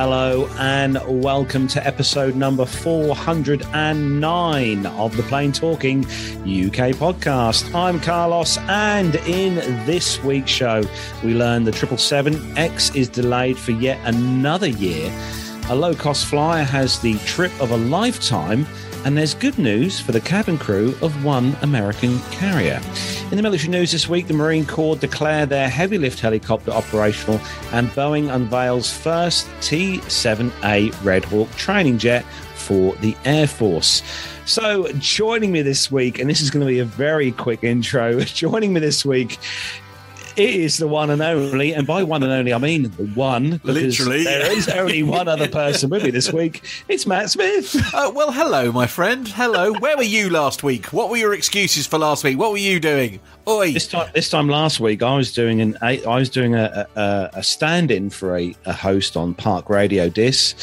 Hello and welcome to episode number 409 of the Plane Talking UK podcast. I'm Carlos, and in this week's show, we learn the 777X is delayed for yet another year. A low cost flyer has the trip of a lifetime and there's good news for the cabin crew of one American carrier. In the military news this week, the Marine Corps declare their heavy lift helicopter operational, and Boeing unveils first T 7A Red Hawk training jet for the Air Force. So, joining me this week, and this is going to be a very quick intro, joining me this week it is the one and only, and by one and only, I mean the one. Literally, there is only one other person with me this week. It's Matt Smith. Uh, well, hello, my friend. Hello. Where were you last week? What were your excuses for last week? What were you doing? Oi. This time, this time last week, I was doing an I was doing a, a, a stand-in for a, a host on Park Radio Dis,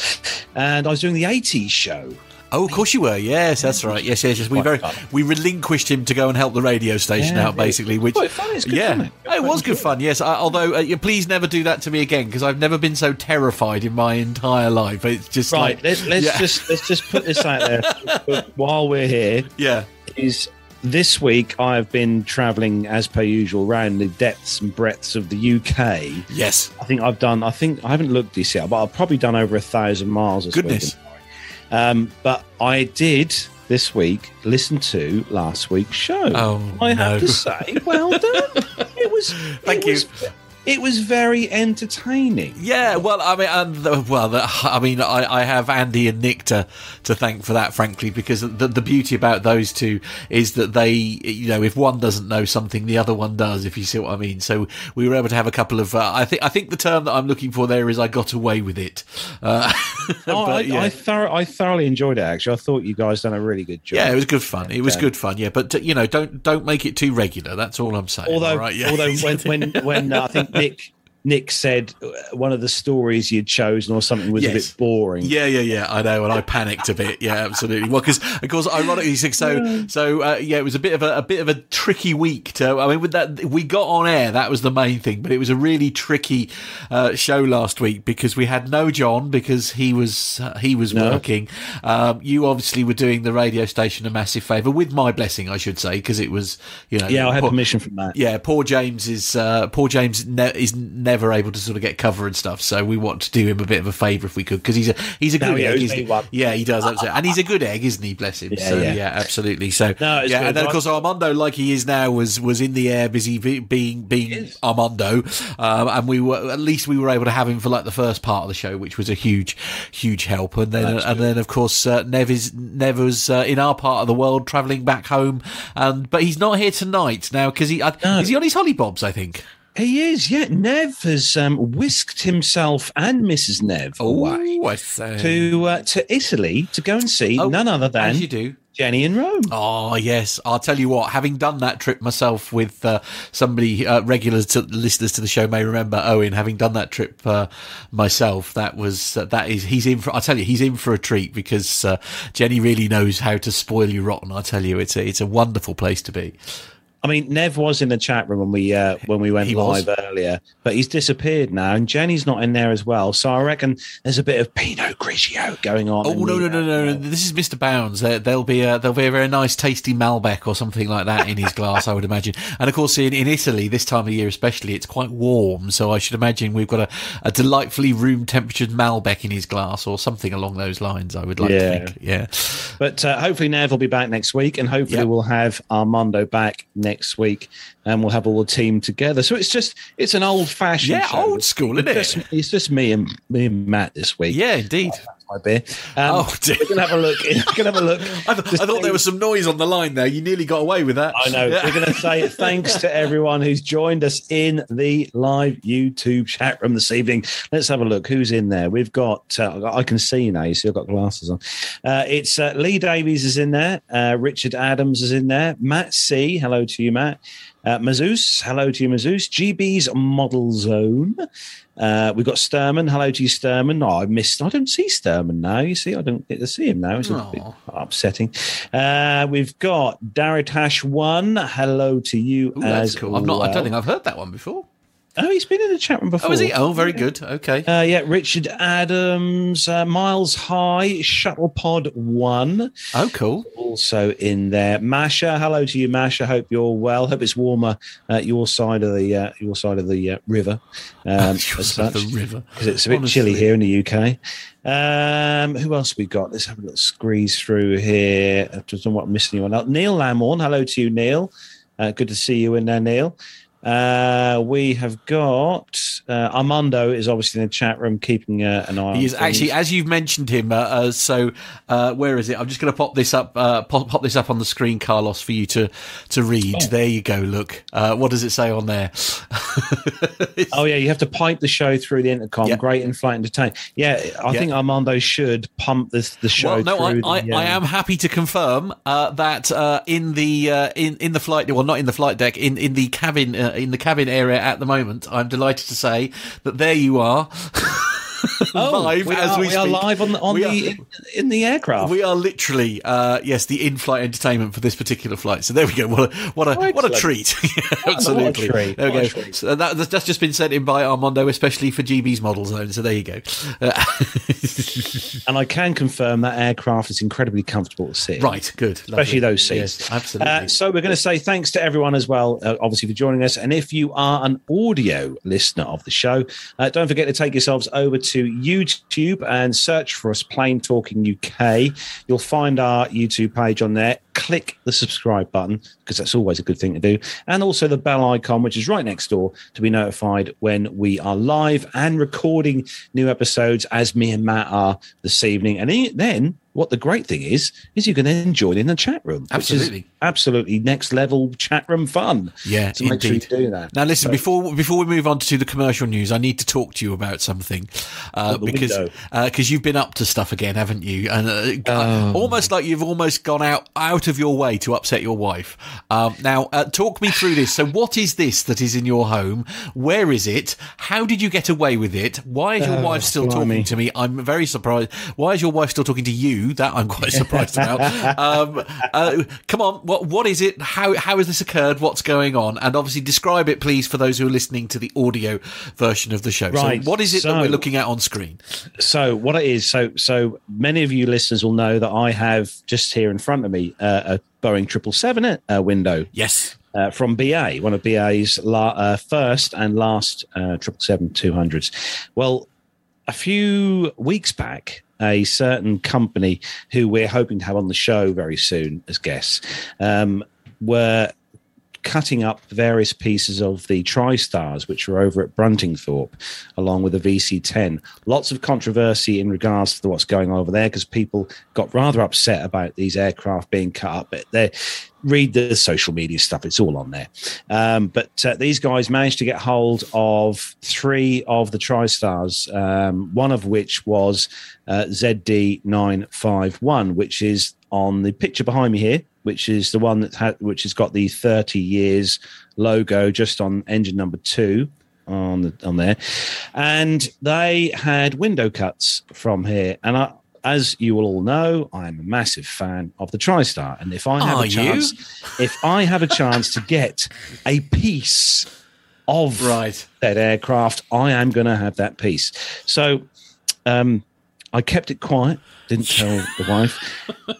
and I was doing the '80s show. Oh, of course you were. Yes, that's right. Yes, yes, yes. We very we relinquished him to go and help the radio station Yeah, out, basically. Which Quite fun, it's good yeah, fun, mate. Oh, it was good fun. Yes, I, although uh, please never do that to me again because I've never been so terrified in my entire life. It's just Right, like let's, let's yeah. just let's just put this out there while we're here. yeah. Is this week I've been travelling as per usual around the depths and breadths of the UK. Yes. I think I've done. I think I haven't looked this yet, but I've probably done over a thousand miles. Goodness. Week. Um, but I did this week listen to last week's show. Oh, I have to say, well done. It was. Thank it you. Was, it was very entertaining. Yeah, well, I mean, and the, well, the, I mean, I, I have Andy and Nick to, to thank for that, frankly, because the, the beauty about those two is that they, you know, if one doesn't know something, the other one does. If you see what I mean. So we were able to have a couple of. Uh, I think I think the term that I'm looking for there is I got away with it. Uh, I, but, yeah. I, thorough, I thoroughly enjoyed it. Actually, I thought you guys done a really good job. yeah, it was good fun. It was good fun. Yeah, but uh, you know, don't don't make it too regular. That's all I'm saying. although all right? yeah. although when when when uh, I think Nick Nick said uh, one of the stories you'd chosen or something was a bit boring. Yeah, yeah, yeah. I know, and I panicked a bit. Yeah, absolutely. Well, because of course, ironically, so so uh, yeah, it was a bit of a, a bit of a tricky week. To I mean, with that we got on air. That was the main thing, but it was a really tricky uh, show last week because we had no John because he was uh, he was No. working. Um, you obviously were doing the radio station a massive favour with my blessing, I should say, because it was you know Yeah, I had poor- permission from that. yeah, poor James is uh, poor James ne- is never able to sort of get cover and stuff. So we want to do him a bit of a favour if we could, because he's a he's a good he egg. he? Yeah, he does, absolutely. and he's a good egg, isn't he? Bless him. Yeah, so yeah. yeah, absolutely. So No, yeah, good. and then of course Armando, like he is now, was was in the air, busy be- being being. Armando, um, and we were at least we were able to have him for like the first part of the show, which was a huge huge help. And then That's and good. then of course uh, Nev is Nev was uh, in our part of the world travelling back home, and but he's not here tonight now because he I, No. is he on his hollybobs? I think. He is, yeah. Nev has um, whisked himself and Mrs. Nev away to uh, to Italy to go and see Oh, none other than you do. Jenny in Rome. Oh yes, I'll tell you what. Having done that trip myself with uh, somebody uh, regular to, listeners to the show may remember Owen. Having done that trip uh, myself, that was uh, that is he's in for. I tell you, he's in for a treat because uh, Jenny really knows how to spoil you rotten. I tell you, it's a it's a wonderful place to be. I mean, Nev was in the chat room when we uh, when we went He was. live earlier, but he's disappeared now, and Jenny's not in there as well. So I reckon there's a bit of Pinot Grigio going on. Oh no the, no no no! no. This is Mr. Bounds. There, there'll be a there'll be a very nice, tasty Malbec or something like that in his glass, I would imagine. And of course, in, in Italy, this time of year especially, it's quite warm, so I should imagine we've got a, a delightfully room temperatured Malbec in his glass or something along those lines. I would like Yeah. to think. Yeah. But uh, hopefully Nev will be back next week, and hopefully Yep. we'll have Armando back next week, and we'll have all the team together. So it's just it's an old fashioned, Yeah, old school, isn't it's it? Just, it's just me and me and Matt this week. Yeah, indeed. My beer. Um, Oh, dear. we're gonna have a look. We're gonna have a look. I, th- I thought there was some noise on the line there. You nearly got away with that. I know. Yeah. We're going to say thanks to everyone who's joined us in the live YouTube chat room this evening. Let's have a look. Who's in there? We've got, uh, I can see you now. You see, I've got glasses on. Uh, it's uh, Lee Davies is in there. Uh, Richard Adams is in there. Matt C. Hello to you, Matt. Uh, Mazoos, hello to you, Mazoos. GB's Model Zone. Uh, we've got Sturman. Hello to you, Sturman. Oh, I missed. I don't see Sturman now. You see, I don't get to see him now. It's a bit upsetting. Uh, we've got Daritash One. Hello to you Ooh, that's as cool. I've not. I don't think I've heard that one before. Oh, he's been in the chat room before. Oh, is he? Oh, very good. Okay. Uh, yeah, Richard Adams, uh, Miles High, Shuttle Pod One. Oh, cool. Also in there, Masha. Hello to you, Masha. Hope you're well. Hope it's warmer at your side of the uh, your side of the uh, river. Um, Your side of the river. because it's a bit Honestly. chilly here in the UK. Um, who else we got? Let's have a little squeeze through here. I don't know what I'm missing anyone. Neil Lamorne. Hello to you, Neil. Uh, good to see you in there, Neil. Uh, we have got uh, Armando is obviously in the chat room keeping uh, an eye. on He is actually, as you've mentioned him. Uh, uh, so, uh, where is it? I'm just going to pop this up, uh, pop, pop this up on the screen, Carlos, for you to to read. Oh. There you go. Look, uh, what does it say on there? Oh yeah, you have to pipe the show through the intercom. Yeah. Great in-flight entertainment. Yeah, I Yeah. think Armando should pump this the show. well, no, I, through I, the, I um, am happy to confirm uh, that uh, in the uh, in in the flight, well, not in the flight deck, in in the cabin uh, in the cabin area at the moment. I'm delighted to say that there you are. Oh, live we as are, we we are live on the on We the are- in, in the aircraft. We are literally, uh, yes, the in-flight entertainment for this particular flight. So there we go. What a what a what a treat! What a Absolutely. treat. There we go. So that, that's just been sent in by Armando, especially for GB's model zone. So there you go. Uh, and I can confirm that aircraft is incredibly comfortable to sit. right, good. Especially Lovely. those seats. Yes, absolutely. Uh, so we're going to say thanks to everyone as well, uh, obviously for joining us. And if you are an audio listener of the show, uh, don't forget to take yourselves over to YouTube and search for us, Plane Talking UK. You'll find our YouTube page on there. Click the subscribe button because that's always a good thing to do, and also the bell icon, which is right next door, to be notified when we are live and recording new episodes, as me and Matt are this evening. And then what the great thing is, is you can then join in the chat room. Absolutely. absolutely next level chat room fun. Yeah, so make sure you do that. Now, listen. So- before before we move on to the commercial news, I need to talk to you about something uh, because because you've been up to stuff again, haven't you? And uh, Oh. almost like you've almost gone out out of your way to upset your wife. Um, now, uh, talk me through this. So, what is this that is in your home? Where is it? How did you get away with it? Why is your Oh, wife still blimey. talking to me? I'm very surprised. Why is your wife still talking to you? That I'm quite surprised about. Um, uh, come on, what what is it? How how has this occurred? What's going on? And obviously, describe it, please, for those who are listening to the audio version of the show. Right, So, what is it that we're looking at on screen? So what it is, so so many of you listeners will know that I have just here in front of me uh, a Boeing triple seven uh, window Yes. uh, from BA, one of BA's la- uh, first and last uh, triple seven two hundreds. Well, a few weeks back, a certain company who we're hoping to have on the show very soon as guests um, were cutting up various pieces of the TriStars, which are over at Bruntingthorpe, along with the VC10. Lots of controversy in regards to what's going on over there because people got rather upset about these aircraft being cut up. But they read the social media stuff; it's all on there. Um, but uh, these guys managed to get hold of three of the TriStars, um, one of which was uh, ZD951, which is on the picture behind me here, which is the one that had, which has got the 30 years logo just on engine number two on the on there, and they had window cuts from here, and I. As you will all know, I am a massive fan of the TriStar, and if I have Are a you? chance, if I have a chance to get a piece of Right. that aircraft, I am going to have that piece. So um, I kept it quiet, didn't tell the wife,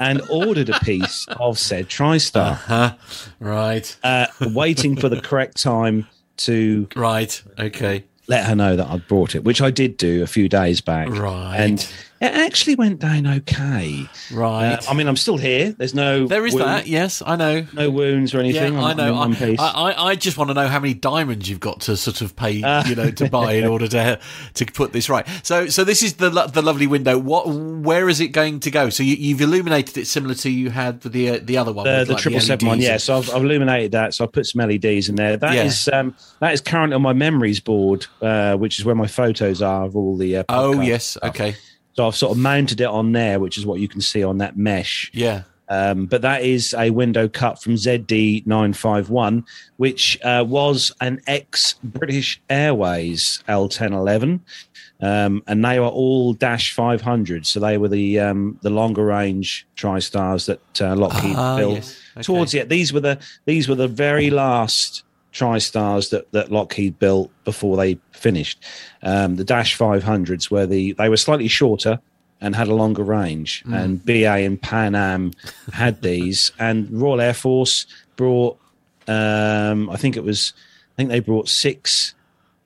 and ordered a piece of said TriStar, Huh. Right. uh, waiting for the correct time to Right. Okay. let her know that I'd brought it, which I did do a few days back. Right. And it actually went down okay. Right. Uh, I mean, I'm still here. There's no there is wound- that. Yes, I know. no wounds or anything. Yeah, I know. I, piece. I, I- I just want to know how many diamonds you've got to sort of pay, Uh. you know, to buy in order to to put this right. So, so this is the the lovely window. What, where is it going to go? So you, you've illuminated it similar to you had with the uh, the other one, the, the like, triple seven one, yeah. So I've, I've illuminated that. So I've put some LEDs in there. That Yeah. is um, that is current on my memories board, uh, which is where my photos are of all the. Uh, Oh yes, stuff. okay, So I've sort of mounted it on there, which is what you can see on that mesh. yeah, Um, but that is a window cut from ZD951, which uh, was an ex British Airways L1011. Um, and they were all Dash 500. So they were the um, the longer range TriStars that uh, Lockheed Ah, built yes, okay. towards it. These were the these were the very last TriStars that, that Lockheed built before they finished. Um, the Dash 500s, where the they were slightly shorter and had a longer range. Mm. And BA and Pan Am had these, and Royal Air Force brought. Um, I think it was. I think they brought six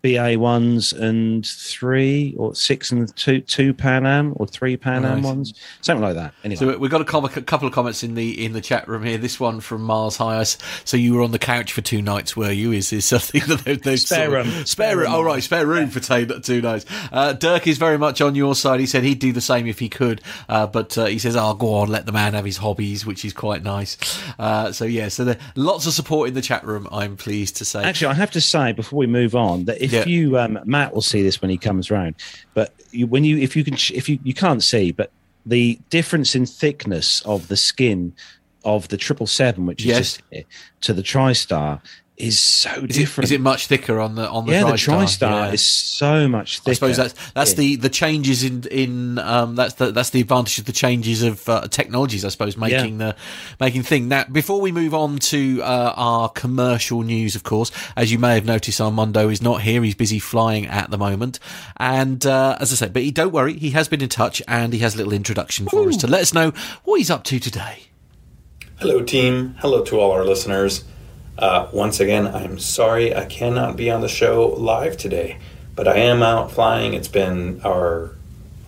BA ones and three or six and two two Pan Am or three Pan Am right. ones, something like that. Anyway, so we've got a couple of comments in the in the chat room here. This one from Mars Highest. So you were on the couch for two nights, were you? Is this something that they've spare room? Spare, spare room. Oh right, spare room for two, two nights. Uh, Dirk is very much on your side. He said he'd do the same if he could, uh, but uh, he says, "Oh, go on, let the man have his hobbies," which is quite nice. Uh, so yeah, so there lots of support in the chat room. I'm pleased to say. Actually, I have to say before we move on that if if yeah. you um, Matt will see this when he comes around, but you, when you if you can if you you can't see, but the difference in thickness of the skin of the triple seven, which yes. is just here, to the TriStar is so is different. It, is it much thicker on the on the yeah? TriStar? The TriStar yeah. is so much thicker. I suppose that's that's yeah. the the changes in in um that's the that's the advantage of the changes of uh, technologies. I suppose making yeah. the making thing. Now, before we move on to uh, our commercial news, of course, as you may have noticed, Armando is not here. He's busy flying at the moment, and uh, as I said, but he don't worry, he has been in touch and he has a little introduction for us to let us know what he's up to today. Hello, team. Hello to all our listeners. Uh, once again, I'm sorry I cannot be on the show live today, but I am out flying. It's been our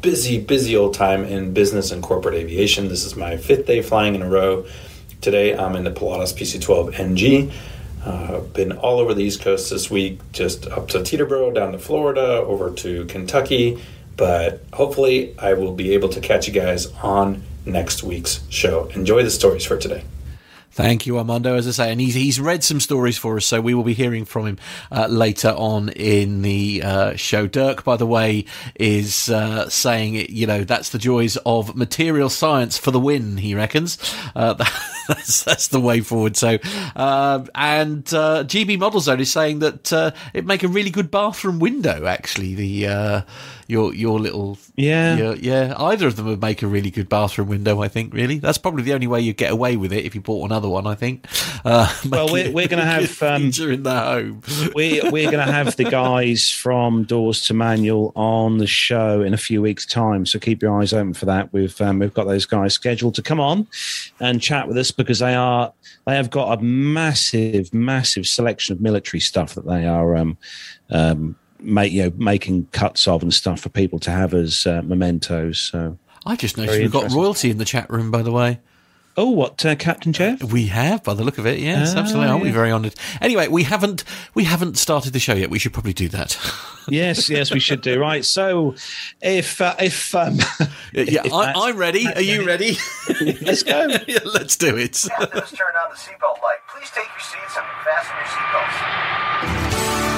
busy, busy old time in business and corporate aviation. This is my fifth day flying in a row. Today I'm in the Pilatus PC-12 NG. Uh, been all over the East Coast this week, just up to Teterboro, down to Florida, over to Kentucky. But hopefully, I will be able to catch you guys on next week's show. Enjoy the stories for today. Thank you, Armando. As I say, and he's he's read some stories for us, so we will be hearing from him uh, later on in the uh, show. Dirk, by the way, is uh, saying you know that's the joys of material science for the win. He reckons uh, that's that's the way forward. So, uh, and uh, GB Model Zone is saying that it'd make a really good bathroom window. Actually, the your your little yeah your, yeah either of them would make a really good bathroom window. I think really that's probably the only way you get away with it if you bought another one. I think. Uh, well, we're, we're going to have um, in the home. we we're going to have the guys from Doors to Manual on the show in a few weeks' time. So keep your eyes open for that. We've um, we've got those guys scheduled to come on and chat with us because they are they have got a massive massive selection of military stuff that they are um, um, make you know making cuts of and stuff for people to have as uh, mementos. So I just noticed we've got royalty in the chat room, by the way. Oh, what uh, Captain Jeff? We have, by the look of it, yes, oh, absolutely. Aren't yeah. we very honoured? Anyway, we haven't we haven't started the show yet. We should probably do that. yes, yes, we should do. Right. So, if uh, if um, yeah, if I, am ready. Are you ready? let's go. yeah, let's do it. turn on the seatbelt light. Please take your seats and fasten your seatbelts.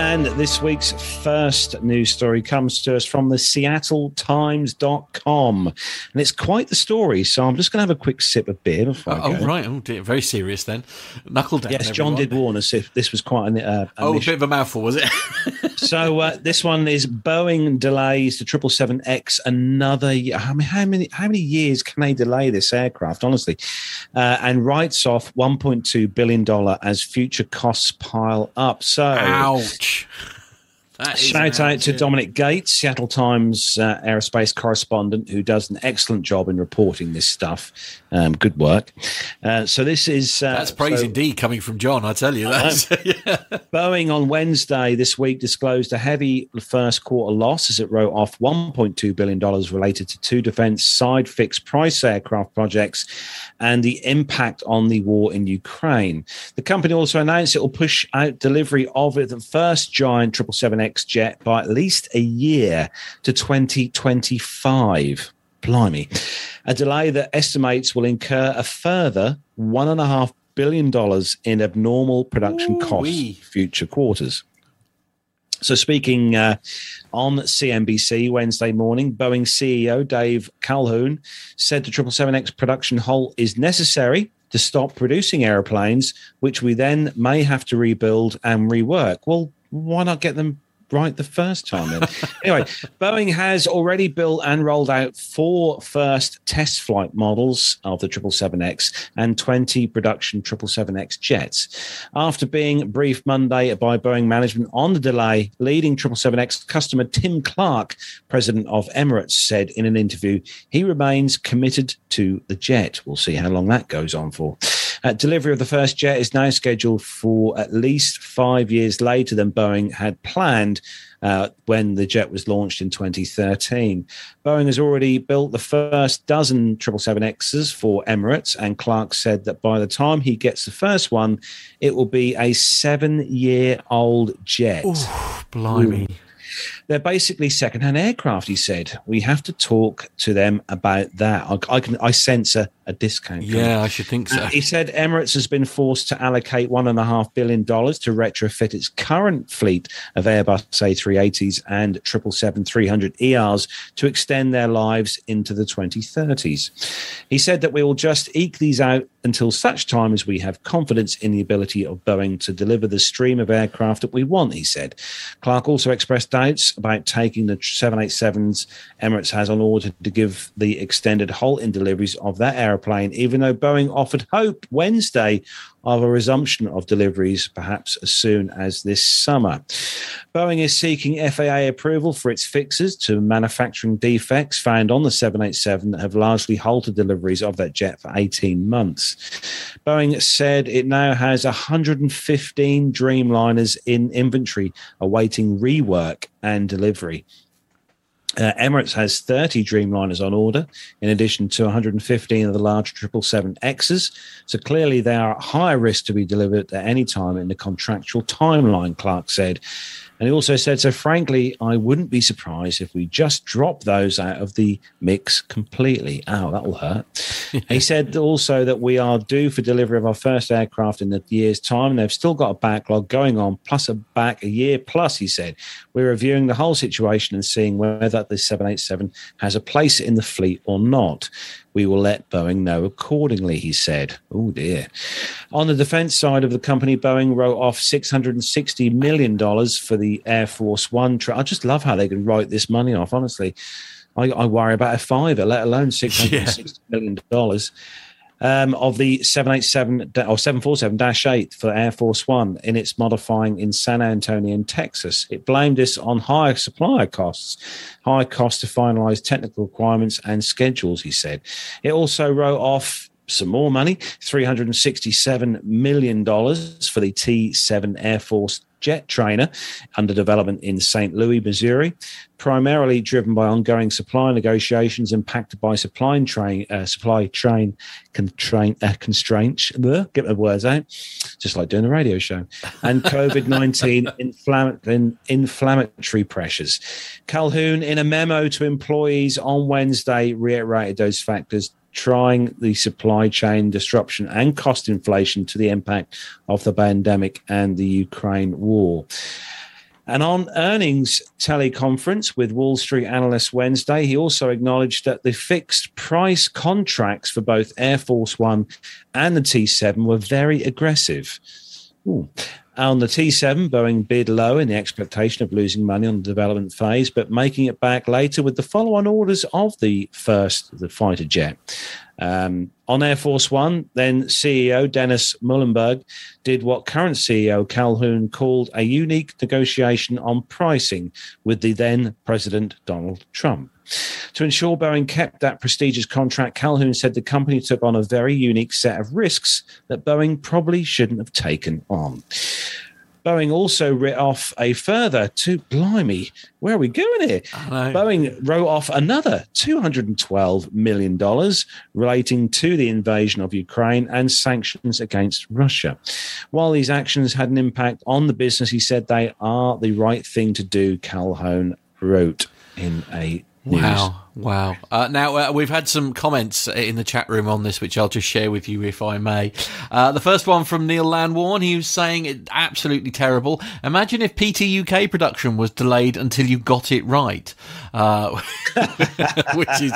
And this week's first news story comes to us from the seattletimes.com. And it's quite the story. So I'm just going to have a quick sip of beer before oh, I go. Oh, right. Oh, dear. Very serious then. Knuckle down. Yes, John did warn us if this was quite an. Uh, oh, a bit of a mouthful, was it? so uh, this one is Boeing delays the 777X another year. I mean, how many, how many years can they delay this aircraft, honestly? Uh, and writes off $1.2 billion as future costs pile up. So. Ouch. Shout out to Dominic Gates, Seattle Times uh, aerospace correspondent, who does an excellent job in reporting this stuff. Um, good work. Uh, so this is uh, that's praise so, indeed coming from John. I tell you that. yeah. Boeing on Wednesday this week disclosed a heavy first quarter loss as it wrote off 1.2 billion dollars related to two defense side fixed price aircraft projects and the impact on the war in Ukraine. The company also announced it will push out delivery of the first giant 777 X jet by at least a year to 2025. Blimey. A delay that estimates will incur a further $1.5 billion in abnormal production Ooh, costs future quarters. So, speaking uh, on CNBC Wednesday morning, Boeing CEO Dave Calhoun said the 777X production halt is necessary to stop producing aeroplanes, which we then may have to rebuild and rework. Well, why not get them right the first time. Then. anyway, Boeing has already built and rolled out four first test flight models of the 777X and 20 production 777X jets. After being briefed Monday by Boeing management on the delay, leading 777X customer Tim Clark, president of Emirates, said in an interview he remains committed to the jet. We'll see how long that goes on for. Uh, delivery of the first jet is now scheduled for at least five years later than Boeing had planned. Uh, when the jet was launched in 2013. Boeing has already built the first dozen 777Xs for Emirates, and Clark said that by the time he gets the first one, it will be a seven year old jet. Ooh, blimey. Ooh. They're basically second-hand aircraft. He said we have to talk to them about that. I, I can I sense a, a discount. Yeah, I should think so. Uh, he said Emirates has been forced to allocate one and a half billion dollars to retrofit its current fleet of Airbus A380s and 777-300 ERs to extend their lives into the 2030s. He said that we will just eke these out until such time as we have confidence in the ability of Boeing to deliver the stream of aircraft that we want. He said. Clark also expressed doubts about taking the 787s Emirates has on order to give the extended halt in deliveries of that aeroplane, even though Boeing offered hope Wednesday of a resumption of deliveries perhaps as soon as this summer. Boeing is seeking FAA approval for its fixes to manufacturing defects found on the 787 that have largely halted deliveries of that jet for 18 months. Boeing said it now has 115 Dreamliners in inventory awaiting rework and delivery. Uh, Emirates has 30 Dreamliners on order, in addition to 115 of the large 777Xs. So clearly, they are at higher risk to be delivered at any time in the contractual timeline, Clark said. And he also said, so frankly, I wouldn't be surprised if we just drop those out of the mix completely. Ow, that will hurt. he said also that we are due for delivery of our first aircraft in a year's time. And they've still got a backlog going on, plus a back a year plus, he said. We're reviewing the whole situation and seeing whether the 787 has a place in the fleet or not. We will let Boeing know accordingly, he said. Oh, dear. On the defense side of the company, Boeing wrote off $660 million for the Air Force One. Tra- I just love how they can write this money off, honestly. I, I worry about a fiver, let alone six hundred sixty yeah. million dollars um, of the 787 or 747 8 for Air Force One in its modifying in San Antonio, in Texas. It blamed this on higher supplier costs, high cost to finalize technical requirements and schedules, he said. It also wrote off some more money $367 million for the T 7 Air Force jet trainer under development in St. Louis, Missouri, primarily driven by ongoing supply negotiations impacted by supply train uh, supply train constraint uh, constraints. Bleh, get the words out, just like doing a radio show, and COVID nineteen inflamm- inflammatory pressures. Calhoun, in a memo to employees on Wednesday, reiterated those factors trying the supply chain disruption and cost inflation to the impact of the pandemic and the Ukraine war. And on earnings teleconference with Wall Street analysts Wednesday, he also acknowledged that the fixed price contracts for both Air Force One and the T 7 were very aggressive. Ooh. On the T7, Boeing bid low in the expectation of losing money on the development phase, but making it back later with the follow on orders of the first, the fighter jet. Um, on Air Force One, then CEO Dennis Muilenburg did what current CEO Calhoun called a unique negotiation on pricing with the then President Donald Trump. To ensure Boeing kept that prestigious contract, Calhoun said the company took on a very unique set of risks that Boeing probably shouldn't have taken on. Boeing also writ off a further two. Blimey, where are we going here? Boeing wrote off another $212 million relating to the invasion of Ukraine and sanctions against Russia. While these actions had an impact on the business, he said they are the right thing to do, Calhoun wrote in a news. Wow, wow. Uh, now, uh, we've had some comments in the chat room on this, which I'll just share with you if I may. Uh, the first one from Neil Landwarn, he was saying it absolutely terrible. Imagine if PT UK production was delayed until you got it right. Uh, which is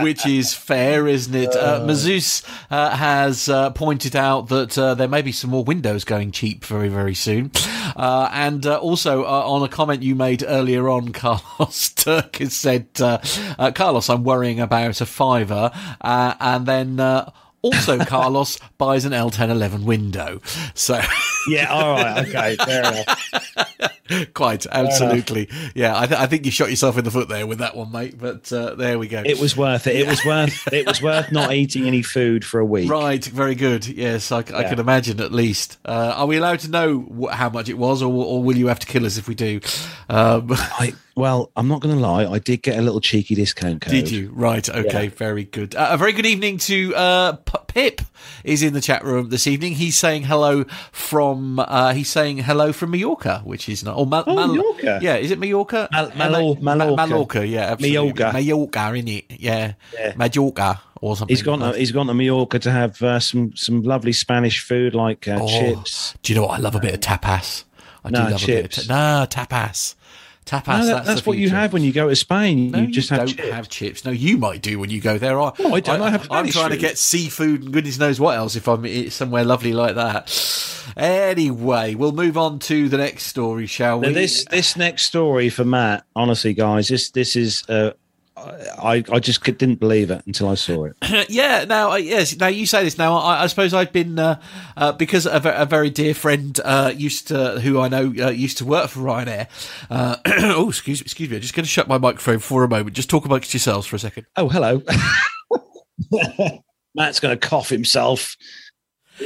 which is fair, isn't it? Uh, Mazus uh, has uh, pointed out that uh, there may be some more Windows going cheap very very soon, uh, and uh, also uh, on a comment you made earlier on, Carlos Turk has said, uh, uh, "Carlos, I'm worrying about a fiver," and then. Also, Carlos buys an L1011 window. So, Yeah, all right, okay, fair enough. quite absolutely, yeah. I, th- I think you shot yourself in the foot there with that one, mate. But uh, there we go. It was worth it. It was worth. It was worth not eating any food for a week. Right, very good. Yes, I, I can imagine at least. Uh, are we allowed to know wh- how much it was, or, or will you have to kill us if we do? Um, I well, I'm not going to lie. I did get a little cheeky discount code. did you? Right, okay, Yeah. very good. Uh, a very good evening to uh, Pip is in the chat room this evening. He's saying hello from. Uh, he's saying hello from Mallorca, which is not. Mal- Oh, Mal- Mallorca. Yeah, is it Mallorca? Mal- Malor- Ma- Mallorca. Mallorca, yeah, absolutely. Mallorca. Mallorca, in it? Yeah, Yeah. Mallorca or something. He's gone. To, he's gone to Mallorca to have uh, some some lovely Spanish food like uh, Oh, chips. Do you know what? I love a bit of tapas. I do No, love chips. a bit of ta- no tapas. Tapas. No, that- that's that's what you have when you go to Spain. No, you just have don't chips. have chips. No, you might do when you go there. I, No, I don't. I have I'm trying to get seafood and goodness knows what else if I'm somewhere lovely like that. Anyway, we'll move on to the next story, shall we? This this next story for Matt, honestly, guys, this this is. Uh, I I just didn't believe it until I saw it. yeah. Now, yes. Now you say this. Now, I, I suppose I've been uh, uh, because a, a very dear friend uh, used to, who I know uh, used to work for Ryanair. Uh, oh, excuse excuse me. I'm just going to shut my microphone for a moment. Just talk amongst yourselves for a second. Oh, hello. Matt's going to cough himself.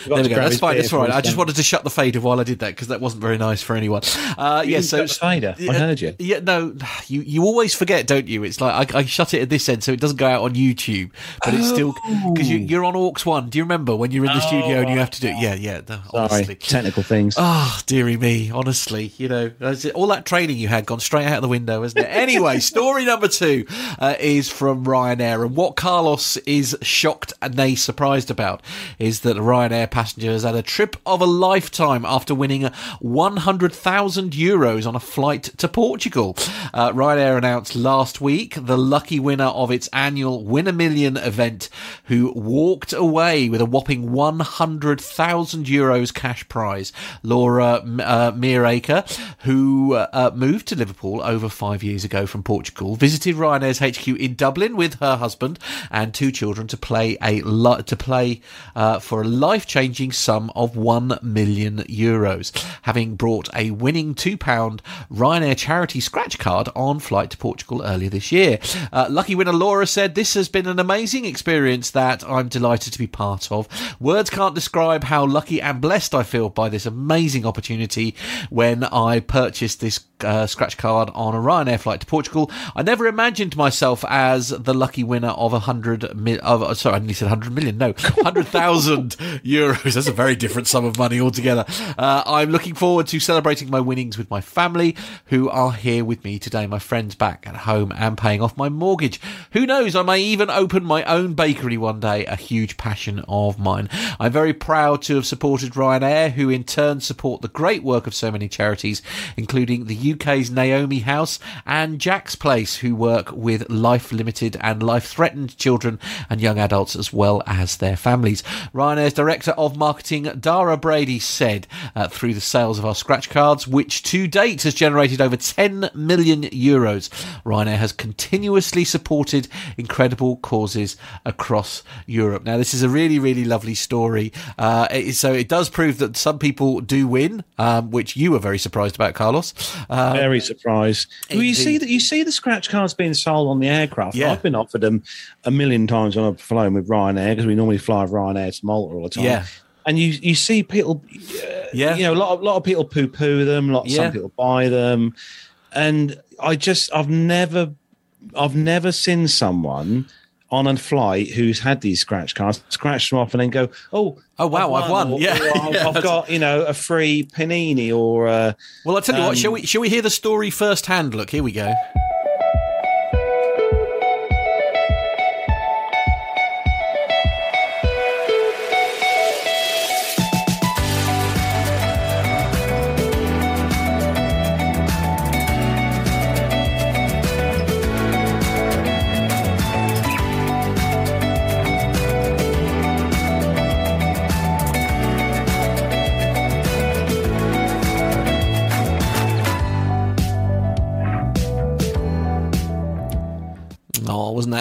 There we go. That's fine. That's right. I just wanted to shut the fader while I did that because that wasn't very nice for anyone. Uh, yeah. So fader. I heard you. Yeah, no, you you always forget, don't you? It's like I, I shut it at this end so it doesn't go out on YouTube, but it's still because you, you're on aux one. Do you remember when you're in the studio and you have to do? It? Yeah, yeah. no, Sorry, honestly. technical things. Oh, dearie me, honestly, you know, all that training you had gone straight out the window, isn't it? Anyway, story number two uh, is from Ryanair. And what Carlos is shocked and nay surprised about is that a Ryanair passenger has had a trip of a lifetime after winning 100,000 euros on a flight to Portugal. Uh, Ryanair announced last week the lucky winner of its annual Win a Million event who walked away with a whopping 100,000 euros cash prize. Laura uh, Meeraker, who uh, moved to Liverpool over five years ago from Portugal, visited Ryanair's HQ in Dublin with her husband and two children to play a to play uh, for a life-changing sum of 1 million euros, having brought a winning £2 Ryanair charity scratch card on flight to Portugal earlier this year. Uh, lucky winner Laura said, This has been an amazing experience that I'm delighted to be part of. Words can't describe how lucky and blessed I feel by this amazing opportunity when I purchased this uh, scratch card on a Ryanair flight to Portugal. I never imagined myself as the lucky winner of a hundred mil- of sorry, I nearly said hundred million. No, hundred thousand euros. That's a very different sum of money altogether. Uh, I'm looking forward to celebrating my winnings with my family, who are here with me today. My friends back at home and paying off my mortgage. Who knows? I may even open my own bakery one day. A huge passion of mine. I'm very proud to have supported Ryanair, who in turn support the great work of so many charities, including the UK's Naomi House and Jack's Place, who work with life limited and life threatened children and young adults as well as their families. Ryanair's Director of Marketing, Dara Brady, said uh, through the sales of our scratch cards, which to date has generated over 10 million euros, Ryanair has continuously supported incredible causes across Europe. Now, this is a really, really lovely story. Uh, it- so it does prove that some people do win, um, which you were very surprised about, Carlos. Uh, Very surprised. Well, you see that you see the scratch cards being sold on the aircraft. Yeah. I've been offered them a million times when I've flown with Ryanair because we normally fly with Ryanair to Malta all the time. Yeah. And you you see people, uh, Yeah. you know, a lot of lot of people poo poo them. Lot Yeah. some people buy them, and I just I've never I've never seen someone on a flight who's had these scratch cards scratch them off and then go, oh, Oh, wow, I've won. or- Yeah. or I've, Yeah, I've got you know a free panini or. Uh, well, I tell you what, Um, shall we, shall we hear the story firsthand? Look, here we go.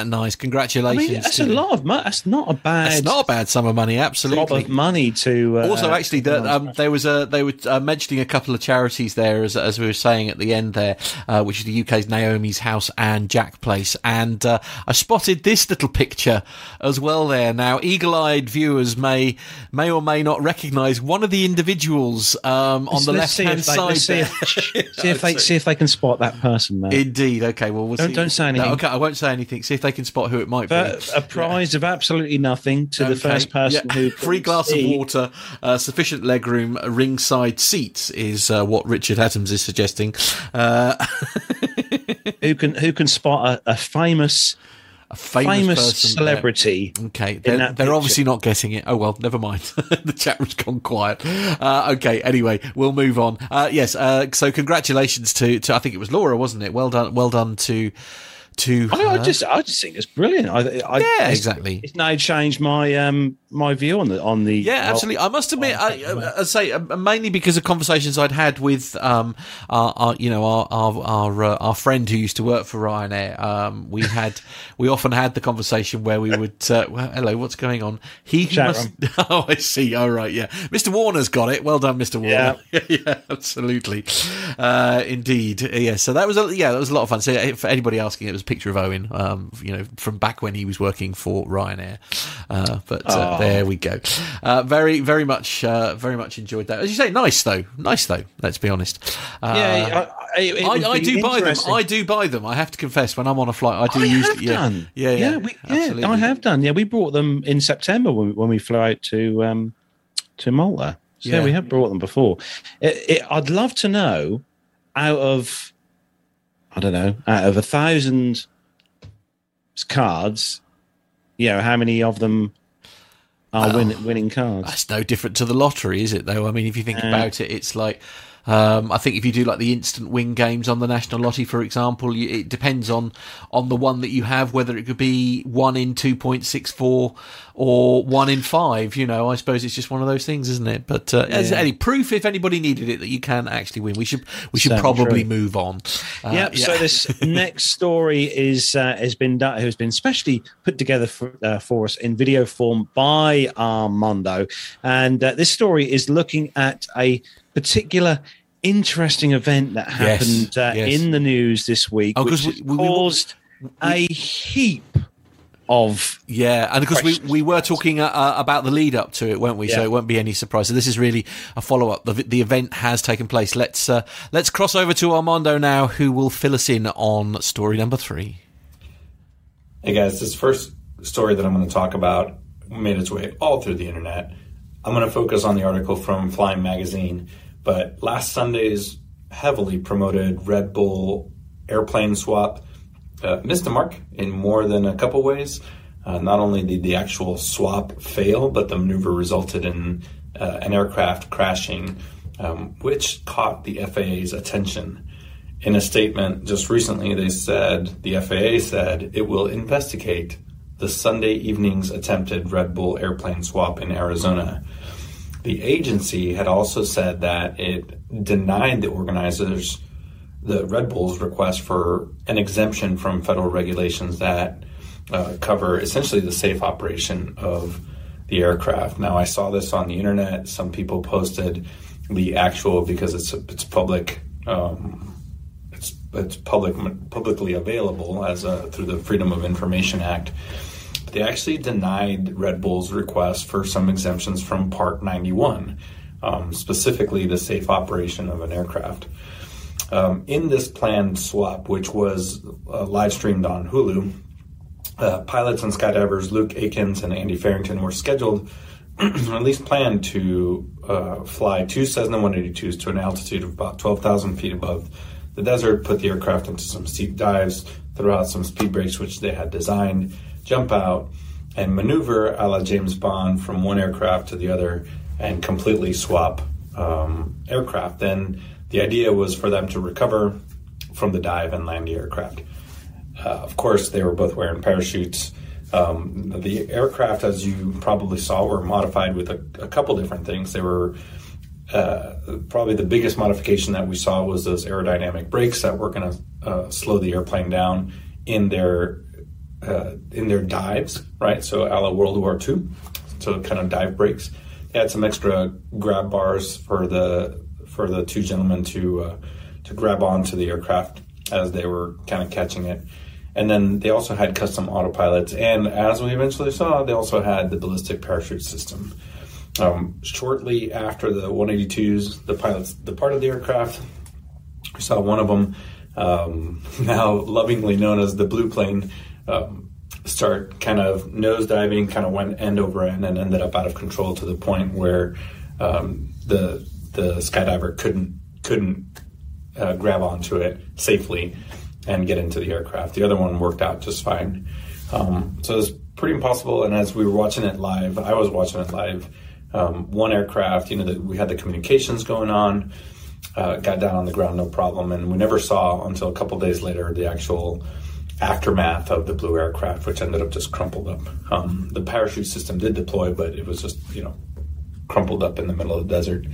That nice? I Congratulations. mean, that's a lot of money. That's not a bad. That's not a bad sum of money, absolutely. of money to. Uh, also, actually, the, um, there was a they were uh, mentioning a couple of charities there, as as we were saying at the end there, uh, which is the UK's Naomi's House and Jack Place, and uh, I spotted this little picture as well there. Now, eagle-eyed viewers may may or may not recognise one of the individuals um, on the left hand see if side. See if, see if they see if they can spot that person, man. Indeed. Okay. Well, we'll Don't- see. don't say anything. No, okay, I won't say anything. See if they can spot who it might But be. a prize of absolutely nothing to the first person yeah. who free glass see. of water, uh, sufficient legroom, ringside seats is uh, what Richard Adams is suggesting. Uh, who can who can spot a, a famous a famous, famous, person there. celebrity. Okay, they're, they're obviously not getting it. Oh well, never mind. the chat room's gone quiet. Uh, okay, anyway, we'll move on. Uh, yes, uh, so congratulations to, to I think it was Laura, wasn't it? Well done, well done to to. I, I just I just think it's brilliant. I, I, Yeah, exactly. It's now changed my um my view on the on the Yeah, absolutely. I must admit, I, I, I say uh, mainly because of conversations I'd had with, um, our, our you know, our our our, uh, our friend who used to work for Ryanair. Um, we had, we often had the conversation where we would, uh, well, hello, what's going on? He must. Oh, I see. All right, yeah. Mr. Warner's got it. Well done, Mr. Warner. Yeah, yeah, absolutely. Uh, indeed. Yeah. So that was a yeah, that was a lot of fun. So uh, for anybody asking, it was picture of Owen, um, you know, from back when he was working for Ryanair. Uh, but uh, Oh. there we go. Uh, very, very much, uh, very much enjoyed that. As you say, nice though, nice though. Let's be honest. Yeah, I, I, I, I do buy them. I do buy them. I have to confess, when I'm on a flight, I do I use. have yeah, done. yeah, yeah, yeah, we, yeah. I have done. Yeah, we brought them in September when we, when we flew out to um to Malta. So Yeah. we have brought them before. It, it, I'd love to know out of I don't know out of a thousand cards, you know, how many of them are win, winning cards? That's no different to the lottery, is it? Though I mean, if you think Uh, about it, it's like um, I think if you do like the instant win games on the national lottery, for example, you, it depends on on the one that you have, whether it could be one in two point six four or one in five. You know, I suppose it's just one of those things, isn't it? But uh, as Yeah. any proof, if anybody needed it, that you can actually win, we should we should probably true. move on. Uh, yep. So this next story is uh, has been done, has been specially put together for, uh, for us in video form by Armando, and uh, this story is looking at a particular interesting event that Yes, happened uh, yes. in the news this week, Oh, which 'cause we- has we- we- caused a heap of Yeah, and because we, we were talking uh, uh, about the lead up to it, weren't we? So it won't be any surprise. So this is really a follow up. The, the event has taken place. Let's uh, let's cross over to Armando now, who will fill us in on story number three. Hey guys, this first story that I'm going to talk about made its way all through the internet. I'm going to focus on the article from Flying Magazine, but last Sunday's heavily promoted Red Bull airplane swap uh, missed the mark in more than a couple ways. Uh, not only did the actual swap fail, but the maneuver resulted in uh, an aircraft crashing, um, which caught the FAA's attention. In a statement just recently, they said the FAA said it will investigate the Sunday evening's attempted Red Bull airplane swap in Arizona. The agency had also said that it denied the organizers the Red Bull's request for an exemption from federal regulations that uh, cover essentially the safe operation of the aircraft. Now, I saw this on the internet. Some people posted the actual because it's it's public. Um, it's it's public publicly available as a, through the Freedom of Information Act. They actually denied Red Bull's request for some exemptions from Part 91, um, specifically the safe operation of an aircraft. Um, in this planned swap, which was uh, live streamed on Hulu, uh, pilots and skydivers Luke Aikins and Andy Farrington were scheduled, or at least planned, to uh, fly two Cessna 182s to an altitude of about 12,000 feet above the desert, put the aircraft into some steep dives, throw out some speed brakes, which they had designed, jump out, and maneuver a la James Bond from one aircraft to the other and completely swap um, aircraft. Then the idea was for them to recover from the dive and land the aircraft. Uh, of course, they were both wearing parachutes. Um, the aircraft, as you probably saw, were modified with a, a couple different things. They were uh, probably the biggest modification that we saw was those aerodynamic brakes that were going to uh, slow the airplane down in their uh, in their dives, right? So, a la World War II, so kind of dive brakes. They had some extra grab bars for the for the two gentlemen to uh, to grab onto the aircraft as they were kind of catching it. And then they also had custom autopilots, and as we eventually saw, they also had the ballistic parachute system. Um, shortly after the 182s, the pilots departed the aircraft. We saw one of them, um, now lovingly known as the blue plane, um, start kind of nosediving, kind of went end over end, and ended up out of control to the point where um, the the skydiver couldn't couldn't uh, grab onto it safely and get into the aircraft. The other one worked out just fine. Um, so it was pretty impossible. And as we were watching it live, I was watching it live. Um, one aircraft, you know, the, we had the communications going on, uh, got down on the ground, no problem. And we never saw until a couple days later the actual aftermath of the blue aircraft, which ended up just crumpled up. Um, the parachute system did deploy, but it was just, you know, crumpled up in the middle of the desert.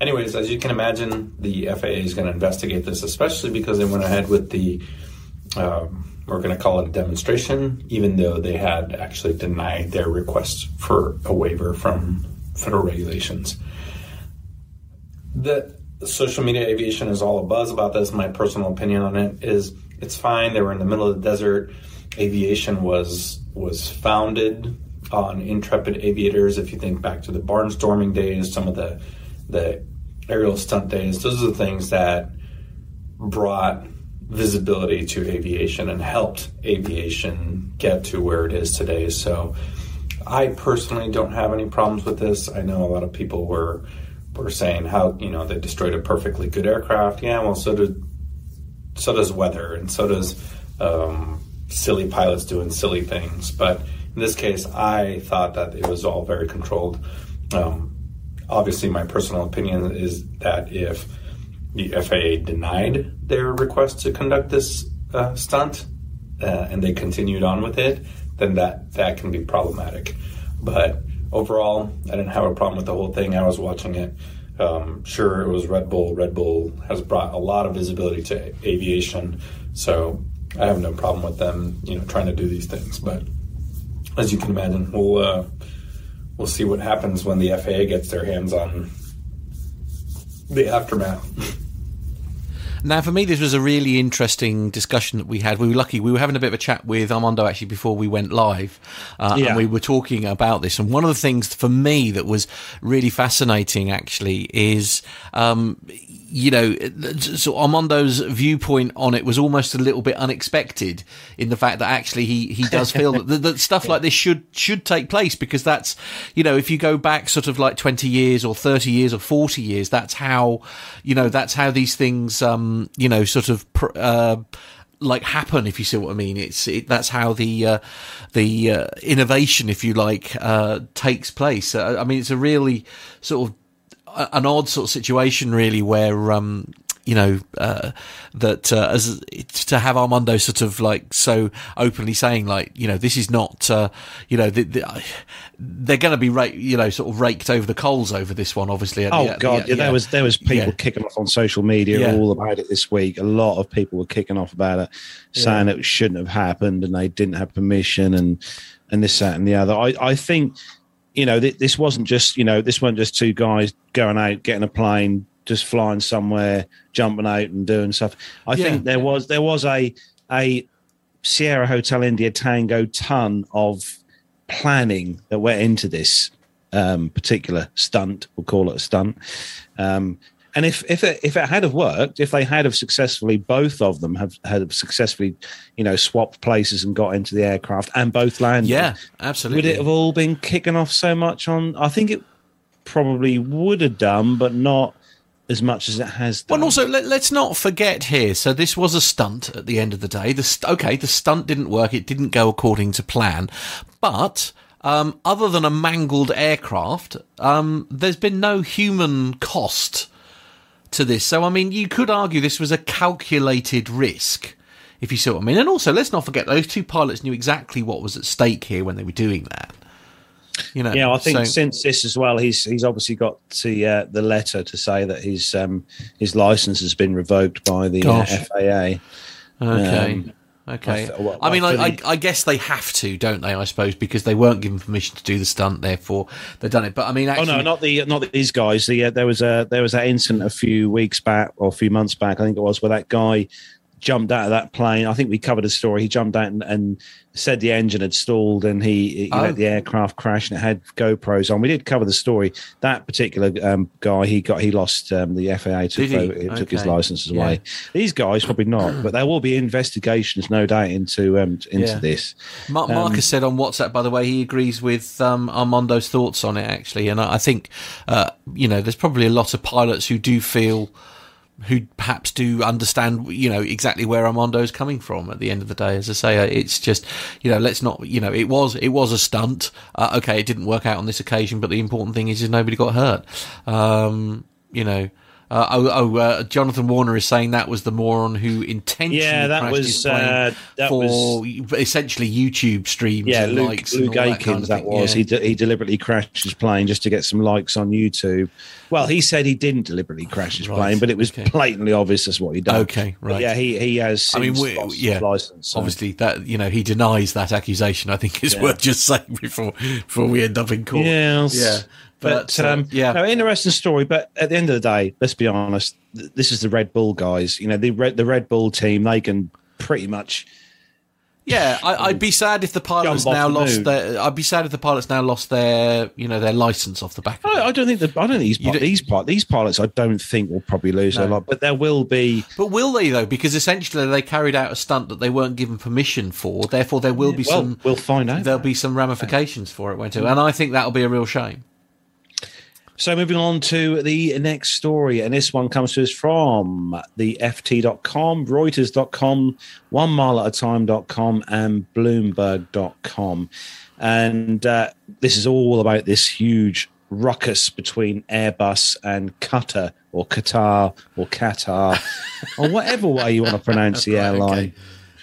Anyways, as you can imagine, the FAA is going to investigate this, especially because they went ahead with the, um, we're going to call it a demonstration, even though they had actually denied their request for a waiver from federal regulations. The social media aviation is all a buzz about this. My personal opinion on it is it's fine. They were in the middle of the desert. Aviation was was founded on intrepid aviators. If you think back to the barnstorming days, some of the the aerial stunt days, those are the things that brought visibility to aviation and helped aviation get to where it is today. So I personally don't have any problems with this. I know a lot of people were were saying how you know they destroyed a perfectly good aircraft. Yeah, well, so did so does weather, and so does um, silly pilots doing silly things. But in this case, I thought that it was all very controlled. Um, obviously, my personal opinion is that if the FAA denied their request to conduct this uh, stunt uh, and they continued on with it, then that that can be problematic. But overall, I didn't have a problem with the whole thing. I was watching it. Um, sure, it was Red Bull. Red Bull has brought a lot of visibility to aviation, so I have no problem with them, you know, trying to do these things. But as you can imagine, we'll uh, we'll see what happens when the FAA gets their hands on the aftermath. Now, for me, this was a really interesting discussion that we had. We were lucky; we were having a bit of a chat with Armando actually before we went live, uh, Yeah. and we were talking about this. And one of the things for me that was really fascinating, actually, is um, you know, so Armando's viewpoint on it was almost a little bit unexpected in the fact that actually he, he does feel that, that, stuff like this should should take place because that's you know if you go back sort of like 20 years or 30 years or 40 years that's how you know that's how these things um you know sort of pr- uh like happen if you see what I mean. It's it, that's how the uh, the uh, innovation if you like uh, takes place. Uh, I mean it's a really sort of an odd sort of situation really where um you know uh, that uh, as to have Armando sort of like so openly saying like you know this is not uh, you know the, the, they're going to be ra- you know sort of raked over the coals over this one obviously Oh God, yeah, there was there was people Yeah. kicking off on social media Yeah. all about it this week. A lot of people were kicking off about it, saying it shouldn't have happened and they didn't have permission and and this that and the other. I I think you know th- this wasn't just you know this wasn't just two guys going out getting a plane just flying somewhere jumping out and doing stuff. I Yeah. think there was there was a a Sierra Hotel India Tango ton of planning that went into this um, particular stunt. We'll call it a stunt. Um, and if if it, if it had have worked, if they had have successfully, both of them have had successfully, you know, swapped places and got into the aircraft and both landed. yeah absolutely. would it have all been kicking off so much on? I think it probably would have done, but not as much as it has Well, and also let, let's not forget here. So this was a stunt at the end of the day. The st- okay, the stunt didn't work. It didn't go according to plan. But um, other than a mangled aircraft, um, there's been no human cost to this. So I mean, you could argue this was a calculated risk, if you see what I mean. And also, let's not forget those two pilots knew exactly what was at stake here when they were doing that. You know, Yeah, I think so- since this as well, he's he's obviously got the uh, the letter to say that his um, his license has been revoked by the uh. FAA. okay. Um, Okay. I well, I mean, I I, I, guess they have to, don't they? I suppose because they weren't given permission to do the stunt, therefore they've done it. But I mean, Oh no, not the not these guys. The uh, there was a there was that incident a few weeks back or a few months back, I think it was, where that guy jumped out of that plane. I think we covered a story. He jumped out and, and said the engine had stalled, and he, Oh. let the aircraft crash, and it had GoPros on. We did cover the story. That particular um, guy, he got he lost um, the FAA took, it took his Okay. licenses Yeah. away. These guys probably not, but there will be investigations, no doubt, into um, into Yeah. this. Mark, Um, Marcus said on WhatsApp, by the way, he agrees with um, Armando's thoughts on it, actually. And I, I think, uh, you know, there's probably a lot of pilots who do feel, who perhaps do understand, you know, exactly where Armando's coming from at the end of the day. As I say, uh, it's just, you know, let's not, you know, it was, it was a stunt. Uh, okay, it didn't work out on this occasion, but the important thing is, is nobody got hurt. Um, you know, uh, oh, oh uh, Jonathan Warner is saying that was the moron who intentionally Yeah, that crashed was, his plane uh, that for essentially YouTube streams. Yeah, Luke, Luke all that kind of that was. Yeah. He, de- he deliberately crashed his plane just to get some likes on YouTube. Well, he said he didn't deliberately crash his Right, plane, but it was okay. blatantly obvious that's what he done. Okay, But right. yeah, he, he has. I mean, we- yeah, license. so- Obviously, that you know he denies that accusation. I think is worth just saying before before we end up in court. Yes. yeah, But, but, uh, um, yeah, no, interesting story. But at the end of the day, let's be honest. This is the Red Bull guys. You know, the Red, the Red Bull team. They can pretty much. yeah. I, I'd be sad if the pilots now the lost moon. their. I'd be sad if the pilots now lost their you know their license off the back. Of. I, I don't think that. I don't think these don't- these these pilots. I don't think will probably lose their No. lot. But there will be. But will they though? Because essentially they carried out a stunt that they weren't given permission for. Therefore, there will be well, some. we'll find out. There'll be some ramifications for it, won't it? And I think that'll be a real shame. So moving on to the next story, and this one comes to us from the FT.com, Reuters.com, one mile at a time.com, and Bloomberg.com. And uh, this is all about this huge ruckus between Airbus and Qatar or Qatar or Qatar or whatever way you want to pronounce the airline. okay.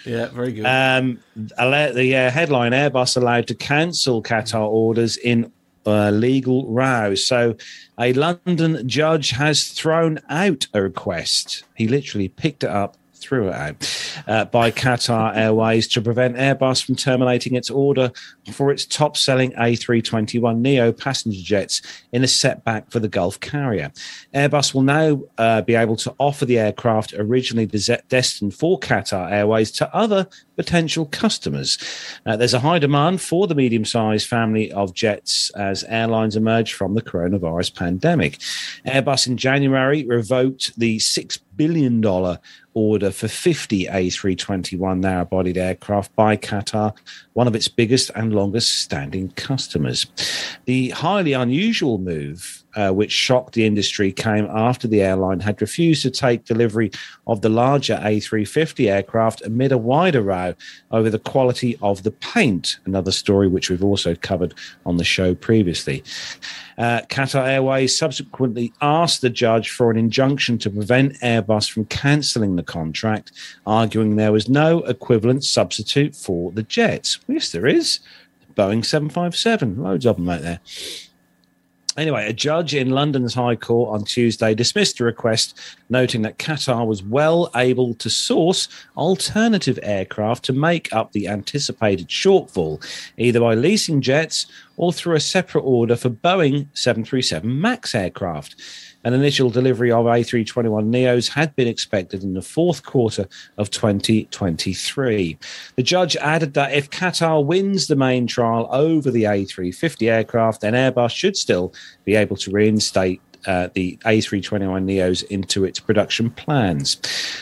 Yeah, very good. Um, the uh, headline Airbus allowed to cancel Qatar orders in uh, legal row. So, a London judge has thrown out a request. He literally picked it up, it out uh, by Qatar Airways to prevent Airbus from terminating its order for its top selling A321 Neo passenger jets in a setback for the Gulf carrier. Airbus will now uh, be able to offer the aircraft originally des- destined for Qatar Airways to other potential customers. Uh, there's a high demand for the medium sized family of jets as airlines emerge from the coronavirus pandemic. Airbus in January revoked the $6 billion order for 50 A321 narrow bodied aircraft by Qatar, one of its biggest and longest standing customers. The highly unusual move, uh, which shocked the industry, came after the airline had refused to take delivery of the larger A350 aircraft amid a wider row over the quality of the paint, another story which we've also covered on the show previously. Uh, Qatar Airways subsequently asked the judge for an injunction to prevent Airbus from cancelling the contract, arguing there was no equivalent substitute for the jets. Yes, there is. Boeing 757, loads of them out there. Anyway, a judge in London's High Court on Tuesday dismissed the request, noting that Qatar was well able to source alternative aircraft to make up the anticipated shortfall, either by leasing jets or through a separate order for Boeing 737 MAX aircraft. An initial delivery of A321 Neos had been expected in the fourth quarter of 2023. The judge added that if Qatar wins the main trial over the A350 aircraft, then Airbus should still be able to reinstate uh, the A321 Neos into its production plans.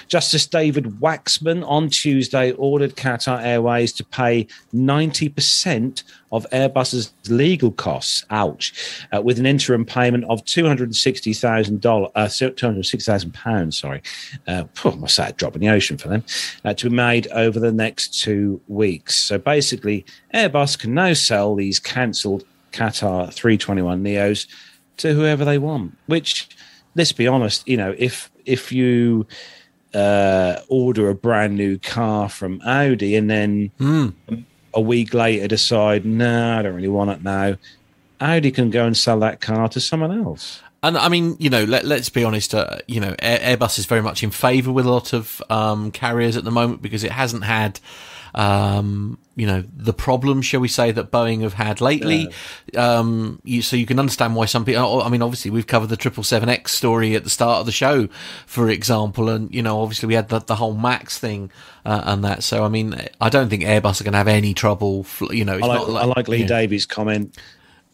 Justice David Waksman on Tuesday ordered Qatar Airways to pay 90% of Airbus's legal costs, ouch, uh, with an interim payment of $260,000, uh, £260,000, sorry. Uh, a drop in the ocean for them, uh, to be made over the next two weeks. So basically, Airbus can now sell these cancelled Qatar 321 Neos to whoever they want. Which, let's be honest, you know, if if you uh, order a brand new car from Audi and then a week later decide, no, I don't really want it now, Audi can go and sell that car to someone else. And I mean, you know, let, let's be honest, uh, you know, Air, Airbus is very much in favour with a lot of um, carriers at the moment because it hasn't had, um, you know, the problem, shall we say, that Boeing have had lately. Um, you, so you can understand why some people, I mean, obviously we've covered the 777X story at the start of the show, for example. And, you know, obviously we had the, the whole MAX thing uh, and that. So, I mean, I don't think Airbus are going to have any trouble, you know, it's I like, not like, I like Lee know, Davies' comment.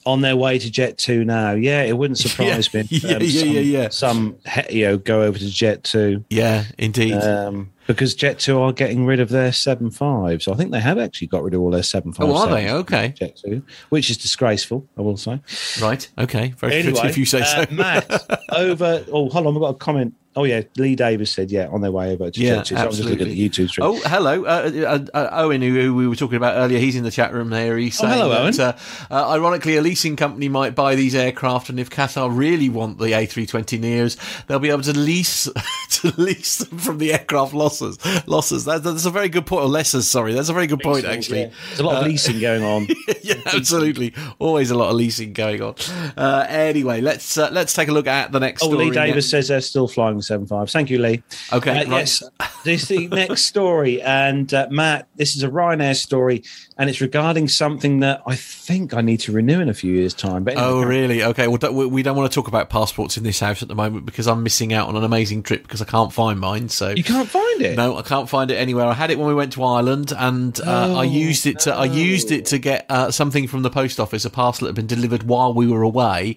On their way to Jet2 now, yeah, it wouldn't surprise Yeah, me. yeah, um, yeah, some, yeah, yeah. Some you know go over to Jet2 Yeah, indeed. um, because Jet2 are getting rid of their seven fives. I think they have actually got rid of all their 7.5s. Oh, are they? Okay. Jet2, which is disgraceful, I will say. right. Okay. Very Anyway, if you say uh, so. Matt, over. Oh, hold on, we've got a comment. Oh yeah, Lee Davis said yeah on their way over to Yeah, Jet2. So I'm just looking at the absolutely. YouTube stream. Oh, hello, uh, uh, uh, Owen, who, who we were talking about earlier. He's in the chat room there. He's saying Oh, hello, that, uh, uh, ironically, a leasing company might buy these aircraft, and if Qatar really want the A320 Neos, they'll be able to lease to lease them from the aircraft losses. Losses. That, that's a very good point. Or lessors, sorry. That's a very good point, actually. Yeah. There's a lot of leasing going on. yeah, absolutely. Always a lot of leasing going on. Uh, anyway, let's uh, let's take a look at the next Oh, story. Lee Davis says they're still flying the seven fives. Thank you, Lee. Okay, Uh, right. yes. This is the next story, and uh, Matt, this is a Ryanair story, and it's regarding something that I think I need to renew in a few years' time. But anyway, Oh, really? Okay. Well, don't, we- we don't want to talk about passports in this house at the moment because I'm missing out on an amazing trip because I can't find mine. So you can't find it. no, I can't find it anywhere. I had it when we went to Ireland, and uh, I Oh, used it to I used it to get uh, something from the post office, a parcel that had been delivered while we were away.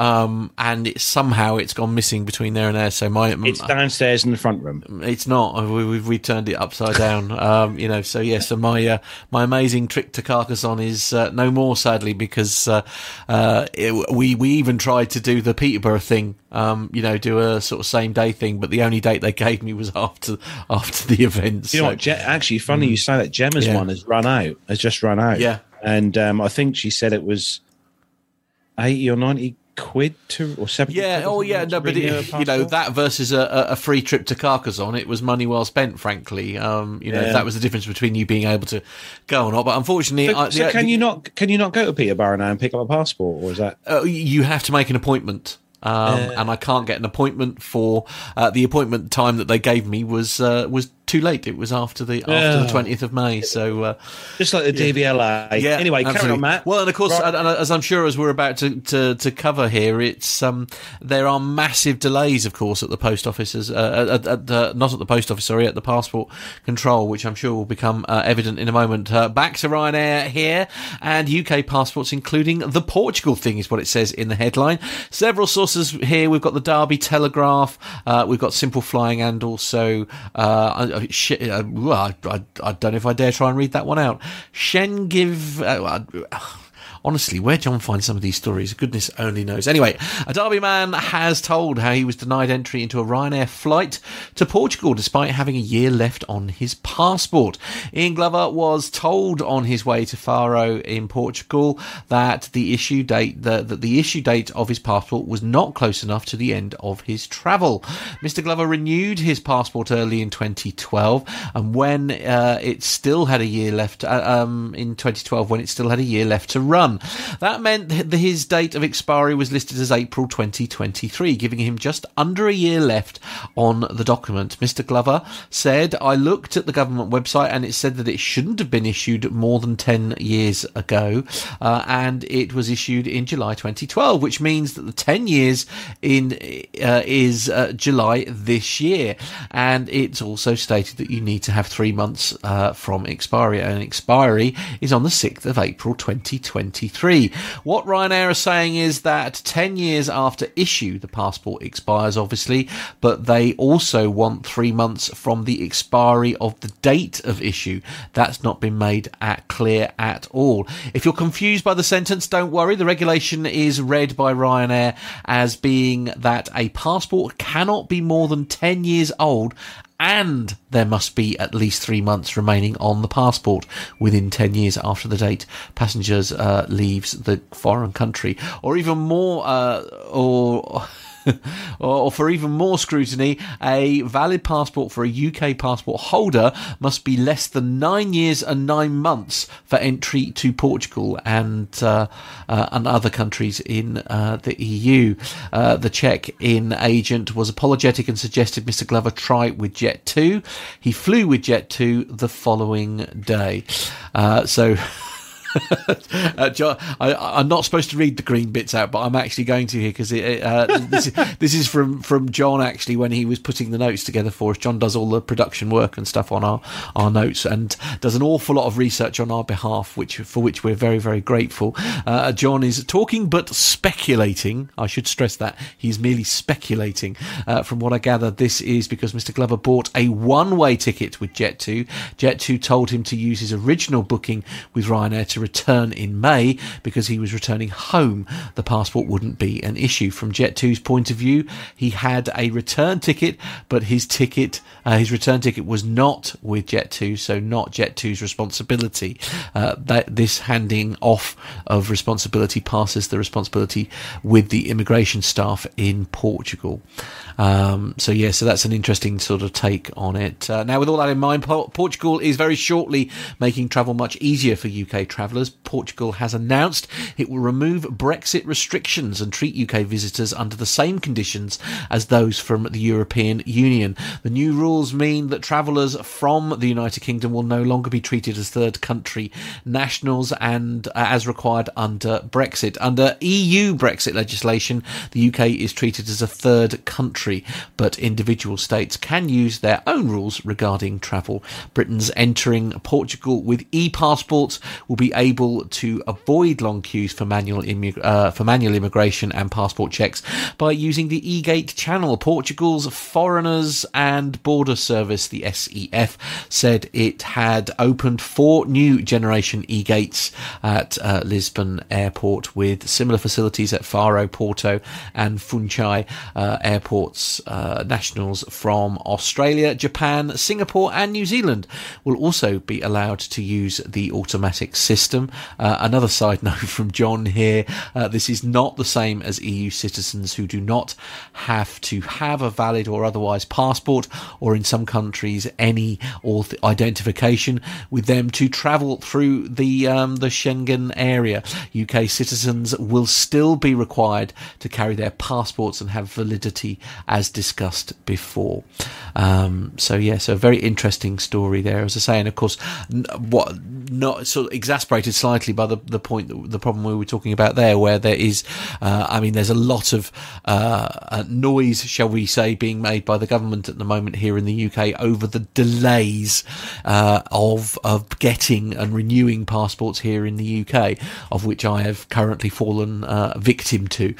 Um, and it, somehow it's gone missing between there and there. So my It's downstairs in the front room. it's not. We, we've we turned it upside down. Um, you know. So yes. so my uh, my amazing trick to Carcassonne is uh, no more, sadly, because uh, uh, it, we we even tried to do the Peterborough thing. Um, you know, do a sort of same day thing, but the only date they gave me was after after the event. You know what? Je- actually, funny you say that. Gemma's Yeah. one has run out. Has just run out. Yeah. and um, I think she said it was eighty or ninety quid to or seven Yeah. Oh, yeah. No, but it, you know that versus a, a free trip to Carcassonne, it was money well spent. Frankly, um, you know Yeah. that was the difference between you being able to go or not. But unfortunately, So, I, so the- can the- you not? Can you not go to Peterborough now and pick up a passport, or is that? uh, you have to make an appointment. Um, and I can't get an appointment for uh, the appointment time that they gave me was uh, was too late. It was after the after Yeah. the twentieth of May. So uh, Just like the DVLA. yeah. Anyway, carry on, Matt. Well, and of course, Right. and, and as I'm sure as we're about to, to, to cover here, it's um, there are massive delays, of course, at the post offices. Uh, at, at the, not at the post office, sorry, at the passport control, which I'm sure will become uh, evident in a moment. Uh, back to Ryanair here, and UK passports, including the Portugal thing, is what it says in the headline. Several sources here. We've got the Derby Telegraph, uh, we've got Simple Flying, and also sh- uh, I, I, I don't know if I dare try and read that one out. Shengiv. Uh, uh, Honestly, where John finds some of these stories, goodness only knows. Anyway, a Derby man has told how he was denied entry into a Ryanair flight to Portugal despite having a year left on his passport. Ian Glover was told on his way to Faro in Portugal that the issue date the, that the issue date of his passport was not close enough to the end of his travel. Mr. Glover renewed his passport early in 2012, and when uh, it still had a year left uh, um, in 2012, when it still had a year left to run. That meant that his date of expiry was listed as April 2023, giving him just under a year left on the document. Mr. Glover said, I looked at the government website and it said that it shouldn't have been issued more than 10 years ago, uh, and it was issued in July 2012, which means that the 10 years in uh, is uh, July this year. And it's also stated that you need to have three months uh, from expiry, and expiry is on the 6th of April 2023. What Ryanair is saying is that 10 years after issue, the passport expires, obviously, but they also want three months from the expiry of the date of issue. That's not been made at clear at all. If you're confused by the sentence, don't worry. The regulation is read by Ryanair as being that a passport cannot be more than 10 years old and there must be at least three months remaining on the passport within 10 years after the date passengers uh, leaves the foreign country. Or even more, uh, or or for even more scrutiny, a valid passport for a UK passport holder must be less than nine years and nine months for entry to Portugal and uh, uh, and other countries in uh, the EU. Uh, the check-in agent was apologetic and suggested Mr. Glover try it with Jet2. He flew with Jet2 the following day. Uh, so. uh, John, I, am not supposed to read the green bits out, but I'm actually going to here because uh, this, is, this is from, from John actually when he was putting the notes together for us. John does all the production work and stuff on our, our notes and does an awful lot of research on our behalf, which for which we're very very grateful. Uh, John is talking but speculating. I should stress that he's merely speculating. Uh, from what I gather, this is because Mr. Glover bought a one way ticket with Jet2. Jet2 told him to use his original booking with Ryanair to return in May because he was returning home. The passport wouldn't be an issue. From Jet2's point of view, he had a return ticket, but his ticket, uh, his return ticket was not with Jet2, so not Jet2's responsibility. Uh, that this handing off of responsibility passes the responsibility with the immigration staff in Portugal. Um, so yeah, so that's an interesting sort of take on it. Uh, now, with all that in mind, Portugal is very shortly making travel much easier for UK travellers. Portugal has announced it will remove Brexit restrictions and treat UK visitors under the same conditions as those from the European Union. The new rules mean that travellers from the United Kingdom will no longer be treated as third country nationals and uh, as required under Brexit. Under EU Brexit legislation, the UK is treated as a third country but individual states can use their own rules regarding travel. Britain's entering Portugal with e-passports will be able to avoid long queues for manual uh, for manual immigration and passport checks by using the e-gate channel. Portugal's Foreigners and Border Service, the SEF, said it had opened four new generation e-gates at uh, Lisbon Airport with similar facilities at Faro, Porto, and Funchal uh, airports uh, nationals from Australia, Japan, Singapore, and New Zealand will also be allowed to use the automatic system. Uh, another side note from John here uh, this is not the same as EU citizens who do not have to have a valid or otherwise passport, or in some countries, any auth- identification with them to travel through the, um, the Schengen area. UK citizens will still be required to carry their passports and have validity as discussed before. Um, so yeah, so a very interesting story there, as I say, and of course, what not sort of exasperated slightly by the the point that, the problem we were talking about there, where there is, uh, I mean, there's a lot of uh, uh, noise, shall we say, being made by the government at the moment here in the UK over the delays uh, of of getting and renewing passports here in the UK, of which I have currently fallen uh, victim to.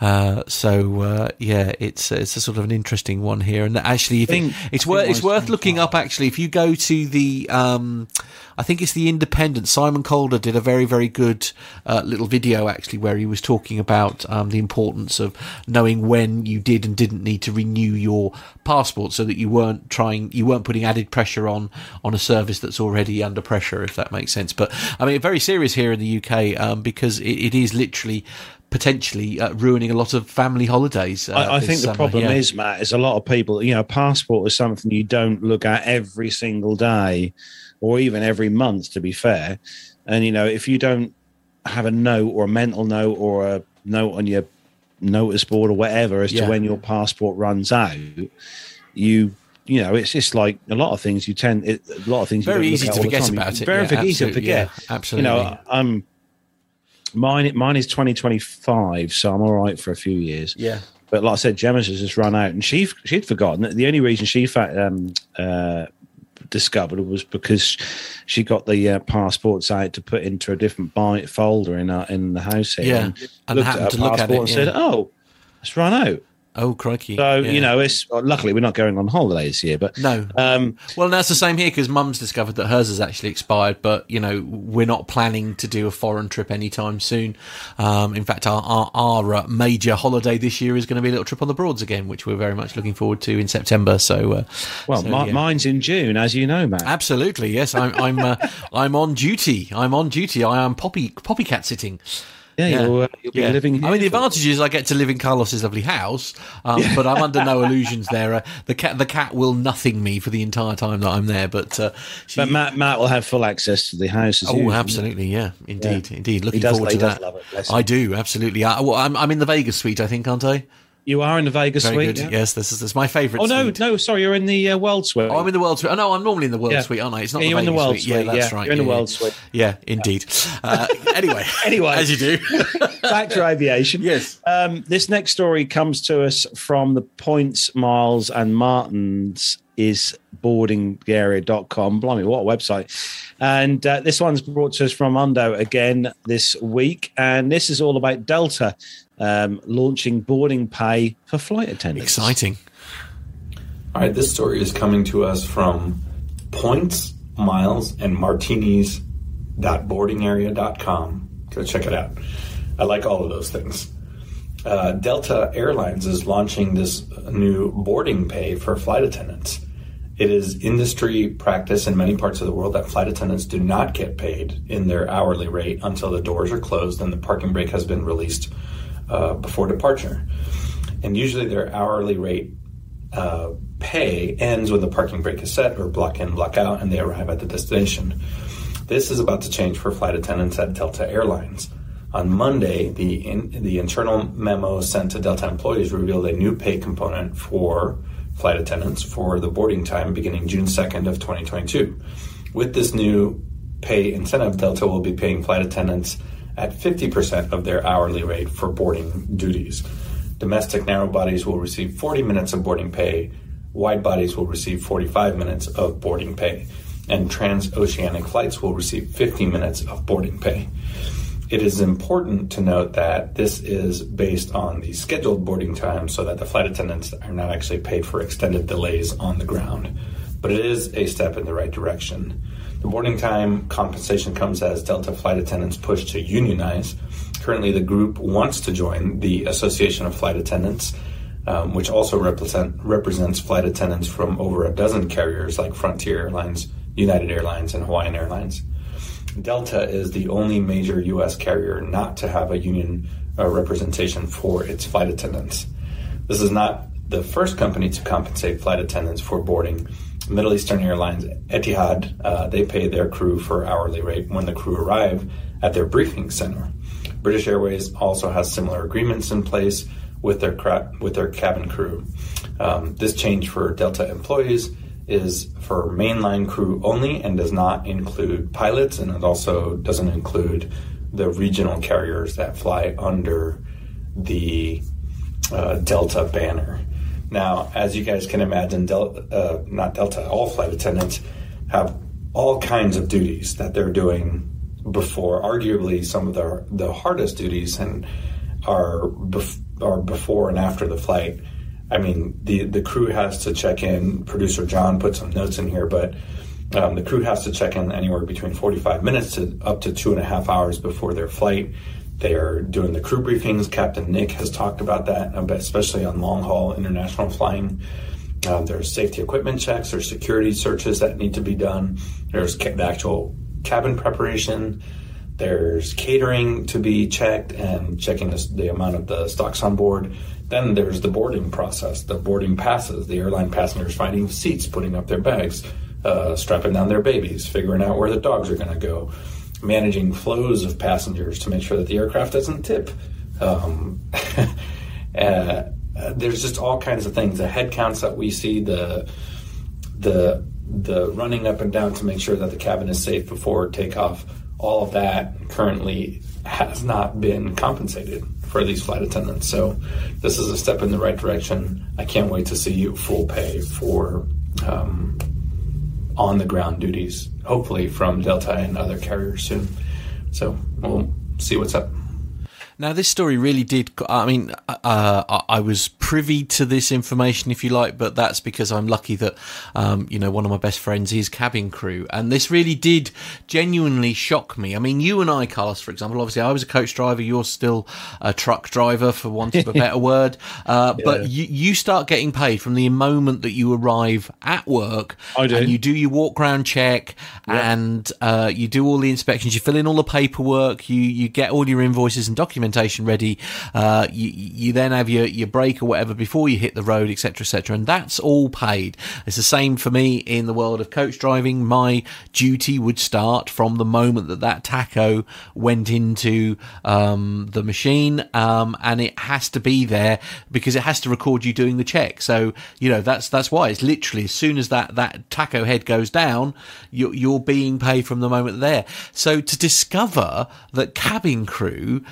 Uh, so yeah, it's it's a sort of an interesting one here, and actually, I think, it's worth it's worth looking up. Actually, if you go to the, um, I think it's the Independent. Simon Calder did a very very good uh, little video actually where he was talking about um, the importance of knowing when you did and didn't need to renew your passport, so that you weren't trying, you weren't putting added pressure on on a service that's already under pressure, if that makes sense. But I mean, very serious here in the UK um, because it, it is literally potentially uh, ruining a lot of family holidays. Uh, I, I think the problem yeah. is, Matt, is a lot of people, you know, passport is something you don't look at every single day or even every month, to be fair. And, you know, if you don't have a note or a mental note or a note on your notice board or whatever as yeah. to when your passport runs out, you you know, it's just like a lot of things you tend, it, a lot of things very easy to forget about it. Very yeah, easy to forget. Yeah, absolutely. You know, I'm Mine, mine is 2025, so I'm all right for a few years. Yeah. But like I said, Gemma's has just run out, and she she'd forgotten. The only reason she um, uh, discovered was because she got the uh, passports out to put into a different buy folder in in the house here. Yeah, and, and looked at her passport it, and yeah. said, "Oh, it's run out." Oh, crikey! So Yeah. you know, it's luckily we're not going on holiday this year, but No. Um, Well, that's the same here because Mum's discovered that hers has actually expired, but you know we're not planning to do a foreign trip anytime soon. Um, in fact, our our, our uh, major holiday this year is going to be a little trip on the Broads again, which we're very much looking forward to in September. So, uh, well, so, yeah. mine's in June, as you know, Matt. Absolutely, yes. I'm I'm uh, I'm on duty. I'm on duty. I am poppy poppycat sitting. Yeah, You'll, uh, you'll be Yeah. living. I mean, the here advantage is I get to live in Carlos's lovely house, um, but I'm under no illusions there. Uh, the cat, the cat will nothing me for the entire time that I'm there. But, uh, she, But Matt, Matt will have full access to the house. As oh, usual. absolutely, yeah, indeed, indeed. Looking does- forward to that. it. I do absolutely. I, well, I'm I'm in the Vegas suite, I think, aren't I? You are in the Vegas Very suite. yeah? Yes, this is this is my favourite. Oh no, suite. no, sorry, you're in the uh, World Suite. Oh, I'm in the World Suite. Oh, no, I'm normally in the World Yeah. Suite, aren't I? It's not Yeah, the you're in the World Suite. Yeah, that's right. You're in the World. Suite. Yeah, indeed. Uh, anyway, Anyway. as you do. Back to aviation. Yes. Um, this next story comes to us from the Points, Miles, and Martins is boardingarea.com. Blimey, what a website. And uh, this one's brought to us from Undo again this week. And this is all about Delta um, launching boarding pay for flight attendants. Exciting. All right, this story is coming to us from points, miles, and martinis.boardingarea.com. Go check it out. I like all of those things. Uh, Delta Airlines is launching this new boarding pay for flight attendants. It is industry practice in many parts of the world that flight attendants do not get paid in their hourly rate until the doors are closed and the parking brake has been released uh, before departure. And usually their hourly rate uh, pay ends when the parking brake is set or block in, block out, and they arrive at the destination. This is about to change for flight attendants at Delta Airlines. On Monday, the in, the internal memo sent to Delta employees revealed a new pay component for flight attendants for the boarding time beginning June 2nd of 2022. With this new pay incentive, Delta will be paying flight attendants at 50% of their hourly rate for boarding duties. Domestic narrow bodies will receive 40 minutes of boarding pay, wide bodies will receive 45 minutes of boarding pay, and transoceanic flights will receive 50 minutes of boarding pay. It is important to note that this is based on the scheduled boarding time so that the flight attendants are not actually paid for extended delays on the ground. But it is a step in the right direction. The boarding time compensation comes as Delta flight attendants push to unionize. Currently, the group wants to join the Association of Flight Attendants, um, which also represent, represents flight attendants from over a dozen carriers like Frontier Airlines, United Airlines, and Hawaiian Airlines. Delta is the only major U.S. carrier not to have a union uh, representation for its flight attendants. This is not the first company to compensate flight attendants for boarding. Middle Eastern Airlines, Etihad, uh, they pay their crew for hourly rate when the crew arrive at their briefing center. British Airways also has similar agreements in place with their cra- with their cabin crew. Um, this change for Delta employees is for mainline crew only and does not include pilots, and it also doesn't include the regional carriers that fly under the uh, Delta banner. Now, as you guys can imagine, Del- uh, not Delta, all flight attendants have all kinds of duties that they're doing before, arguably some of the the hardest duties, and are bef- are before and after the flight. I mean, the the crew has to check in. Producer John put some notes in here, but um, the crew has to check in anywhere between 45 minutes to up to two and a half hours before their flight. They are doing the crew briefings. Captain Nick has talked about that, uh, especially on long haul international flying. Um, there's safety equipment checks, there's security searches that need to be done. There's ca- the actual cabin preparation. There's catering to be checked and checking the, the amount of the stocks on board. Then there's the boarding process, the boarding passes, the airline passengers finding seats, putting up their bags, uh, strapping down their babies, figuring out where the dogs are going to go, managing flows of passengers to make sure that the aircraft doesn't tip. Um, uh, there's just all kinds of things. The head counts that we see, the the the running up and down to make sure that the cabin is safe before takeoff. All of that currently has not been compensated for these flight attendants. So this is a step in the right direction. I can't wait to see you full pay for um, on the ground duties, hopefully from Delta and other carriers soon. So we'll see what's up. Now, this story really did. I mean, uh, I was privy to this information, if you like, but that's because I'm lucky that, um, you know, one of my best friends is cabin crew. And this really did genuinely shock me. I mean, you and I, Carlos, for example, obviously I was a coach driver. You're still a truck driver, for want of a better word. Uh, yeah. But you, you start getting paid from the moment that you arrive at work. I do. And you do your walk round check yeah. and uh, you do all the inspections. You fill in all the paperwork. You, you get all your invoices and ready. Uh, you, you then have your, your break or whatever before you hit the road, etc., etc. And that's all paid. It's the same for me in the world of coach driving. My duty would start from the moment that that tacho went into um, the machine, um, and it has to be there because it has to record you doing the check. So you know that's that's why it's literally as soon as that that tacho head goes down, you're, you're being paid from the moment there. So to discover that cabin crew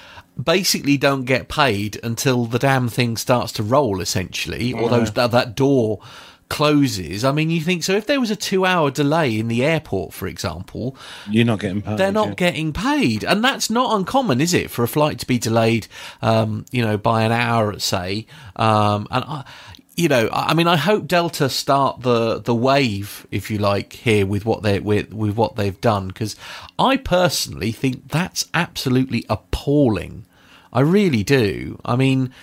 basically don't get paid until the damn thing starts to roll, essentially, or those that door closes. I mean, you think so? If there was a two-hour delay in the airport, for example, you're not getting paid. They're not yeah. getting paid, and that's not uncommon, is it, for a flight to be delayed? Um, you know, by an hour, say. Um, and I, you know, I mean, I hope Delta start the the wave, if you like, here with what they with with what they've done, because I personally think that's absolutely appalling. I really do. I mean.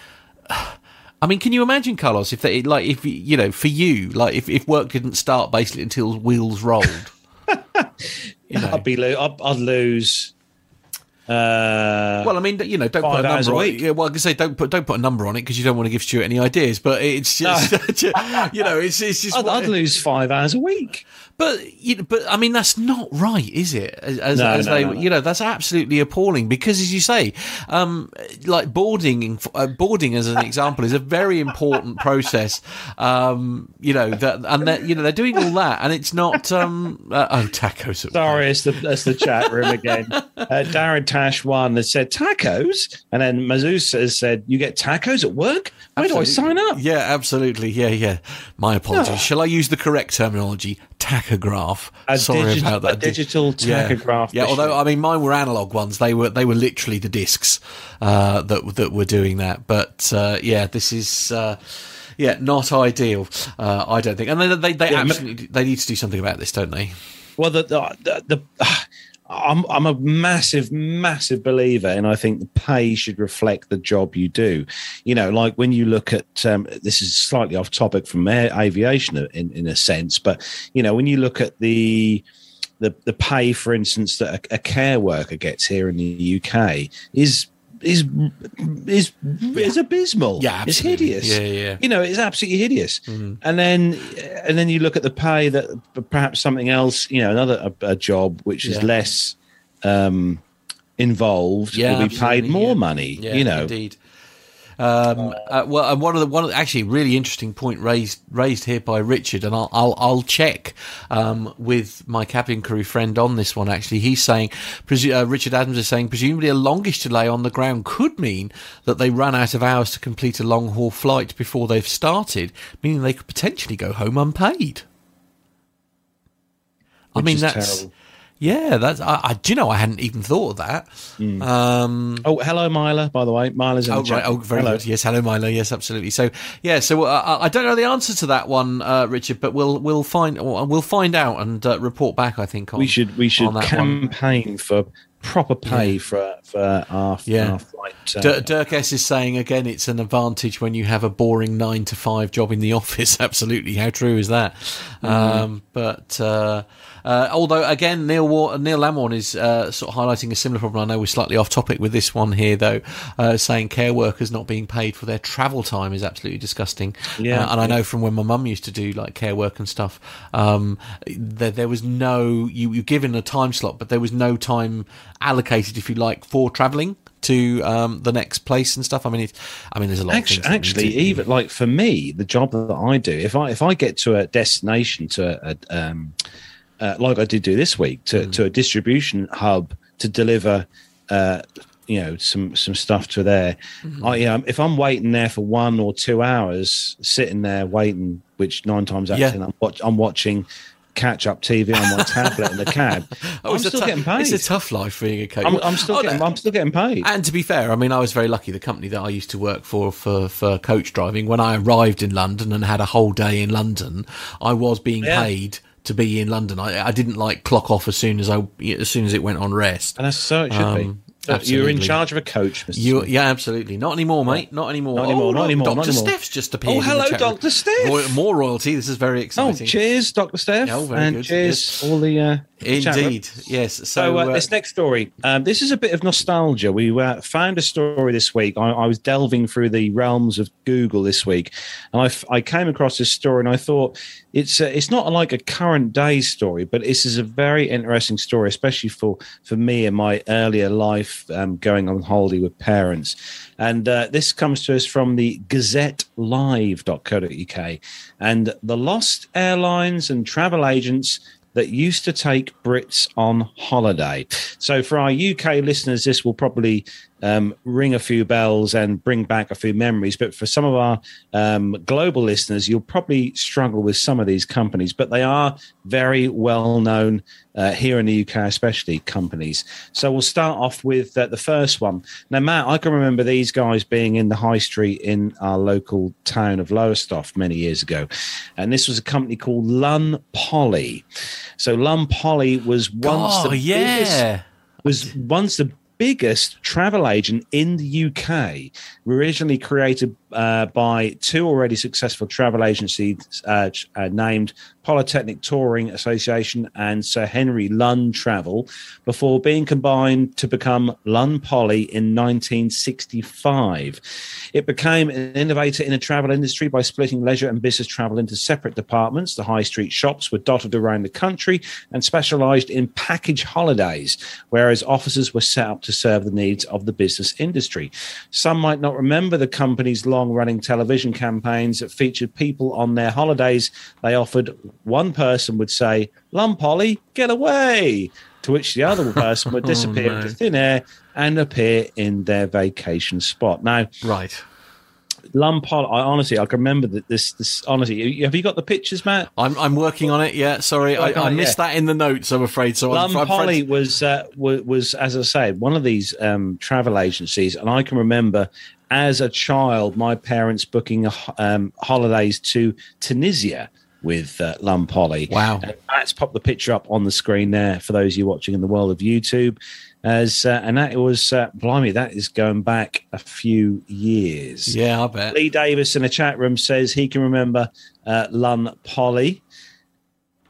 I mean, can you imagine, Carlos, if they like, if you know, for you, like, if, if work didn't start basically until wheels rolled, you know. I'd be, I'd, I'd lose uh, well, I mean, you know, don't put a number on it. Yeah, well, I can say don't put don't put a number on it because you don't want to give Stuart any ideas. But it's just, no. you know, it's it's just. I'd, I'd, lose five hours a week. But you know, but I mean, that's not right, is it? As, as, no, as no, they, no, you know, that's absolutely appalling because, as you say, um, like boarding, uh, boarding as an example is a very important process. Um, you know that, and that you know they're doing all that, and it's not. Um, uh, oh, tacos. Sorry, it's the it's the chat room again. Uh, Darren Tash one has said tacos, and then Mazus has said you get tacos at work. Where absolutely. do I sign up? Yeah, absolutely. Yeah, yeah. My apologies. Oh. Shall I use the correct terminology? Tachograph. A Sorry digi- about that. A digital tachograph. Yeah, yeah although I mean mine were analog ones. They were they were literally the discs uh, that that were doing that. But uh, yeah, this is. Uh, yeah, not ideal. Uh, I don't think, and they they, they yeah, absolutely they need to do something about this, don't they? Well, the the, the, the I'm I'm a massive, massive believer, and I think the pay should reflect the job you do. You know, like when you look at um, this is slightly off topic from aviation in in a sense, but you know when you look at the the the pay, for instance, that a, a care worker gets here in the UK is is is is abysmal. Yeah, it's hideous. Yeah, yeah. You know, it's absolutely hideous. Mm-hmm. And then and then you look at the pay that perhaps something else, you know, another a, a job which is yeah. less um, involved yeah, will be paid more yeah. money. you know, indeed. Um, uh, well, and one of the one of the, actually really interesting point raised raised here by Richard, and I'll I'll, I'll check um, with my cabin crew friend on this one. Actually, he's saying presu- uh, Richard Adams is saying presumably a longish delay on the ground could mean that they run out of hours to complete a long haul flight before they've started, meaning they could potentially go home unpaid. Which I mean that's. Terrible yeah, that's. I, I, do you know I hadn't even thought of that. Mm. Um, oh, hello, Myla. By the way, Myla's in oh, the chat. Right. Oh, very hello. good. Yes, hello, Myla. Yes, absolutely. So, yeah. So uh, I don't know the answer to that one, uh, Richard, but we'll we'll find we'll find out and uh, report back. I think on, we should we should campaign one. for proper pay yeah. for for our, yeah. our flight. Uh, D- Dirk S is saying again, it's an advantage when you have a boring nine to five job in the office. Absolutely, how true is that? Mm. Um, but uh, uh, although, again, Neil War- Neil Lamorne is uh, sort of highlighting a similar problem. I know we're slightly off topic with this one here, though, uh, saying care workers not being paid for their travel time is absolutely disgusting. Yeah, uh, and I know from when my mum used to do like care work and stuff, um, there, there was no you you given a time slot, but there was no time allocated, if you like, for travelling to um, the next place and stuff. I mean, I mean, there's a lot. Actually, actually even like for me, the job that I do, if I if I get to a destination to a, a um, uh, like I did do this week, to, mm. to a distribution hub to deliver, uh, you know, some some stuff to there. Mm-hmm. I um, if I'm waiting there for one or two hours, sitting there waiting, which nine times out of ten I'm, watch, I'm watching catch up TV on my tablet in the cab. Oh, I'm still tou- getting paid. It's a tough life being a coach. I'm, I'm still Oh, getting. no. I'm still getting paid. And to be fair, I mean, I was very lucky. The company that I used to work for, for for coach driving, when I arrived in London and had a whole day in London, I was being Yeah. paid to be in London. I, I didn't like clock off as soon as I as soon as it went on rest. and that's so it should Um, So You're in charge of a coach, Mr. You, yeah, absolutely. Not anymore, mate. Not anymore. Not anymore, Oh, not anymore, Dr. not anymore. Steph's just appeared. Oh, hello. Dr. Steph. More, more royalty. This is very exciting. Oh, cheers, Doctor Steph, Oh, very and good, cheers yes. all the. Uh. Indeed, yes. So, So, uh, uh, this next story, um, this is a bit of nostalgia. We uh, found a story this week. I, I was delving through the realms of Google this week, and I, f- I came across this story, and I thought it's uh, it's not like a current day story, but this is a very interesting story, especially for for me in my earlier life, um, going on holiday with parents. And uh, this comes to us from the GazetteLive.co.uk, and the lost airlines and travel agents that used to take Brits on holiday. So, for our UK listeners, this will probably um, ring a few bells and bring back a few memories. But for some of our um, global listeners, you'll probably struggle with some of these companies, but they are very well known uh, here in the UK, especially companies. So, we'll start off with uh, the first one. Now, Matt, I can remember these guys being in the high street in our local town of Lowestoft many years ago. And this was a company called Lunn Poly. So Lunn Poly was once oh, the yeah. biggest was once the biggest travel agent in the UK. Originally created uh, by two already successful travel agencies uh, uh, named Polytechnic Touring Association and Sir Henry Lunn Travel, before being combined to become Lunn Poly in 1965. It became an innovator in the travel industry by splitting leisure and business travel into separate departments. The high street shops were dotted around the country and specialized in package holidays, whereas offices were set up to serve the needs of the business industry. Some might not remember the company's long running television campaigns that featured people on their holidays. They offered one person would say, Lunn Poly, get away. To which the other person would oh, disappear no. into thin air and appear in their vacation spot. Now, Right. Lunn Poly, I honestly, I can remember that this, this, honestly, have you got the pictures, Matt? I'm I'm working on it. Yeah, sorry, I, I missed that in the notes. I'm afraid. So Lunn Poly afraid- was, uh, was was as I said one of these um, travel agencies, and I can remember as a child my parents booking um, holidays to Tunisia with uh, Lunn Poly. Wow. And Matt's popped the picture up on the screen there for those of you watching in the world of YouTube. As uh, and that was uh, blimey, that is going back a few years. Yeah, I bet. Lee Davis in the chat room says he can remember uh, Lunn Poly.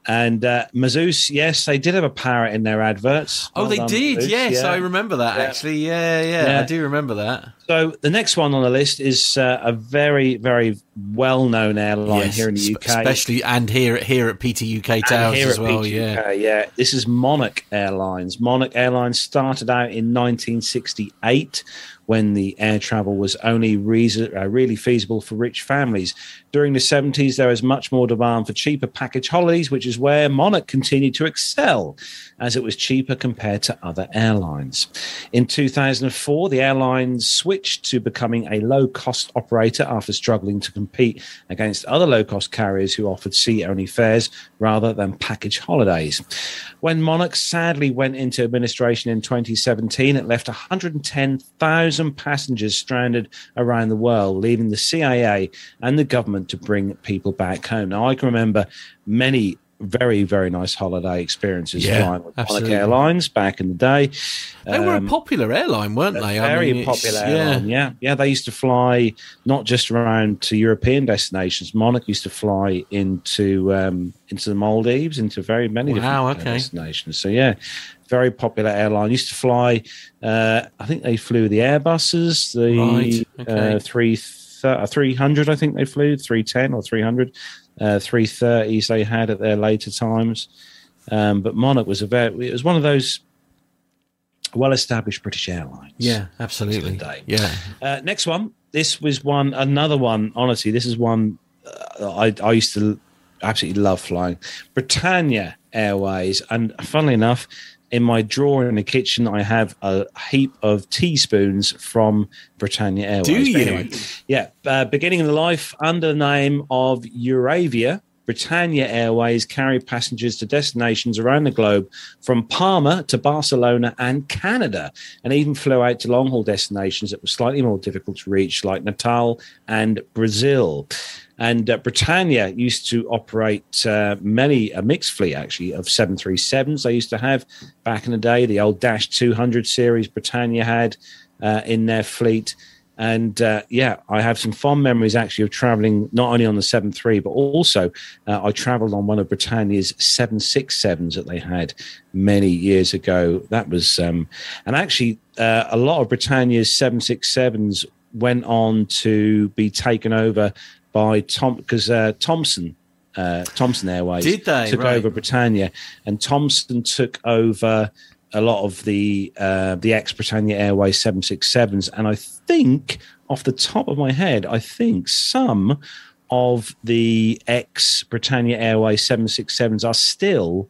And uh, Mazouz, yes, they did have a parrot in their adverts. Oh, Well they done, did. Mazouz, Yes, yeah. I remember that. Yeah. Actually, yeah, yeah, Yeah. I do remember that. So the next one on the list is uh, a very, very well-known airline yes, here in the UK. especially and here here at PTUK Towers here as at well. PTUK, Yeah. yeah. This is Monarch Airlines. Monarch Airlines started out in 1968 when the air travel was only reason, uh, really feasible for rich families. During the 70s, there was much more demand for cheaper package holidays, which is where Monarch continued to excel, as it was cheaper compared to other airlines. In 2004, the airline switched to becoming a low cost operator after struggling to compete against other low cost carriers who offered seat only fares rather than package holidays. When Monarch sadly went into administration in 2017, it left 110,000 passengers stranded around the world, leaving the CAA and the government to bring people back home. Now, I can remember many very, very nice holiday experiences Yeah, flying with Monarch. Airlines back in the day. They were a Um, popular airline, weren't they? very mean, popular yeah. airline. Yeah, yeah. They used to fly not just around to European destinations. Monarch used to fly into um, into the Maldives, into very many Wow, different okay. destinations. So yeah, very popular airline. Used to fly. Uh, I think they flew the Airbuses, the Right, okay. uh, three three hundred. I think they flew three ten or three hundred. Uh, 330s they had at their later times, um, but Monarch was a very. It was one of those well-established British airlines. Yeah, absolutely. Yeah. Uh, next one. This was one, another one. Honestly, this is one uh, I, I used to absolutely love flying. Britannia Airways, and funnily enough, in my drawer in the kitchen, I have a heap of teaspoons from Britannia Airways. Do you? anyway, yeah, uh, beginning in life under the name of Euravia. Britannia Airways carried passengers to destinations around the globe from Palma to Barcelona and Canada, and even flew out to long haul destinations that were slightly more difficult to reach, like Natal and Brazil. And uh, Britannia used to operate uh, many, a mixed fleet actually of 737s. They used to have back in the day, the old Dash 200 series Britannia had uh, in their fleet. And uh, yeah, I have some fond memories actually of traveling not only on the 7.3, but also uh, I traveled on one of Britannia's 767s that they had many years ago. That was, um, and actually, uh, a lot of Britannia's 767s went on to be taken over by Tom, because uh, Thomson. Uh, Thomson Airways Did they? took Right. over Britannia, and Thomson took over a lot of the uh, the ex Britannia Airways 767s, and I think off the top of my head, I think some of the ex Britannia Airways 767s are still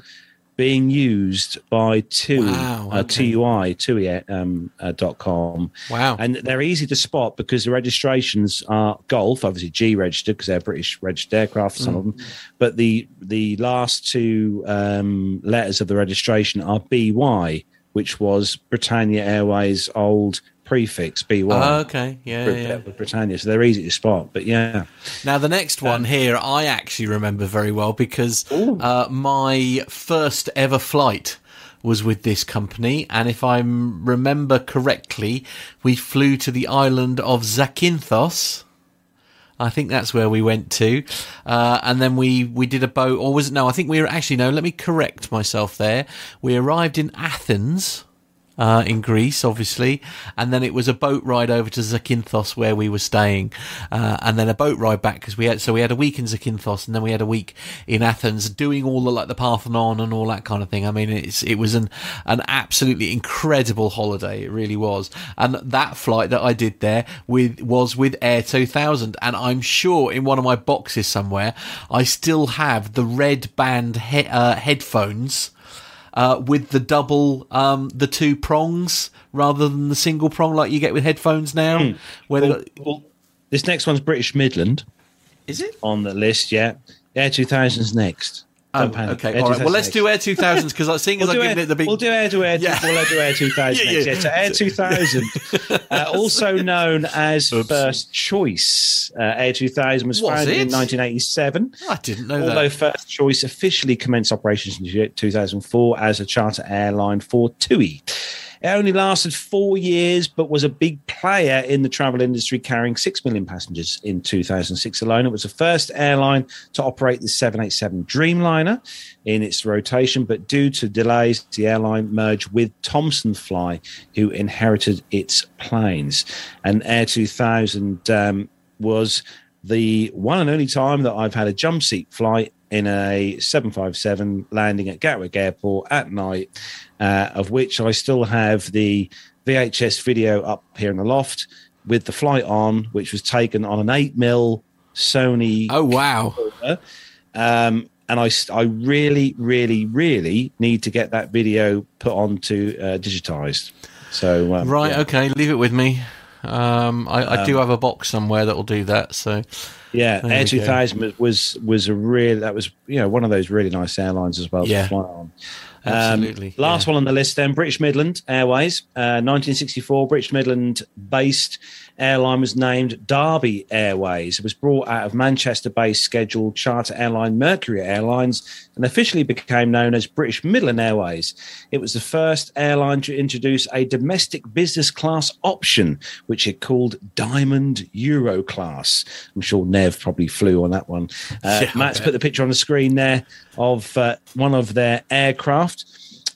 being used by TUI, Wow, uh. TUI, TUI um, uh, dot com. Wow. And they're easy to spot because the registrations are Golf, obviously G registered because they're British registered aircraft, some of them. But the the last two um, letters of the registration are BY, which was Britannia Airways' old prefix BY. Oh, okay. Yeah, yeah. with Britannia, so they're easy to spot. But yeah, Now, the next one here, I actually remember very well because uh, my first ever flight was with this company. And if I remember correctly, we flew to the island of Zakynthos. I think that's where we went to. Uh, and then we, we did a boat, or was it? No, I think we were actually, no, let me correct myself there. We arrived in Athens uh, in Greece, obviously, and then it was a boat ride over to Zakynthos where we were staying, uh, and then a boat ride back because we had so we had a week in Zakynthos and then we had a week in Athens doing all the like the Parthenon and all that kind of thing. I mean, it's it was an an absolutely incredible holiday. It really was, and that flight that I did there with was with Air 2000, and I'm sure in one of my boxes somewhere I still have the red band he- uh, headphones uh, with the double, um, the two prongs rather than the single prong like you get with headphones now. Where well, got- well, this next one's British Midland is it? on the list. Yeah, Air 2000's next. Oh, okay, Air all right. Well, let's next. do Air 2000s because I seeing as We'll I'm giving air, it the big. we'll do Air to Air. Yeah. We'll do Air 2000 Yeah, next. yeah. Yeah, so Air 2000, uh, also known as Oops. First Choice. Uh, Air 2000 was, Was founded in 1987. I didn't know Although that. First Choice officially commenced operations in 2004 as a charter airline for TUI. It only lasted four years, but was a big player in the travel industry, carrying 6 million passengers in 2006 alone. It was the first airline to operate the 787 Dreamliner in its rotation, but due to delays, the airline merged with Thomson Fly, who inherited its planes. And Air 2000 um, was the one and only time that I've had a jump seat flight in a 757 landing at Gatwick Airport at night, uh, of which I still have the VHS video up here in the loft with the flight on, which was taken on an 8 mil Sony Oh wow! um, and I, I really, really, really need to get that video put onto uh, digitized. So um, Right, yeah. okay, leave it with me. Um, I, I do have a box somewhere that will do that. So yeah, There Air 2000 was, was was a real that was you know one of those really nice airlines as well Yeah. to fly on. Um, Absolutely, last yeah. one on the list then British Midland Airways, uh, 1964. British Midland based airline was named Derby Airways. It was brought out of Manchester based scheduled charter airline Mercury Airlines and officially became known as British Midland Airways. It was the first airline to introduce a domestic business class option, which it called Diamond Euro Class. I'm sure Nev probably flew on that one. Uh, Yeah, Matt's put the picture on the screen there of uh, one of their aircraft.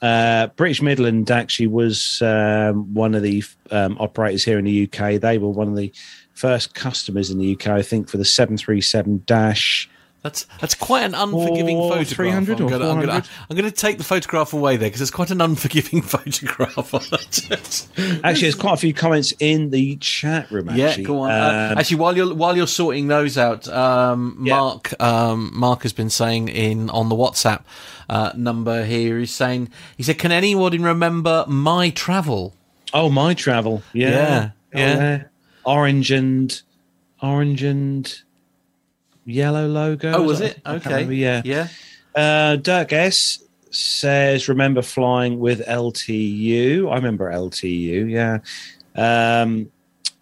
Uh, British Midland actually was um, one of the um, operators here in the UK. They were one of the first customers in the UK, I think, for the 737 Dash. that's that's quite an unforgiving Or photograph. 300 I'm or gonna, I'm, gonna, I'm gonna take the photograph away there because it's quite an unforgiving photograph. Actually, there's quite a few comments in the chat room. Yeah, Actually. go on. Uh, Um, actually, while you're while you're sorting those out, um, Yeah. Mark um, Mark has been saying in on the WhatsApp uh, number here. He's saying he said, "Can anyone remember MyTravel?" oh, MyTravel. Yeah. Yeah, Oh, yeah. Orange and orange and yellow logo. Oh, was it? Okay. remember, Yeah. Yeah. Uh, Dirk S says, "Remember flying with LTU? I remember LTU. Yeah. Um,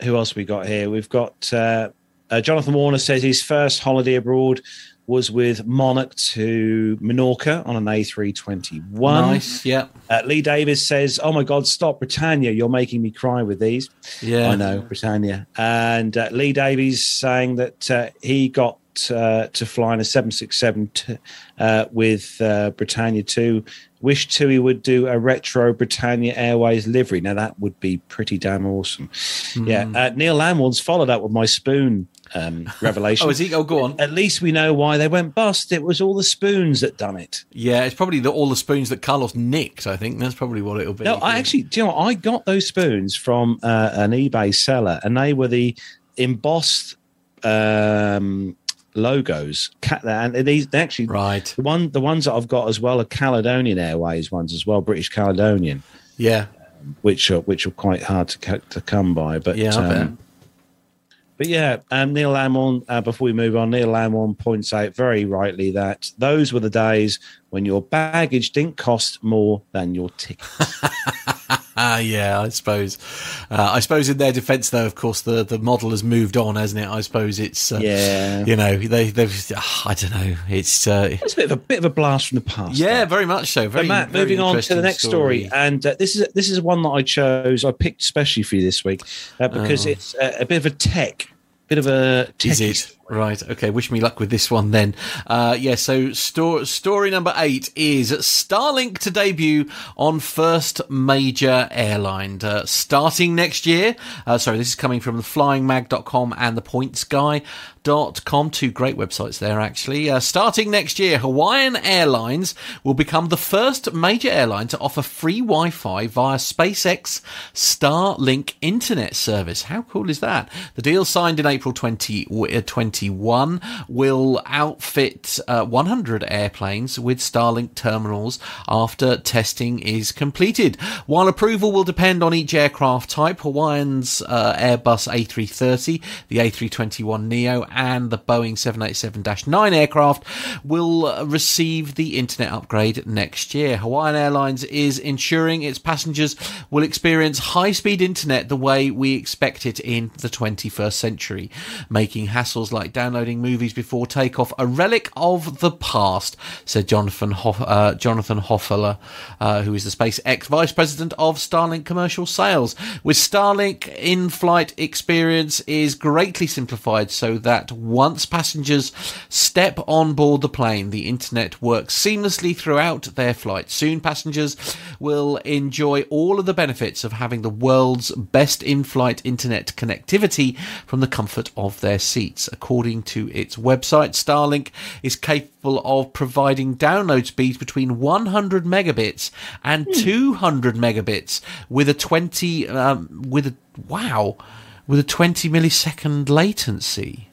who else we got here? We've got uh, uh, Jonathan Warner says his first holiday abroad was with Monarch to Minorca on an A321. Nice. Yeah. Uh, Lee Davis says, "Oh my God, stop Britannia! You're making me cry with these." Yeah. I know Britannia. And uh, Lee Davies saying that uh, he got uh, to fly in a 767 t- uh, with uh, Britannia too. Wish too he would do a retro Britannia Airways livery. Now that would be pretty damn awesome. Yeah. Uh, Neil Lamwarn's followed up with my spoon um, revelation. Oh, is he? Oh, go on. At least we know why they went bust. It was all the spoons that done it. Yeah, it's probably the, all the spoons that Carlos nicked. I think that's probably what it'll be. No, I actually, do you know, what? I got those spoons from uh, an eBay seller, and they were the embossed um, logos. And these they actually, Right. the one, the ones that I've got as well are Caledonian Airways ones as well, British Caledonian, Yeah. which are which are quite hard to to come by. But Yeah, um, but yeah, um, Neil Lamorn. Uh, before we move on, Neil Lamorn points out very rightly that those were the days when your baggage didn't cost more than your ticket. Ah, yeah, I suppose. Uh, I suppose in their defence, though, of course, the, the model has moved on, hasn't it? I suppose it's, uh, Yeah. you know, they they've, I don't know, it's, uh, It's a bit of a bit of a blast from the past. yeah, that. very much so. Very, Matt, very moving on to the next story, and uh, this is this is one that I chose. I picked especially for you this week uh, because Oh. it's uh, a bit of a tech, bit of a Is it story. Right? Okay. Wish me luck with this one then. Uh, yeah. So sto- story number eight is Starlink to debut on first major airline uh, starting next year. Uh, sorry, this is coming from the FlyingMag.com and the PointsGuy.com. Two great websites there actually. Uh, starting next year, Hawaiian Airlines will become the first major airline to offer free Wi-Fi via SpaceX Starlink internet service. How cool is that? The deal signed in April 2021 will outfit uh, 100 airplanes with Starlink terminals after testing is completed. While approval will depend on each aircraft type, Hawaiian's uh, Airbus A330, the A321 Neo, and the Boeing 787-9 aircraft will receive the internet upgrade next year. Hawaiian Airlines is ensuring its passengers will experience high-speed internet the way we expect it in the 21st century, making hassles like downloading movies before takeoff a relic of the past, said Jonathan Hoff, uh, Jonathan Hofeller, uh, who is the SpaceX vice president of Starlink commercial sales. With Starlink, in-flight experience is greatly simplified so that once passengers step on board the plane, the internet works seamlessly throughout their flight. Soon, passengers will enjoy all of the benefits of having the world's best in-flight internet connectivity from the comfort of their seats. According to its website, Starlink is capable of providing download speeds between 100 megabits and 200 megabits with a 20 um, with a wow with a 20 millisecond latency.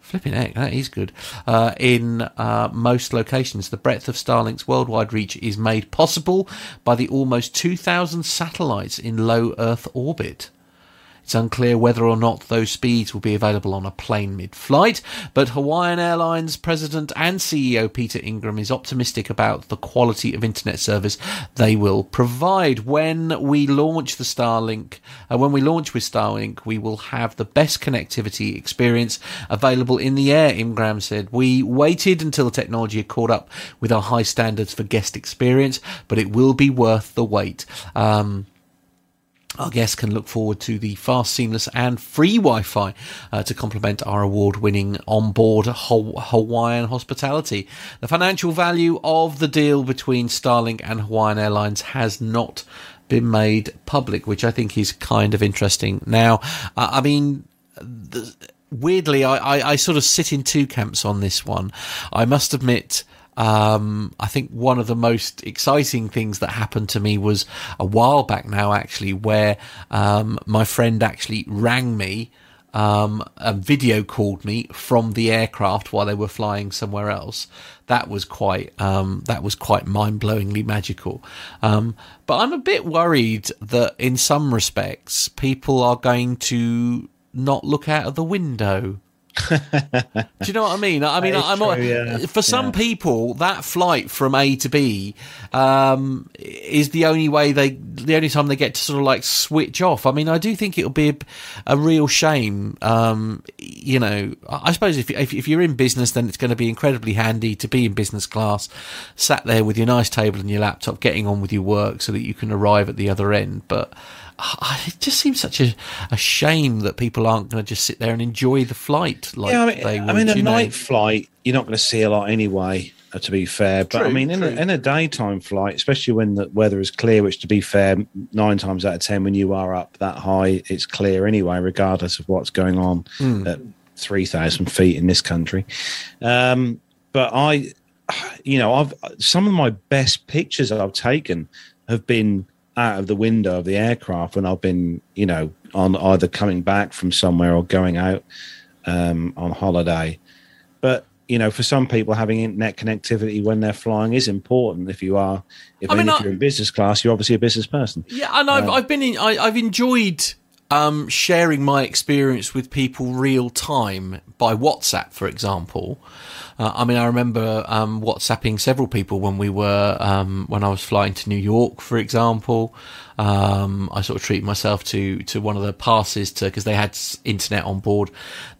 Flipping heck, that is good. Uh, in uh, most locations, the breadth of Starlink's worldwide reach is made possible by the almost 2,000 satellites in low Earth orbit. It's unclear whether or not those speeds will be available on a plane mid flight, but Hawaiian Airlines president and CEO Peter Ingram is optimistic about the quality of internet service they will provide. When we launch the Starlink, uh, when we launch with Starlink, we will have the best connectivity experience available in the air, Ingram said. We waited until the technology had caught up with our high standards for guest experience, but it will be worth the wait. Um, our guests can look forward to the fast, seamless, and free Wi Fi uh, to complement our award winning onboard Haw- Hawaiian hospitality. The financial value of the deal between Starlink and Hawaiian Airlines has not been made public, which I think is kind of interesting. Now, uh, I mean, the, weirdly, I, I, I sort of sit in two camps on this one. I must admit, um, I think one of the most exciting things that happened to me was a while back now, actually, where um, my friend actually rang me. Um, and video called me from the aircraft while they were flying somewhere else. That was quite, um, that was quite mind-blowingly magical. Um, but I'm a bit worried that in some respects, people are going to not look out of the window. Do you know what I mean? I mean, I'm true, yeah. for some Yeah. people that flight from A to B um, is the only way they, the only time they get to sort of like switch off. I mean, I do think it'll be a, a real shame. Um, you know, I suppose if, if if you're in business, then it's going to be incredibly handy to be in business class, sat there with your nice table and your laptop, getting on with your work, so that you can arrive at the other end. But it just seems such a, a shame that people aren't going to just sit there and enjoy the flight like yeah, I mean, they I mean, a you know. night flight, you're not going to see a lot anyway. uh, To be fair, but I mean, in a, in a daytime flight, especially when the weather is clear, which to be fair, nine times out of ten, when you are up that high, it's clear anyway, regardless of what's going on Hmm. at three thousand feet in this country. Um, but I, you know, I've some of my best pictures I've taken have been out of the window of the aircraft when I've been, you know, on either coming back from somewhere or going out um, on holiday. But you know, for some people, having internet connectivity when they're flying is important. If you are, if, I mean, if I- you're in business class, you're obviously a business person. Yeah, and I've I've been in. I, I've enjoyed um, sharing my experience with people real time by WhatsApp, for example. Uh, I mean, I remember um, WhatsApping several people when we were um, when I was flying to New York, for example. Um, I sort of treated myself to to one of the passes to because they had internet on board,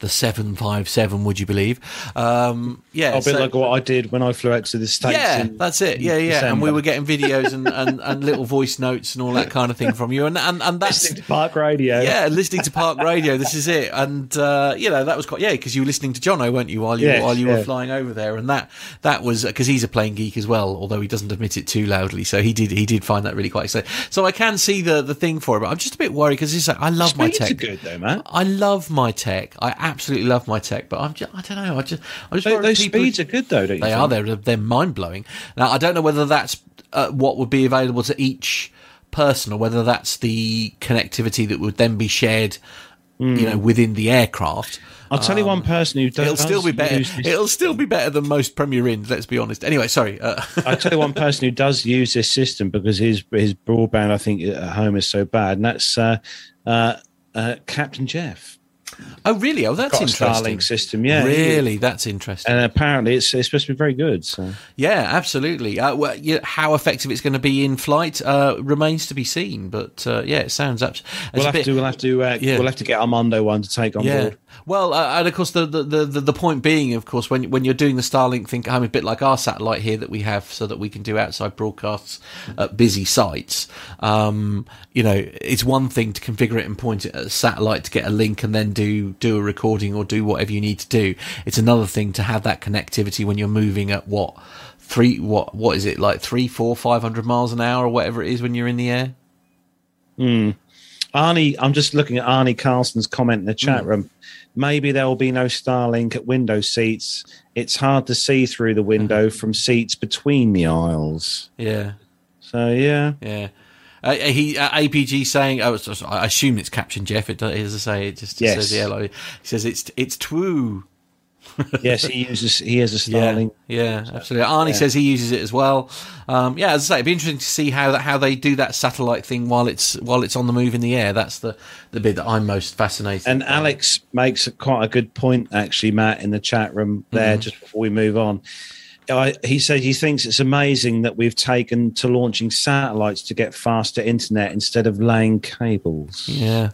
the seven five seven. Would you believe? Um, yeah, A bit so- like what I did when I flew out to the states. yeah, that's it. Yeah, yeah. And we were getting videos and, and, and little voice notes and all that kind of thing from you. And and, and that's listening to Park Radio. yeah, listening to Park Radio. This is it. And uh, you know that was quite yeah because you were listening to Jono, weren't you, while you Yes, while you were yeah. Flying over there? And that that was because he's a playing geek as well, although he doesn't admit it too loudly. So he did he did find that really quite exciting. So I can see the the thing for it, but I'm just a bit worried because he's like, I love my Speeds are tech. good though, man. I love my tech. I absolutely love my tech, but I'm just, I don't know. I just I just Those, those speeds are good though, don't you? they think? are. They're they're mind blowing. Now I don't know whether that's uh, what would be available to each person, or whether that's the connectivity that would then be shared, you know, within the aircraft. I'll tell you one person who does. It'll still be better. It'll still be better than most Premier Inns. Let's be honest. Anyway, sorry. Uh, I'll tell you one person who does use this system because his his broadband, I think, at home is so bad, and that's uh, uh, uh, Captain Jeff. oh, really? Oh, that's interesting. Starlink system, yeah. Really, that's interesting. And apparently, it's, it's supposed to be very good. So Yeah, absolutely. Uh, well, yeah, how effective it's going to be in flight uh, remains to be seen. But uh, yeah, it sounds abs- it's we'll have bit- to we'll have to uh, Yeah. we'll have to get Armando one to take on Yeah. board. Well, uh, and of course, the, the, the, the point being, of course, when when you're doing the Starlink thing home, a bit like our satellite here that we have, so that we can do outside broadcasts at busy sites. Um, you know, it's one thing to configure it and point it at a satellite to get a link and then do do a recording or do whatever you need to do. It's another thing to have that connectivity when you're moving at what three what what is it like three, four, five hundred miles an hour or whatever it is when you're in the air. Arnie, I'm just looking at Arnie Carlson's comment in the Hmm. chat room. Maybe there will be no Starlink at window seats. It's hard to see through the window Hmm. from seats between the aisles. Yeah. So yeah, Yeah. Uh, he uh, APG saying, oh, I assume it's Captain Jeff. It does, as I say, it just, just Yes. says yellow. He says it's it's true. yes, he uses he has a Yeah, Starlink. yeah, absolutely. Arnie says he uses it as well. Um, yeah, as I say, it'd be interesting to see how that how they do that satellite thing while it's while it's on the move in the air. That's the the bit that I'm most fascinated. And by. Alex makes a, quite a good point, actually, Matt, in the chat room there, Mm-hmm. just before we move on. I, he said he thinks it's amazing that we've taken to launching satellites to get faster internet instead of laying cables. Yeah.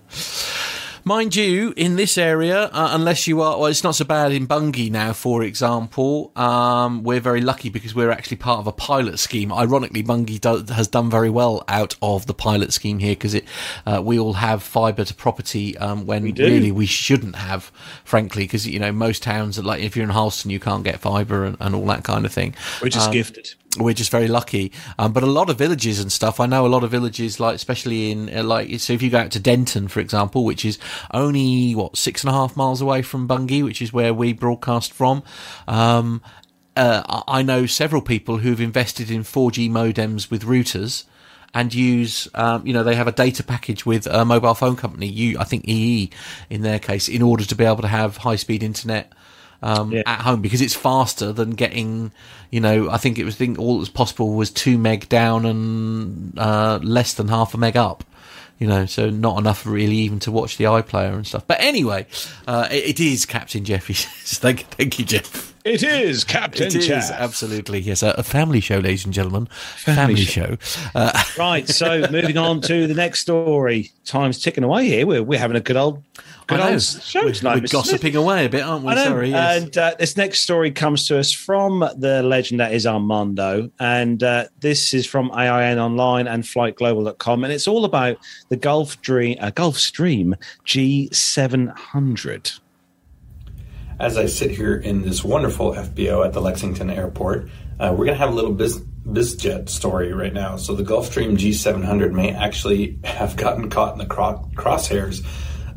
Mind you, in this area, uh, unless you are, well, it's not so bad in Bungay now, for example. Um, we're very lucky because we're actually part of a pilot scheme. Ironically, Bungay do, has done very well out of the pilot scheme here because uh, we all have fibre to property um, when do. really we shouldn't have, frankly, because you know most towns, like if you're in Halston, you can't get fibre and, and all that kind of thing We're just gifted. We're just very lucky. Um, but a lot of villages and stuff, I know a lot of villages, like especially in uh, like so if you go out to Denton, for example, which is only what six and a half miles away from Bungay, which is where we broadcast from. Um, uh, I know several people who've invested in 4G modems with routers. And use, um, you know, they have a data package with a mobile phone company, you, I think EE in their case, in order to be able to have high speed internet um, Yeah. at home because it's faster than getting, you know, I think it was I think all that was possible was two meg down and uh, less than half a meg up. you know, so not enough really even to watch the iPlayer and stuff. But anyway, uh, it, it is Captain Jeffy. thank, thank you, Jeff. It is Captain It is Jeff. absolutely yes, a, a family show, ladies and gentlemen. Family Family, show. show. Uh, Right, so moving on to the next story. Time's ticking away here. We're, we're having a good old, good I know. old show We're, we're Mr. gossiping away a bit, aren't we? Sorry. Yes. And uh, this next story comes to us from the legend that is Armando. And uh, this is from AIN Online and FlightGlobal.com. And it's all about the Gulf, Dream, uh, Gulfstream G700. As I sit here in this wonderful FBO at the Lexington Airport, uh, we're going to have a little biz, bizjet story right now. So the Gulfstream G700 may actually have gotten caught in the cro- crosshairs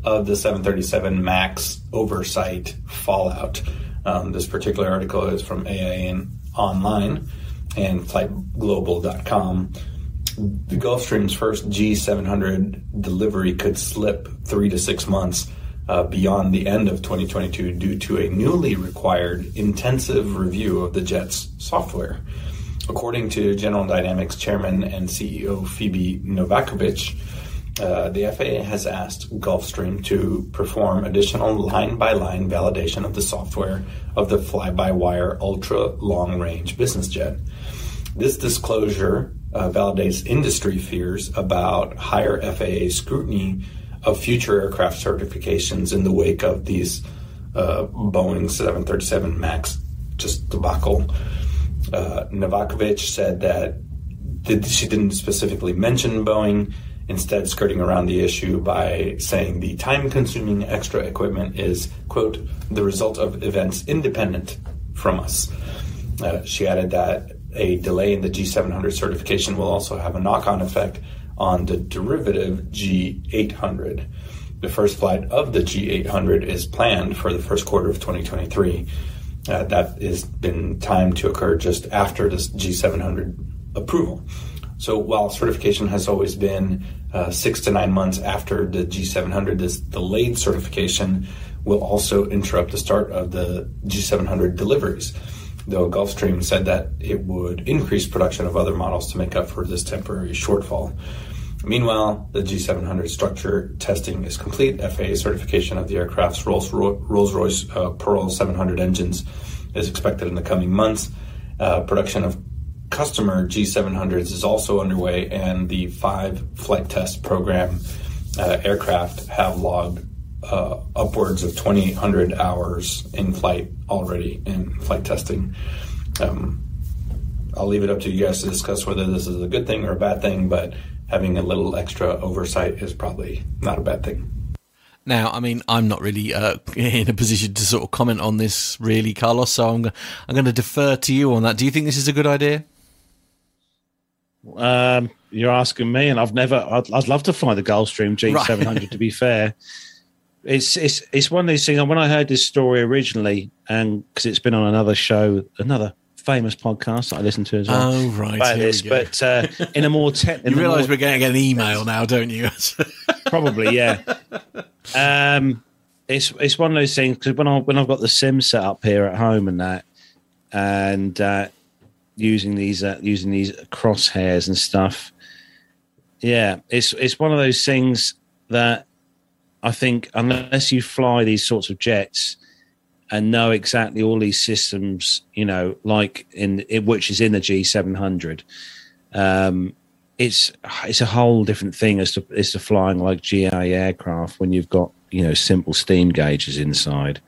of the 737 MAX oversight fallout. Um, this particular article is from AIN Online and FlightGlobal.com. The Gulfstream's first G700 delivery could slip three to six months uh, beyond the end of 2022 due to a newly required intensive review of the jet's software. According to General Dynamics chairman and CEO Phoebe Novakovic, uh, the FAA has asked Gulfstream to perform additional line by line validation of the software of the fly by wire ultra long range business jet. This disclosure uh, validates industry fears about higher FAA scrutiny of future aircraft certifications in the wake of these uh, Boeing 737 MAX just debacle. Uh, Novakovic said that she didn't specifically mention Boeing, instead skirting around the issue by saying the time-consuming extra equipment is, quote, the result of events independent from us. Uh, she added that a delay in the G700 certification will also have a knock-on effect on the derivative G800. The first flight of the G800 is planned for the first quarter of 2023. Uh, that has been timed to occur just after this G700 approval. So while certification has always been uh, six to nine months after the G700, this delayed certification will also interrupt the start of the G700 deliveries. Though Gulfstream said that it would increase production of other models to make up for this temporary shortfall. Meanwhile, the G700 structure testing is complete. FAA certification of the aircraft's Rolls Royce uh, Pearl 700 engines is expected in the coming months. Uh, production of customer G700s is also underway, and the five flight test program uh, aircraft have logged uh, upwards of 2,800 hours in flight already in flight testing. Um, I'll leave it up to you guys to discuss whether this is a good thing or a bad thing, but having a little extra oversight is probably not a bad thing. Now, I mean, I'm not really uh, in a position to sort of comment on this, really, Carlos. So I'm, I'm going to defer to you on that. Do you think this is a good idea? Um, you're asking me, and I've never. I'd, I'd love to fly the Gulfstream G700. Right. to be fair, it's it's it's one of these things. And when I heard this story originally, and because it's been on another show, another famous podcast that I listen to as well. Oh, right. About we this, go. but uh, in a more technical, you realise we're going to get an email now, don't you? probably yeah. Um, it's it's one of those things because when I when I've got the sim set up here at home and that, and uh, using these uh, using these crosshairs and stuff, yeah, it's it's one of those things that I think unless you fly these sorts of jets and know exactly all these systems, you know, like in, in which is in the G seven hundred, um, it's it's a whole different thing as to as to flying like GA aircraft when you've got you know simple steam gauges inside.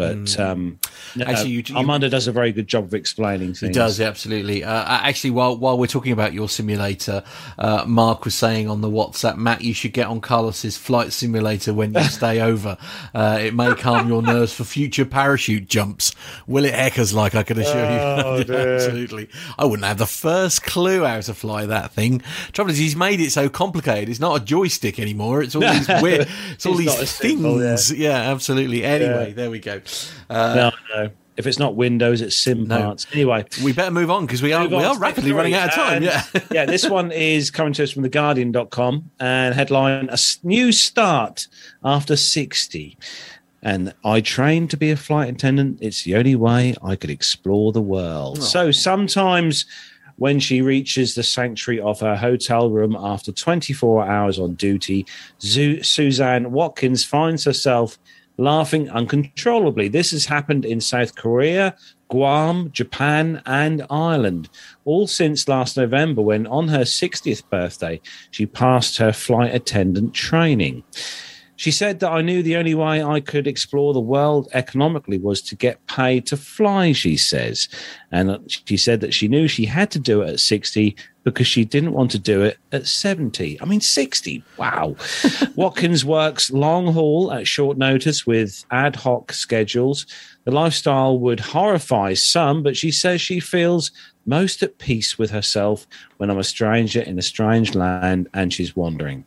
But um, Actually, you- you- Armando does a very good job of explaining things. It does, absolutely. Uh, actually, while while we're talking about your simulator, uh, Mark was saying on the WhatsApp, Matt, you should get on Carlos's flight simulator when you stay over. Uh, it may calm your nerves for future parachute jumps. Will it heckers like I can assure Oh, you? absolutely. I wouldn't have the first clue how to fly that thing. Trouble is, he's made it so complicated. It's not a joystick anymore. It's all these weird. It's all these as simple, things. Yeah. absolutely. Anyway, there we go. Uh, No, no. If it's not Windows, it's sim No. parts. Anyway, we better move on because we are we are rapidly running out of time. Yeah. yeah, this one is coming to us from theguardian.com and headline A New Start After 60. And I trained to be a flight attendant. It's the only way I could explore the world. So sometimes When she reaches the sanctuary of her hotel room after 24 hours on duty, Suzanne Watkins finds herself laughing uncontrollably. This has happened in South Korea, Guam, Japan, and Ireland, all since last November when, on her 60th birthday, she passed her flight attendant training. She said that I knew the only way I could explore the world economically was to get paid to fly, she says. And she said that she knew she had to do it at 60 because she didn't want to do it at 70. I mean, 60. Wow. Watkins works long haul at short notice with ad hoc schedules. The lifestyle would horrify some, but she says she feels most at peace with herself when I'm a stranger in a strange land and she's wandering.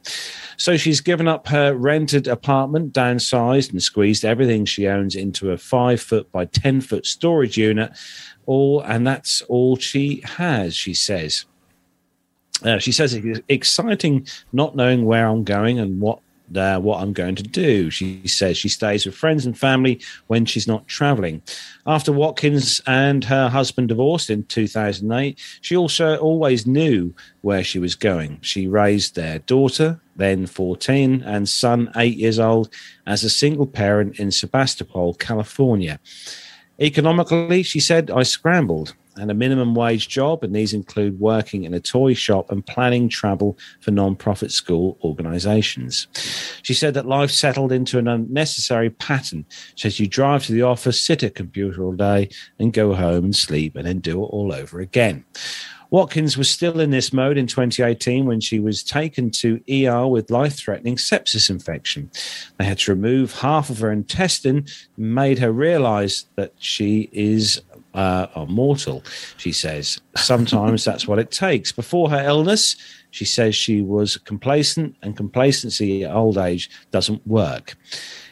So she's given up her rented apartment, downsized, and squeezed everything she owns into a five foot by 10 foot storage unit. All, and that's all she has, she says. Uh, she says it's exciting not knowing where I'm going and what what I'm going to do. She says she stays with friends and family when she's not traveling. After Watkins and her husband divorced in 2008, she also always knew where she was going. She raised their daughter, then 14, and son, eight years old, as a single parent in Sebastopol, California. Economically, she said, I scrambled and a minimum wage job, and these include working in a toy shop and planning travel for non-profit school organizations. She said that life settled into an unnecessary pattern. She says you drive to the office, sit at a computer all day, and go home and sleep, and then do it all over again. Watkins was still in this mode in 2018 when she was taken to ER with life threatening sepsis infection. They had to remove half of her intestine, made her realize that she is uh, are mortal, she says. Sometimes that's what it takes. Before her illness, she says she was complacent, and complacency at old age doesn't work.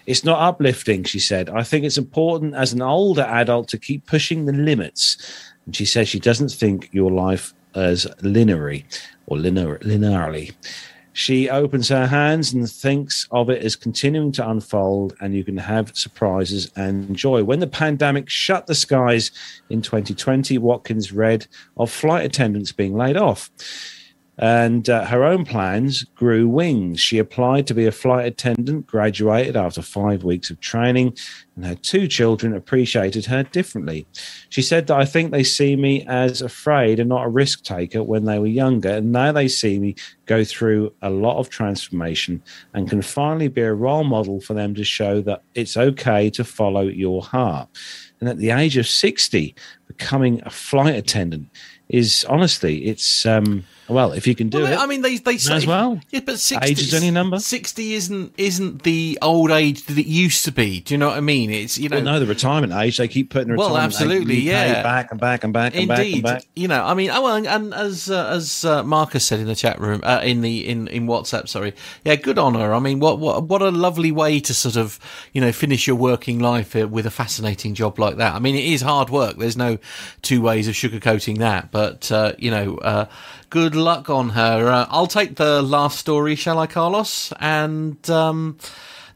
It's not uplifting, she said. I think it's important as an older adult to keep pushing the limits. And she says she doesn't think your life as linearly or linear, linearly. She opens her hands and thinks of it as continuing to unfold, and you can have surprises and joy. When the pandemic shut the skies in 2020, Watkins read of flight attendants being laid off and uh, her own plans grew wings. She applied to be a flight attendant, graduated after five weeks of training, and her two children appreciated her differently. She said that I think they see me as afraid and not a risk taker when they were younger, and now they see me go through a lot of transformation and can finally be a role model for them to show that it's okay to follow your heart. And at the age of 60, becoming a flight attendant is honestly, it's um, well, if you can do Well, it, I mean, they they say as well. Yeah, but sixty Age is only a number. Sixty isn't isn't the old age that it used to be. Do you know what I mean? It's you know. well, no, the retirement age they keep putting the Well, retirement age absolutely, yeah. back and back and back and back and Indeed, back. you know, I mean, oh, well, and, and as uh, as uh, Marcus said in the chat room, uh, in the in in WhatsApp, sorry, yeah, good on her. I mean, what what what a lovely way to sort of you know finish your working life uh, with a fascinating job like that. I mean, it is hard work. There's no two ways of sugarcoating that, but uh, you know, uh, good luck on her. Uh, I'll take the last story, shall I, Carlos? And um,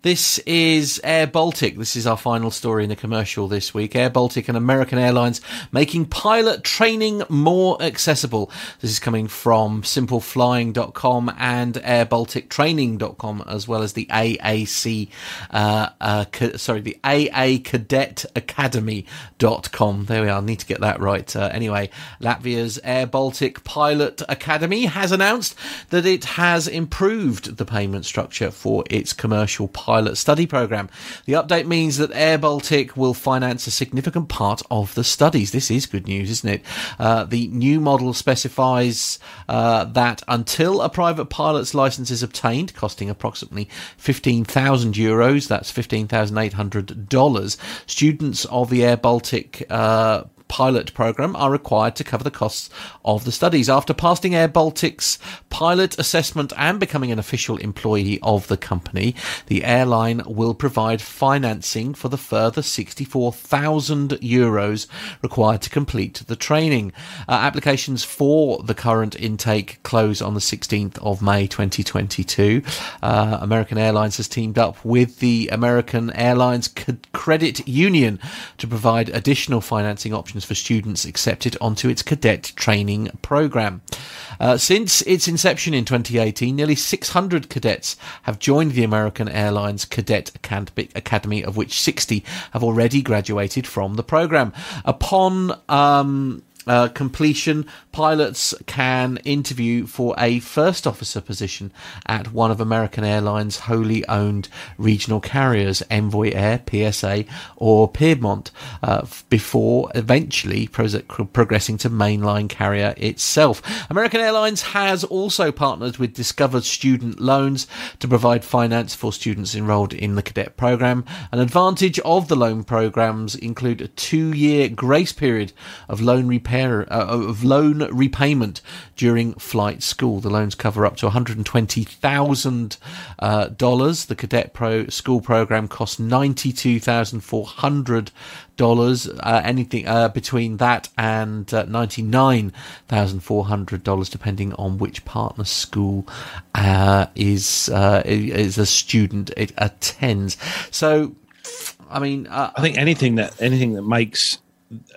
this is Air Baltic. This is our final story in the commercial this week. Air Baltic and American Airlines making pilot training more accessible. This is coming from simpleflying.com and airbaltictraining.com as well as the AAC, uh, uh, sorry, the AA Cadet Academy.com. There we are. Need to get that right. Uh, anyway, Latvia's Air Baltic Pilot Academy has announced that it has improved the payment structure for its commercial pilot study program. The update means that Air Baltic will finance a significant part of the studies. This is good news, isn't it? Uh, the new model specifies uh, that until a private pilot's license is obtained, costing approximately 15,000 euros, that's $15,800, students of the Air Baltic uh, pilot program are required to cover the costs of the studies. After passing Air Baltic's pilot assessment and becoming an official employee of the company, the airline will provide financing for the further 64,000 euros required to complete the training. Uh, applications for the current intake close on the 16th of May 2022. Uh, American Airlines has teamed up with the American Airlines Credit Union to provide additional financing options for students accepted onto its cadet training program. Uh, since its inception in 2018, nearly 600 cadets have joined the American Airlines Cadet Academy, of which 60 have already graduated from the program. Upon um, uh, completion, pilots can interview for a first officer position at one of American Airlines' wholly owned regional carriers, Envoy Air, PSA, or Piedmont, uh, before eventually pro- progressing to mainline carrier itself. American Airlines has also partnered with Discover Student Loans to provide finance for students enrolled in the cadet program. An advantage of the loan programs include a two-year grace period of loan repair uh, of loan repayment during flight school. The loans cover up to one hundred and twenty thousand uh, dollars. The cadet pro school program costs ninety two thousand four hundred dollars. Uh, anything uh, between that and uh, ninety nine thousand four hundred dollars, depending on which partner school uh, is uh, is a student it attends. So, I mean, I think anything that anything that makes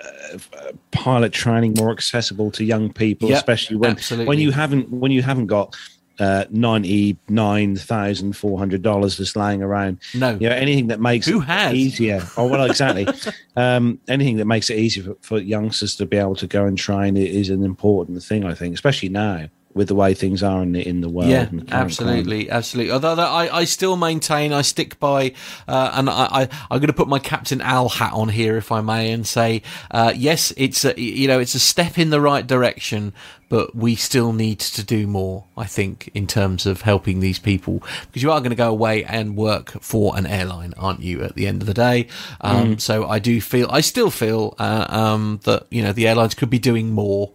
uh, pilot training more accessible to young people, Yep, especially when absolutely. when you haven't when you haven't got uh, ninety nine thousand four hundred dollars just lying around. No. you know anything that makes Who it has? easier. Oh well, exactly. um, anything that makes it easier for, for youngsters to be able to go and train is an important thing. I think, especially now with the way things are in the in the world. Yeah, and the current climate. absolutely, absolutely. Although I, I still maintain, I stick by, uh, and I, I, I'm going to put my Captain Al hat on here, if I may, and say, uh, yes, it's a, you know, it's a step in the right direction, but we still need to do more. I think in terms of helping these people, because you are going to go away and work for an airline, aren't you? At the end of the day, um, Mm. so I do feel, I still feel uh, um, that you know the airlines could be doing more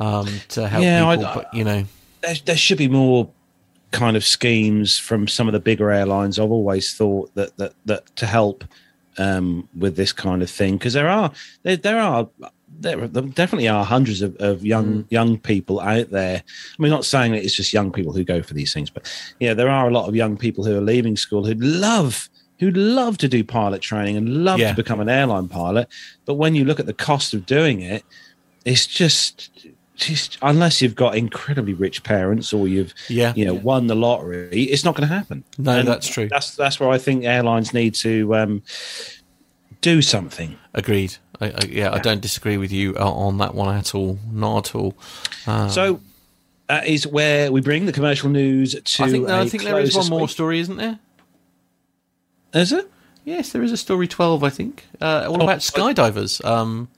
um, to help Yeah, I- but you know. there, there should be more kind of schemes from some of the bigger airlines. I've always thought that that that to help um, with this kind of thing because there are there, there are there, definitely are hundreds of, of young young people out there. I mean, not saying that it's just young people who go for these things, but yeah, there are a lot of young people who are leaving school who love who love to do pilot training and love Yeah. to become an airline pilot. But when you look at the cost of doing it, it's just just unless you've got incredibly rich parents or you've Yeah. you know won the lottery it's not going to happen No, And that's true. that's that's where i think airlines need to um do something Agreed. I, I, yeah, I don't disagree with you uh, on that one at all. Not at all. Uh, so that is where we bring the commercial news to I think, no, I think there is one more week. story, isn't there? is it Yes, there is a story twelve. I think uh, all Oh, about skydivers. Um,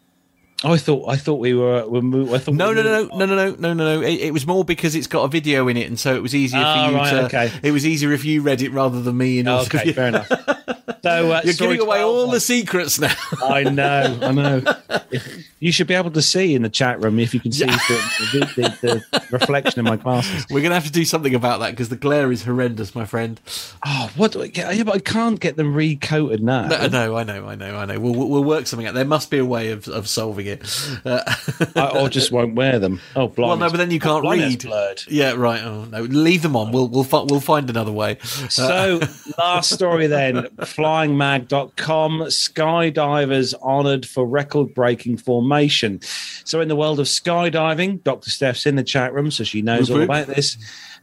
i thought i thought we were, were mo- I thought no, we no, were- no, no, no, no, no, no, no. It, it was more because it's got a video in it, and so it was easier Ah, for you right, to. okay. It was easier if you read it rather than me. And Oh, okay fair enough so uh, You're giving away 12 all the secrets now. I know, I know. You should be able to see in the chat room if you can see the, the, the, the reflection in my glasses. We're going to have to do something about that because the glare is horrendous, my friend. Oh, what? do I get? Yeah, but I can't get them recoated now. No, no, I know, I know, I know. We'll, we'll work something out. There must be a way of, of solving it. Uh, I, or just won't wear them. Oh, blimey. well, no, but then you can't read. blurred. Yeah, right. Oh no, leave them on. We'll we'll fi- we'll find another way. So, last story then flyingmag.com skydivers honored for record breaking formation. So, in the world of skydiving, Dr. Steph's in the chat room, so she knows all about this.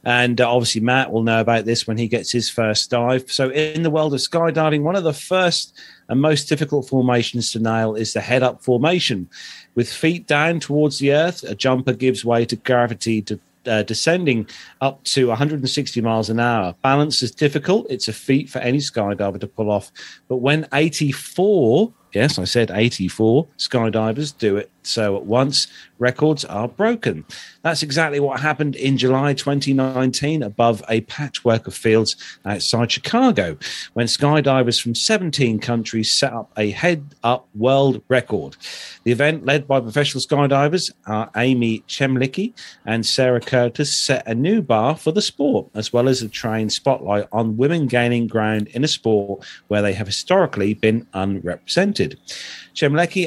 And uh, obviously, Matt will know about this when he gets his first dive. So, in the world of skydiving, one of the first and most difficult formations to nail is the head up formation. With feet down towards the earth, a jumper gives way to gravity to uh, descending up to 160 miles an hour. Balance is difficult. It's a feat for any skydiver to pull off. But when 84, yes, I said 84 skydivers do it so at once, records are broken. That's exactly what happened in July 2019 above a patchwork of fields outside Chicago when skydivers from 17 countries set up a head up world record. The event, led by professional skydivers, Amy Chmelecki and Sarah Curtis, set a new bar for the sport, as well as a trained spotlight on women gaining ground in a sport where they have historically been unrepresented. Noted.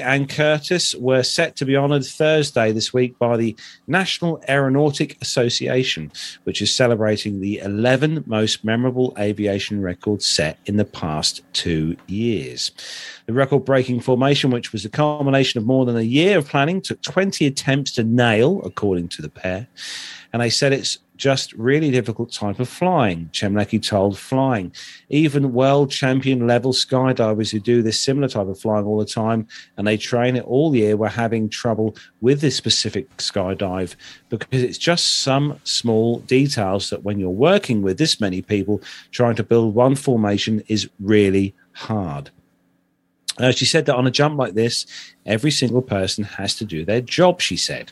And Curtis were set to be honoured Thursday this week by the National Aeronautic Association, which is celebrating the 11 most memorable aviation records set in the past two years. The record breaking formation, which was a culmination of more than a year of planning, took 20 attempts to nail, according to the pair. And they said it's just really difficult type of flying. Chmelecki told flying. Even world champion level skydivers who do this similar type of flying all the time and they train it all year were having trouble with this specific skydive because it's just some small details that when you're working with this many people trying to build one formation is really hard. Uh, she said that on a jump like this, every single person has to do their job, she said.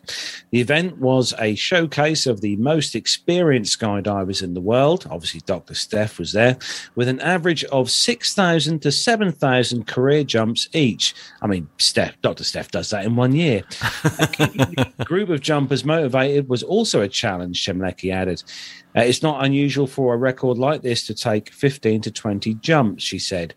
The event was a showcase of the most experienced skydivers in the world. Obviously, Dr. Steph was there with an average of 6,000 to 7,000 career jumps each. I mean, Steph, Dr. Steph does that in one year. A group of jumpers motivated was also a challenge, Chmelecki added. Uh, it's not unusual for a record like this to take 15 to 20 jumps, she said.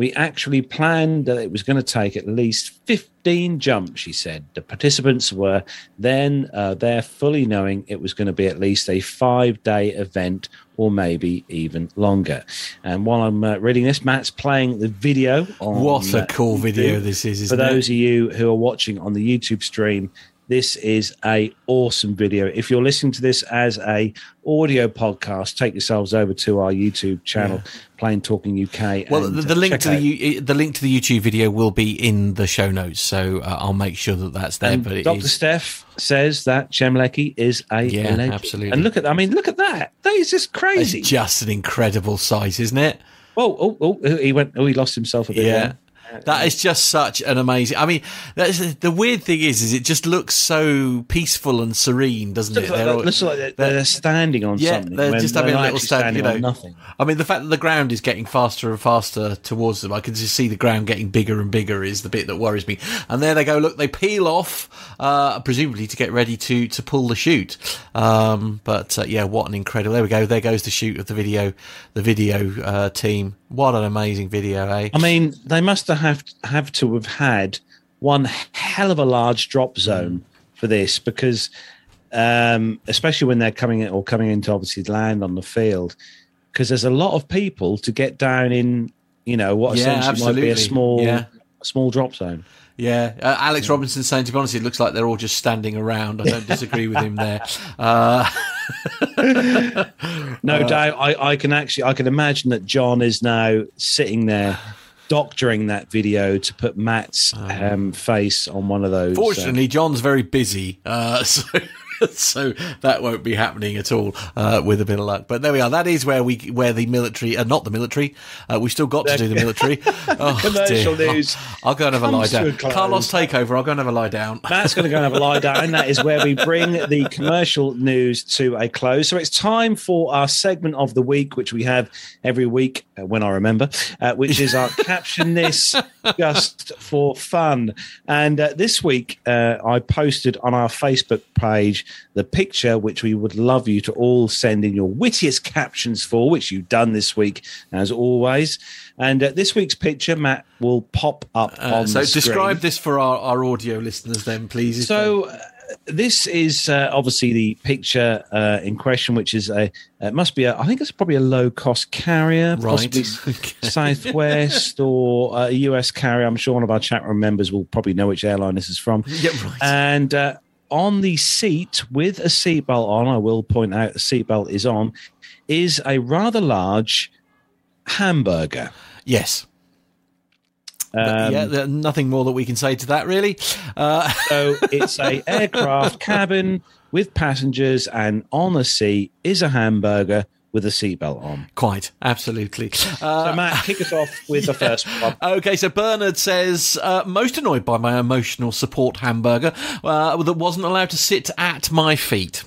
We actually planned that it was going to take at least 15 jumps, she said. The participants were then uh, there fully knowing it was going to be at least a five day event or maybe even longer. And while I'm uh, reading this, Matt's playing the video. On, What a uh, cool video this is, For those it? of you who are watching on the YouTube stream, this is a awesome video. If you're listening to this as a audio podcast, take yourselves over to our YouTube channel, Plane Talking UK. Well, the, uh, the link to the out- U- the link to the YouTube video will be in the show notes, so uh, I'll make sure that that's there. and but Dr. is- Steph says that Chmelecki is a Yeah, legend. absolutely. And look at, I mean, look at that. That is just it's crazy. just an incredible size, isn't it? oh, oh, oh, he went, oh, he lost himself a bit. Yeah. there. That is just such an amazing. I mean, that's, the weird thing is, is it just looks so peaceful and serene, doesn't it? Looks like, They're all- looks like they're, they're standing on yeah, something. they're just having they're a little stand. You know, nothing. I mean, the fact that the ground is getting faster and faster towards them, I can just see the ground getting bigger and bigger is the bit that worries me. And there they go. Look, they peel off, uh, presumably to get ready to to pull the chute. Um, but uh, yeah, what an incredible! There we go. There goes the shoot of the video, the video uh, team. What an amazing video, eh? I mean, they must have have, have to have had one hell of a large drop zone for this because, um, especially when they're coming in or coming into obviously land on the field, because there's a lot of people to get down in, you know, what Yeah, essentially might be a small, Yeah. small drop zone. Yeah, uh, Alex Robinson saying, to be honest, it looks like they're all just standing around. I don't disagree with him there. Uh, No doubt, I, I can actually, I can imagine that John is now sitting there. Doctoring that video to put Matt's um, face on one of those. uh, Fortunately, John's very busy, uh, so so that won't be happening at all uh, with a bit of luck. But there we are. That is where we where the military, uh, not the military. Uh, we've still got to do the military. Oh, Commercial dear. news I'll, I'll go and have a lie down. a. Carlos takeover. I'll go and have a lie down. Matt's going to go and have a lie down. And That is where we bring the commercial news to a close. So it's time for our segment of the week, which we have every week uh, when I remember, uh, which is our caption this just for fun. And uh, this week, uh, I posted on our Facebook page the picture, which we would love you to all send in your wittiest captions for, which you've done this week, as always. And uh, this week's picture, Matt, will pop up Uh, on so the screen. So describe this for our, our audio listeners, then, please. So this is uh, obviously the picture uh, in question, which is a it must be a I think it's probably a low cost carrier, Right. possibly Southwest or a US carrier. I'm sure one of our chat room members will probably know which airline this is from. yeah, right. And uh, on the seat with a seatbelt on, I will point out the seatbelt is on, is a rather large hamburger. yes. Um, yeah, there- nothing more that we can say to that, really. Uh, So it's a aircraft cabin with passengers, and on the seat is a hamburger with a seatbelt on. quite, absolutely. Uh, So Matt, kick us off with the first one. Okay, so Bernard says, uh, most annoyed by my emotional support hamburger uh, that wasn't allowed to sit at my feet.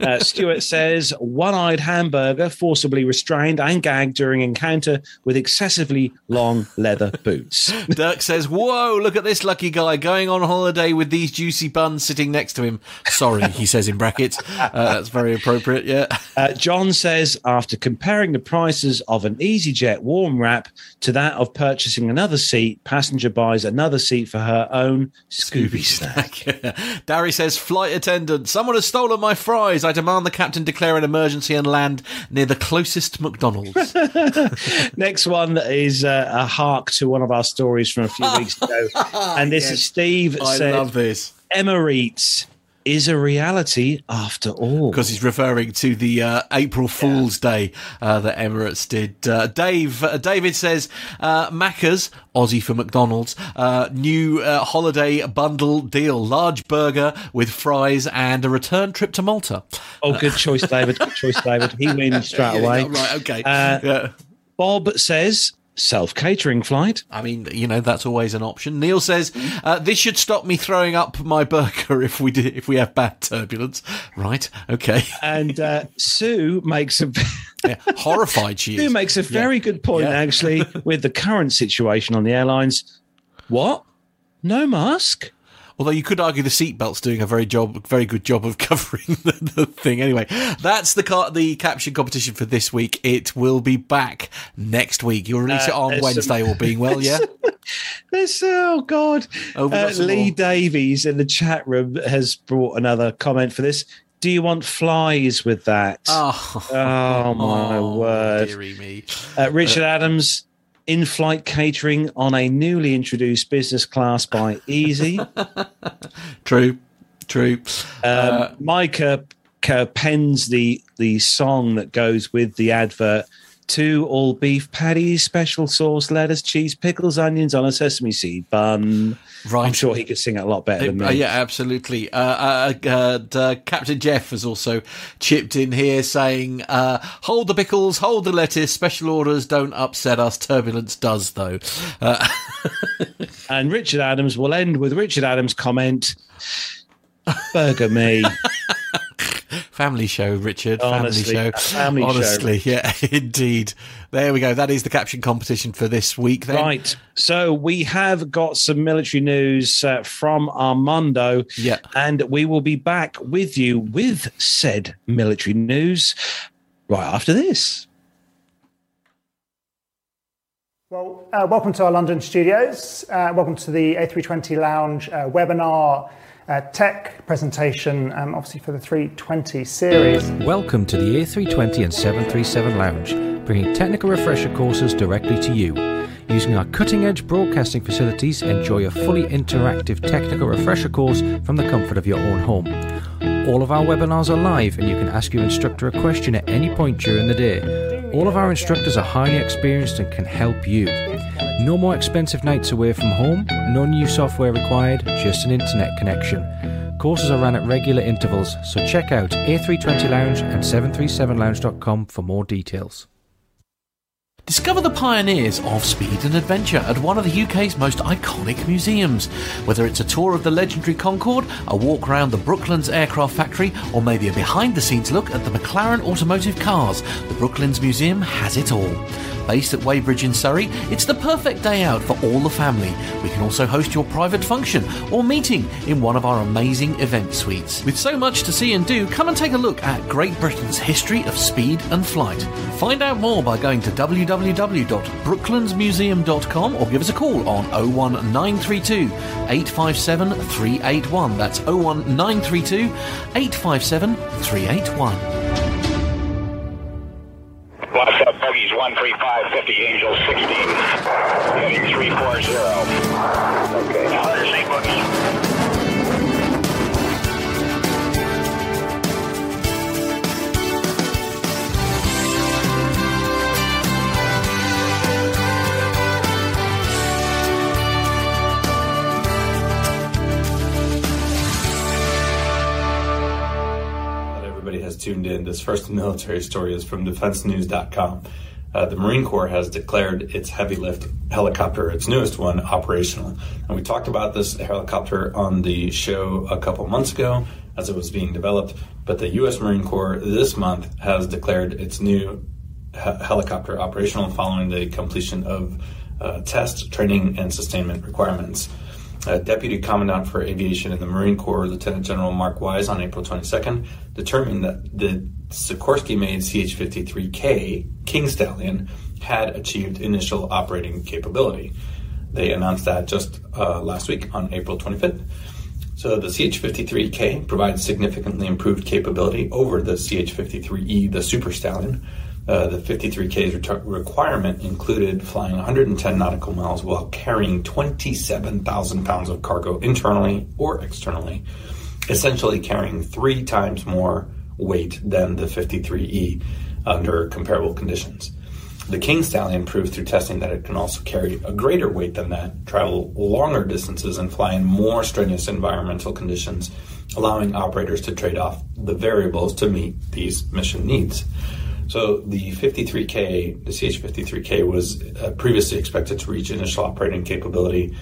Uh, Stuart says, one-eyed hamburger forcibly restrained and gagged during encounter with excessively long leather boots. Dirk says, whoa, look at this lucky guy going on holiday with these juicy buns sitting next to him. Sorry, he says in brackets. Uh, that's very appropriate, yeah. Uh, John says, says after comparing the prices of an EasyJet warm wrap to that of purchasing another seat, passenger buys another seat for her own Scooby snack. Darry says, flight attendant, someone has stolen my fries. I demand the captain declare an emergency and land near the closest McDonald's. Next one is uh, a hark to one of our stories from a few weeks ago. And this is Steve I said, love this. Emma Eats is a reality after all. Because he's referring to the uh, April Fool's Day uh, that Emirates did. Uh, Dave uh, David says uh, Macca's Aussie for McDonald's uh, new uh, holiday bundle deal: large burger with fries and a return trip to Malta. Oh, good choice, David. Good choice, David. He wins straight Yeah, away. right? Okay. Uh, yeah. Bob says self catering flight. I mean, you know, that's always an option. Neil says uh, this should stop me throwing up my burger if we do, if we have bad turbulence. Right? Okay. And uh, Sue makes a Yeah, horrified she Sue makes a very good point Yeah. actually with the current situation on the airlines. What? No mask? Although you could argue the seatbelt's doing a very job, very good job of covering the, the thing. Anyway, that's the car, the caption competition for this week. It will be back next week. You'll release Uh, it on Wednesday, some- all being well. Yeah. This oh god. Oh, Uh, Lee more. Davies in the chat room has brought another comment for this. Do you want flies with that? Oh, Oh, my word. dearie me. Uh, Richard Adams, in flight catering on a newly introduced business class by Easy. True, true. Um, Micah uh, pens the, the song that goes with the advert. Two all beef patties, special sauce, lettuce, cheese, pickles, onions on a sesame seed bun. Right. I'm sure he could sing it a lot better than me. Uh, yeah, absolutely. Uh, uh, uh, uh, Captain Jeff has also chipped in here saying, uh, "Hold the pickles, hold the lettuce. Special orders don't upset us. Turbulence does, though." Uh, And Richard Adams will end with Richard Adams' comment Burger me. family show, Richard. Honestly, family show. family show. Honestly, yeah, indeed. There we go. That is the caption competition for this week. Then. Right. So we have got some military news uh, from Armando. Yeah. And we will be back with you with said military news right after this. Well, uh, welcome to our London studios. Uh, welcome to the A320 Lounge uh, webinar uh, tech presentation, um, obviously for the 320 series. Welcome to the A320 and 737 Lounge, bringing technical refresher courses directly to you. Using our cutting edge broadcasting facilities, enjoy a fully interactive technical refresher course from the comfort of your own home. All of our webinars are live and you can ask your instructor a question at any point during the day. All of our instructors are highly experienced and can help you. No more expensive nights away from home, no new software required, just an internet connection. Courses are run at regular intervals, so check out A320 Lounge and 737lounge.com for more details. Discover the pioneers of speed and adventure at one of the UK's most iconic museums. Whether it's a tour of the legendary Concorde, a walk around the Brooklands Aircraft Factory, or maybe a behind the scenes look at the McLaren automotive cars, the Brooklands Museum has it all. Based at Weybridge in Surrey, it's the perfect day out for all the family. We can also host your private function or meeting in one of our amazing event suites. With so much to see and do, come and take a look at Great Britain's history of speed and flight. Find out more by going to www.brooklandsmuseum.com or give us a call on 01932 857 381. That's 01932 857 381. Lost up buggies 13550, Angel 16, heading 340. Okay. Now undersea buggies. Tuned in. This first military story is from defensenews.com. Uh, the Marine Corps has declared its heavy lift helicopter, its newest one, operational. And we talked about this helicopter on the show a couple months ago as it was being developed. But the U.S. Marine Corps this month has declared its new he- helicopter operational following the completion of uh, test, training, and sustainment requirements. Uh, Deputy Commandant for Aviation in the Marine Corps, Lieutenant General Mark Wise, on April 22nd, determined that the Sikorsky made CH 53K King Stallion had achieved initial operating capability. They announced that just uh, last week on April 25th. So the CH-53K provides significantly improved capability over the CH-53E, the Super Stallion. Uh, the 53K's ret- requirement included flying 110 nautical miles while carrying 27,000 pounds of cargo internally or externally, essentially carrying three times more weight than the 53E under comparable conditions. The King Stallion proved through testing that it can also carry a greater weight than that, travel longer distances, and fly in more strenuous environmental conditions, allowing operators to trade off the variables to meet these mission needs. So the 53K, the CH-53K, was uh, previously expected to reach initial operating capability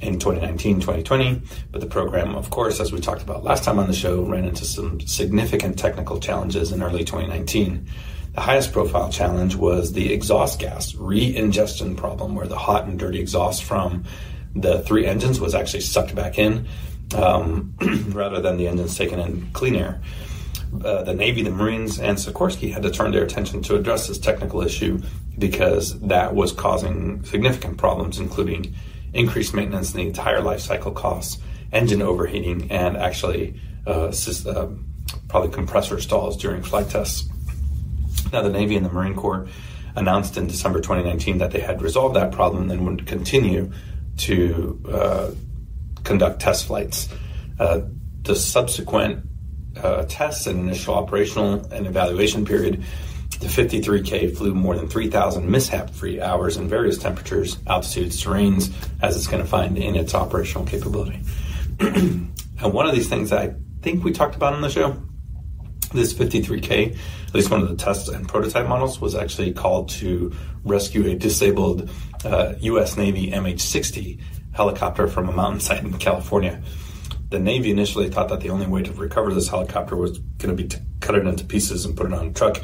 in 2019, 2020, but the program, of course, as we talked about last time on the show, ran into some significant technical challenges in early 2019. The highest profile challenge was the exhaust gas re-ingestion problem, where the hot and dirty exhaust from the three engines was actually sucked back in, um, rather than the engines taken in clean air. Uh, the Navy, the Marines, and Sikorsky had to turn their attention to address this technical issue because that was causing significant problems, including increased maintenance in the entire life cycle costs, engine overheating, and actually uh, uh, probably compressor stalls during flight tests. Now, the Navy and the Marine Corps announced in December 2019 that they had resolved that problem and would continue to uh, conduct test flights. Uh, the subsequent uh, tests and initial operational and evaluation period, the 53K flew more than 3,000 mishap free hours in various temperatures, altitudes, terrains, as it's going to find in its operational capability. and one of these things I think we talked about on the show, this 53K, at least one of the test and prototype models, was actually called to rescue a disabled uh, U.S. Navy MH 60 helicopter from a mountainside in California the Navy initially thought that the only way to recover this helicopter was going to be to cut it into pieces and put it on a truck,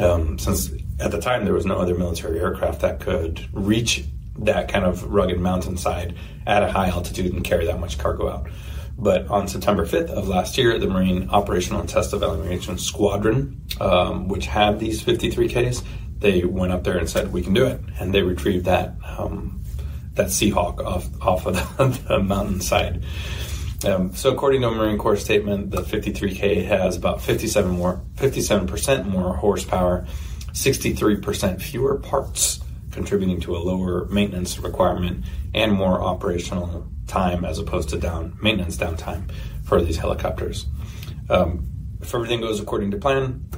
um, since at the time there was no other military aircraft that could reach that kind of rugged mountainside at a high altitude and carry that much cargo out. But on September 5th of last year, the Marine Operational and Test Evaluation Squadron, um, which had these 53Ks, they went up there and said, "We can do it," and they retrieved that um, that Seahawk off off of the, the mountainside. Um, so, according to a Marine Corps statement, the 53K has about 57 more, 57% more horsepower, 63% fewer parts, contributing to a lower maintenance requirement and more operational time as opposed to down maintenance downtime for these helicopters. Um, if everything goes according to plan,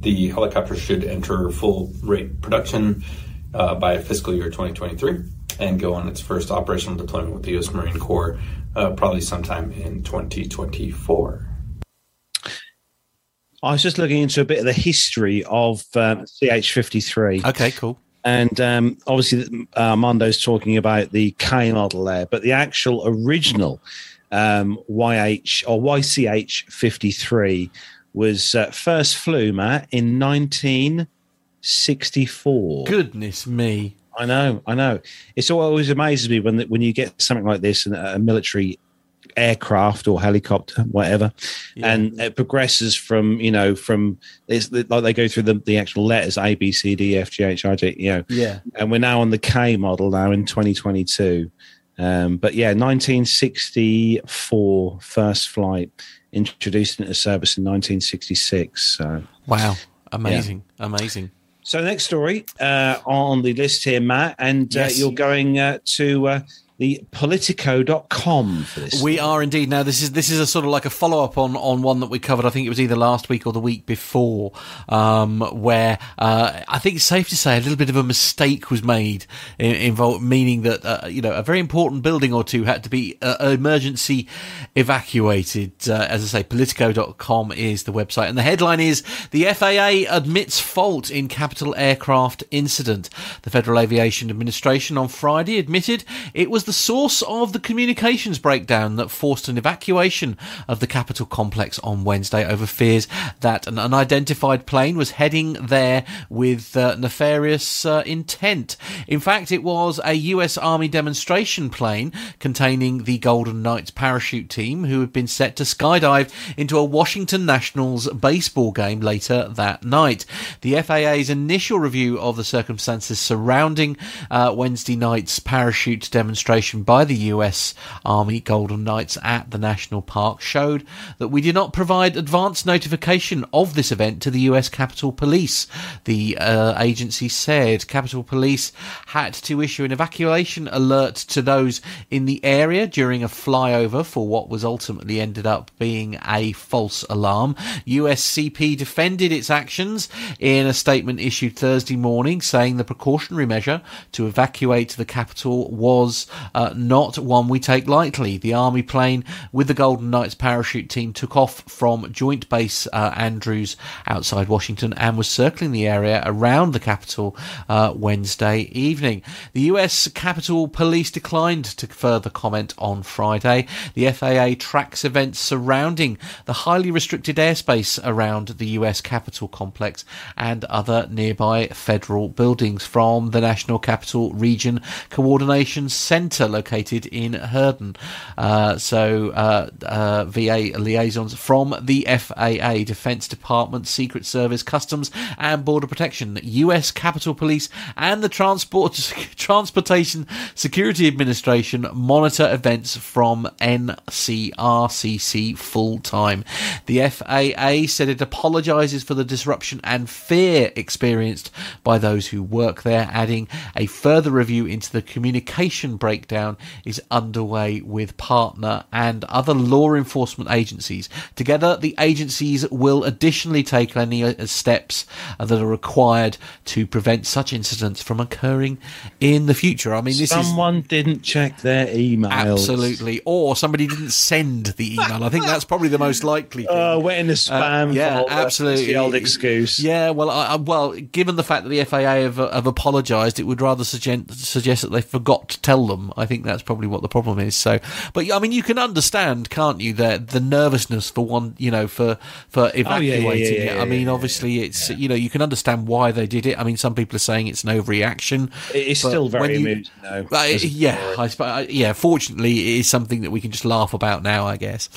the helicopter should enter full rate production uh, by fiscal year 2023 and go on its first operational deployment with the U.S. Marine Corps uh, probably sometime in 2024. I was just looking into a bit of the history of um, CH53. Okay, cool. And um, obviously, uh, Armando's talking about the K model there, but the actual original um, YH or YCH 53 was uh, first flew, Matt, in 1964. Goodness me. I know, I know. It's always amazes me when when you get something like this in a military aircraft or helicopter, whatever, yeah. and it progresses from you know from it's like they go through the, the actual letters A B C D F G H I J, you know, yeah. And we're now on the K model now in 2022. Um, but yeah, 1964 first flight introduced into service in 1966. So wow, amazing, yeah. amazing. So next story uh, on the list here, Matt, and uh, you're going uh, to uh, the politico.com for this. We are indeed. Now this is this is a sort of like a follow up on on one that we covered. I think it was either last week or the week before, um, where uh, I think it's safe to say a little bit of a mistake was made involved, meaning that uh, you know a very important building or two had to be uh, emergency evacuated. Uh, as I say, politico.com is the website, and the headline is the FAA admits fault in Capitol aircraft incident. The Federal Aviation Administration on Friday admitted it was the source of the communications breakdown that forced an evacuation of the Capitol complex on Wednesday over fears that an unidentified plane was heading there with uh, nefarious uh, intent. In fact, it was a US Army demonstration plane containing the Golden Knights parachute team who had been set to skydive into a Washington Nationals baseball game later that night. The FAA's initial review of the circumstances surrounding uh, Wednesday night's parachute demonstration by the US Army Golden Knights at the national park showed that we did not provide advance notification of this event to the US Capitol Police. The uh, agency said Capitol Police had to issue an evacuation alert to those in the area during a flyover for what was ultimately ended up being a false alarm. USCP defended its actions in a statement issued Thursday morning saying the precautionary measure to evacuate the Capitol was uh, not one we take lightly. The army plane with the Golden Knights parachute team took off from Joint Base uh, Andrews outside Washington and was circling the area around the Capitol uh, Wednesday evening. The US Capitol Police declined to further comment on Friday. The FAA tracks events surrounding the highly restricted airspace around the US Capitol complex and other nearby federal buildings from the National Capital Region Coordination Center located in Herndon. Uh, so, uh, uh, VA liaisons from the FAA, Defense Department, Secret Service, Customs and Border Protection, US Capitol Police, and the Transport Transportation Security Administration monitor events from NCRCC full time. The FAA said it apologizes for the disruption and fear experienced by those who work there, adding a further review into the communication breakdown is underway with partner and other law enforcement agencies. Together, the agencies will additionally take any uh, steps that are required to prevent such incidents from occurring in the future. I mean, this Someone is didn't check their emails. absolutely, or somebody didn't send the email. I think that's probably the most likely. Thing. Oh, went in the spam. Uh, yeah, folder. absolutely. The old excuse. Yeah, well, I, I, well, given the fact that the FAA have, uh, have apologised, it would rather suggest, suggest that they forgot to tell them. I think that's probably what the problem is. So, but I mean, you can understand, can't you, the the nervousness for one, you know, for for evacuating Oh, yeah, yeah, it. yeah, I mean, obviously, it's you know, you can understand why they did it. I mean, some people are saying it's an overreaction. It's still very you- though. Uh, yeah, story. I. Yeah, fortunately, it is something that we can just laugh about now. I guess.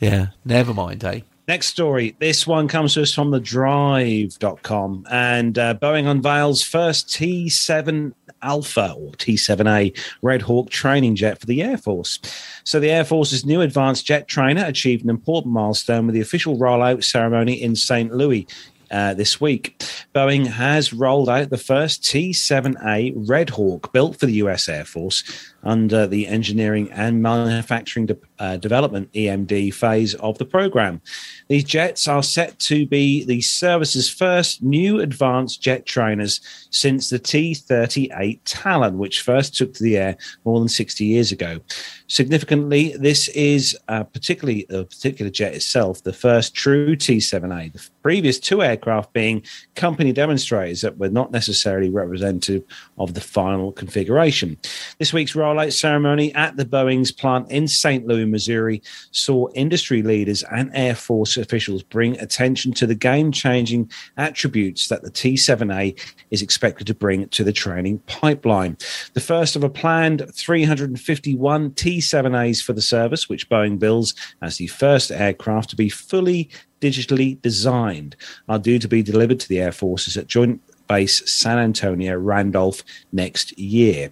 Yeah, never mind, eh? Next story. This one comes to us from the drive.com. And uh, Boeing unveils first T7 Alpha or T7A Red Hawk training jet for the Air Force. So, the Air Force's new advanced jet trainer achieved an important milestone with the official rollout ceremony in St. Louis. Uh, this week, Boeing has rolled out the first T 7A Red Hawk built for the US Air Force under the Engineering and Manufacturing De- uh, Development EMD phase of the program. These jets are set to be the service's first new advanced jet trainers since the T 38 Talon, which first took to the air more than 60 years ago. Significantly, this is uh, particularly the particular jet itself, the first true T 7A. The previous two aircraft being company demonstrators that were not necessarily representative of the final configuration. This week's rollout ceremony at the Boeing's plant in St. Louis, Missouri, saw industry leaders and Air Force officials bring attention to the game changing attributes that the T 7A is expected to bring to the training pipeline. The first of a planned 351 T 7As for the service, which Boeing builds as the first aircraft to be fully digitally designed, are due to be delivered to the Air Forces at Joint Base San Antonio Randolph next year.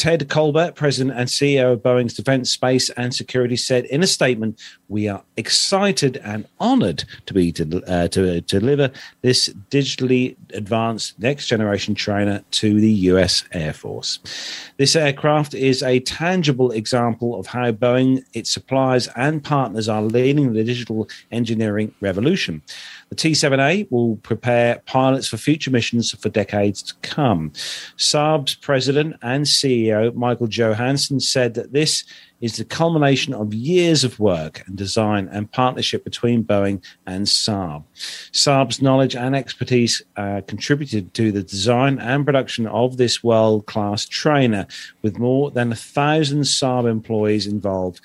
Ted Colbert, president and CEO of Boeing's Defense, Space and Security, said in a statement, "We are excited and honored to be to, uh, to deliver this digitally advanced next generation trainer to the U.S. Air Force. This aircraft is a tangible example of how Boeing, its suppliers, and partners are leading the digital engineering revolution." The T 7A will prepare pilots for future missions for decades to come. Saab's president and CEO Micael Johansson said that this is the culmination of years of work and design and partnership between Boeing and Saab. Saab's knowledge and expertise uh, contributed to the design and production of this world class trainer, with more than a thousand Saab employees involved.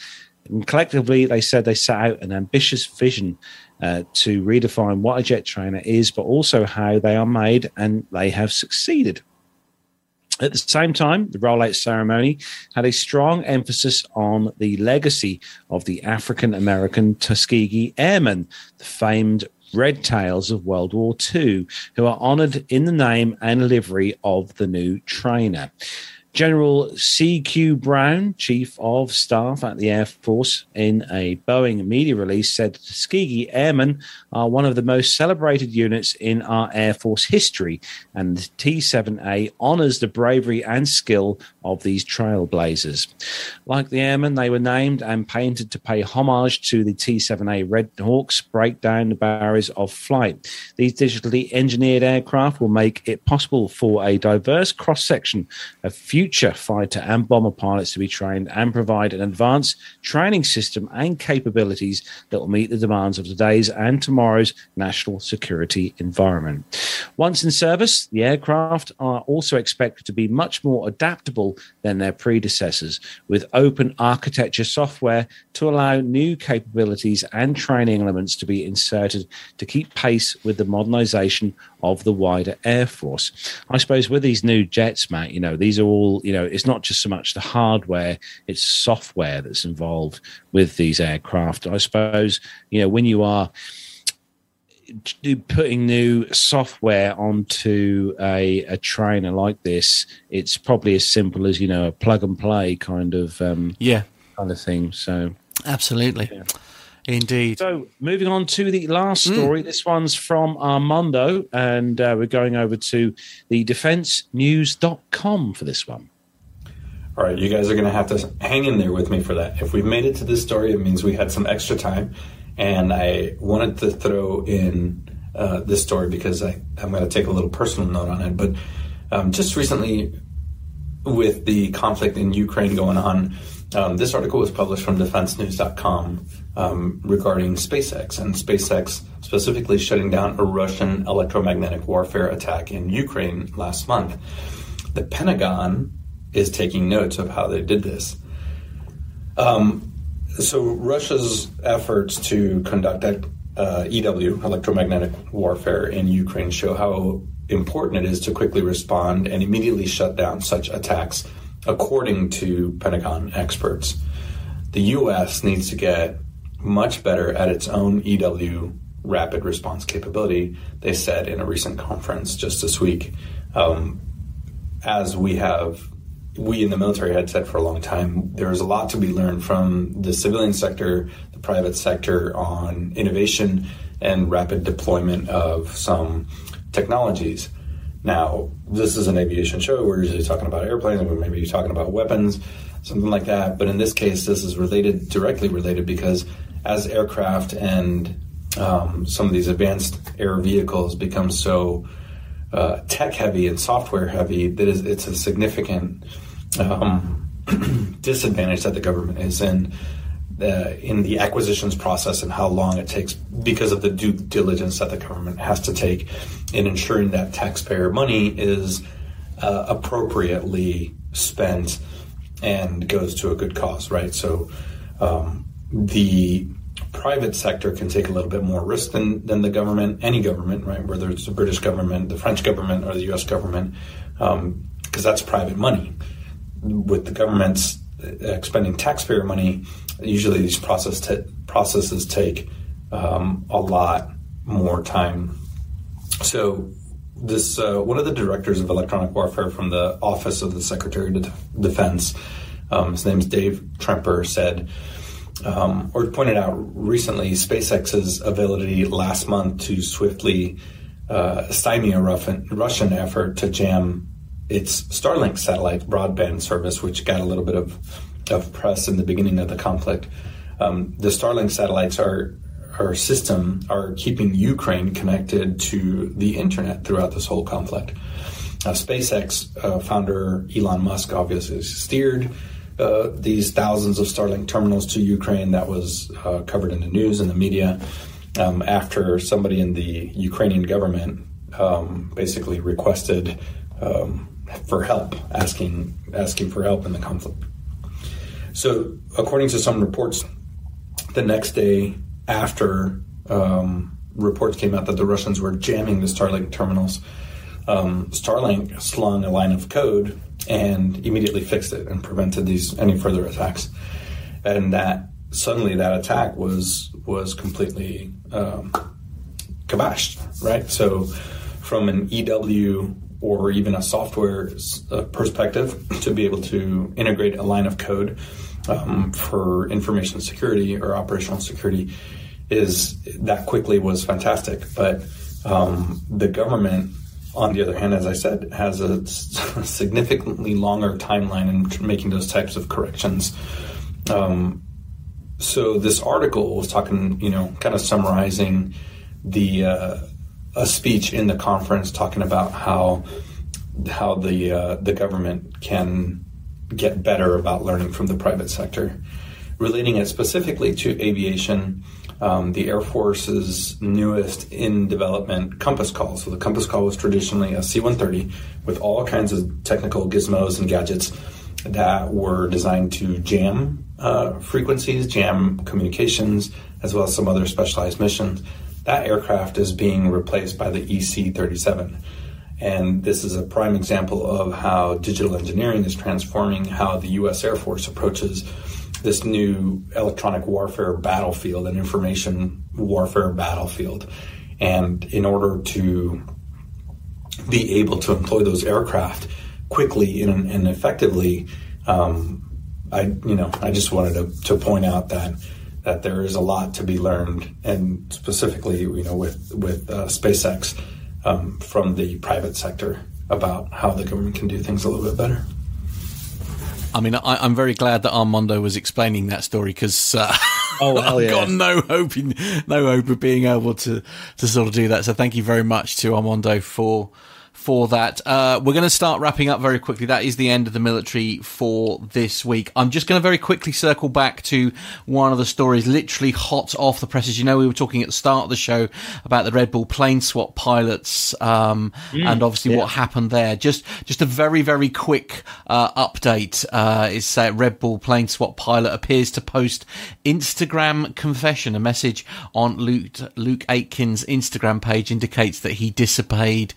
And collectively, they said they set out an ambitious vision uh, to redefine what a jet trainer is, but also how they are made, and they have succeeded. At the same time, the rollout ceremony had a strong emphasis on the legacy of the African American Tuskegee Airmen, the famed Red Tails of World War II, who are honored in the name and livery of the new trainer. General C.Q. Brown, Chief of Staff at the Air Force, in a Boeing media release said Tuskegee Airmen are one of the most celebrated units in our Air Force history, and T 7A honors the bravery and skill of these trailblazers. Like the Airmen, they were named and painted to pay homage to the T 7A Red Hawks, break down the barriers of flight. These digitally engineered aircraft will make it possible for a diverse cross section of future fighter and bomber pilots to be trained and provide an advanced training system and capabilities that will meet the demands of today's and tomorrow's national security environment. Once in service, the aircraft are also expected to be much more adaptable than their predecessors, with open architecture software to allow new capabilities and training elements to be inserted to keep pace with the modernization of the wider Air Force. I suppose with these new jets, Matt, you know, these are all, you know, it's not just so much the hardware, it's software that's involved with these aircraft. I suppose, you know, when you are putting new software onto a, a trainer like this, it's probably as simple as, you know, a plug and play kind of um, Yeah, kind of thing. So absolutely. Yeah. Indeed. So, moving on to the last story. This one's from Armando, and uh, we're going over to the defensenews.com for this one. All right, you guys are going to have to hang in there with me for that. If we've made it to this story, it means we had some extra time, and I wanted to throw in uh, this story because I, I'm going to take a little personal note on it. But um, just recently, with the conflict in Ukraine going on, um, this article was published from DefenseNews.com um, regarding SpaceX and SpaceX specifically shutting down a Russian electromagnetic warfare attack in Ukraine last month. The Pentagon is taking notes of how they did this. Um, so Russia's efforts to conduct uh, EW, electromagnetic warfare in Ukraine, show how important it is to quickly respond and immediately shut down such attacks, according to Pentagon experts. The U.S. needs to get much better at its own EW rapid response capability, they said in a recent conference just this week. Um, as we have we in the military had said for a long time, there's a lot to be learned from the civilian sector, the private sector on innovation and rapid deployment of some technologies. Now, this is an aviation show. We're usually talking about airplanes, we may be talking about weapons, something like that. But in this case, this is related, directly related, because as aircraft and um, some of these advanced air vehicles become so uh, tech heavy and software heavy, that is, it's a significant um, disadvantage that the government is in in the acquisitions process and how long it takes because of the due diligence that the government has to take in ensuring that taxpayer money is uh, appropriately spent and goes to a good cause, right? So um, the private sector can take a little bit more risk than, than the government, any government, right? Whether it's the British government, the French government, or the U.S. government, because um, that's private money. With the government's expending taxpayer money, usually these process t- processes take um, a lot more time. So, this uh, one of the directors of electronic warfare from the Office of the Secretary of Defense, um, his name is Dave Tremper, said. Um, or pointed out recently SpaceX's ability last month to swiftly uh, stymie a Russian effort to jam its Starlink satellite broadband service, which got a little bit of of press in the beginning of the conflict. Um, the Starlink satellites are our system are keeping Ukraine connected to the internet throughout this whole conflict. uh, SpaceX uh, founder Elon Musk obviously steered uh, these thousands of Starlink terminals to Ukraine. That was uh, covered in the news and the media um, after somebody in the Ukrainian government um, basically requested um, for help, asking asking for help in the conflict. So, according to some reports, the next day after um, reports came out that the Russians were jamming the Starlink terminals, um, Starlink slung a line of code and immediately fixed it and prevented these any further attacks. And that suddenly that attack was was completely um, kabashed, right? So, from an EW or even a software uh, perspective, to be able to integrate a line of code um, for information security or operational security is that quickly was fantastic. But um, the government, on the other hand, as I said, has a significantly longer timeline in making those types of corrections. Um, so this article was talking, you know, kind of summarizing the uh, a speech in the conference talking about how how the uh, the government can get better about learning from the private sector. Relating it specifically to aviation, um, the Air Force's newest in development Compass Call. So the Compass Call was traditionally a C 130 with all kinds of technical gizmos and gadgets that were designed to jam uh, frequencies, jam communications, as well as some other specialized missions. That aircraft is being replaced by the EC 37. And this is a prime example of how digital engineering is transforming how the U.S. Air Force approaches this new electronic warfare battlefield and information warfare battlefield. And in order to be able to employ those aircraft quickly and, and effectively, um, I you know I just wanted to, to point out that that there is a lot to be learned, and specifically you know with with uh, SpaceX um, from the private sector about how the government can do things a little bit better. I mean, I, am very glad that Armando was explaining that story because uh, oh, I've yeah. got no hope in no hope of being able to to sort of do that. So thank you very much to Armando for for that. Uh, we're going to start wrapping up very quickly. That is the end of the military for this week. I'm just going to very quickly circle back to one of the stories literally hot off the presses. You know, we were talking at the start of the show about the Red Bull plane swap pilots, um, mm, and obviously yeah. what happened there. Just, just a very, very quick, uh, update, uh, is that Red Bull plane swap pilot appears to post Instagram confession. A message on Luke, Luke Aikins' Instagram page indicates that he disobeyed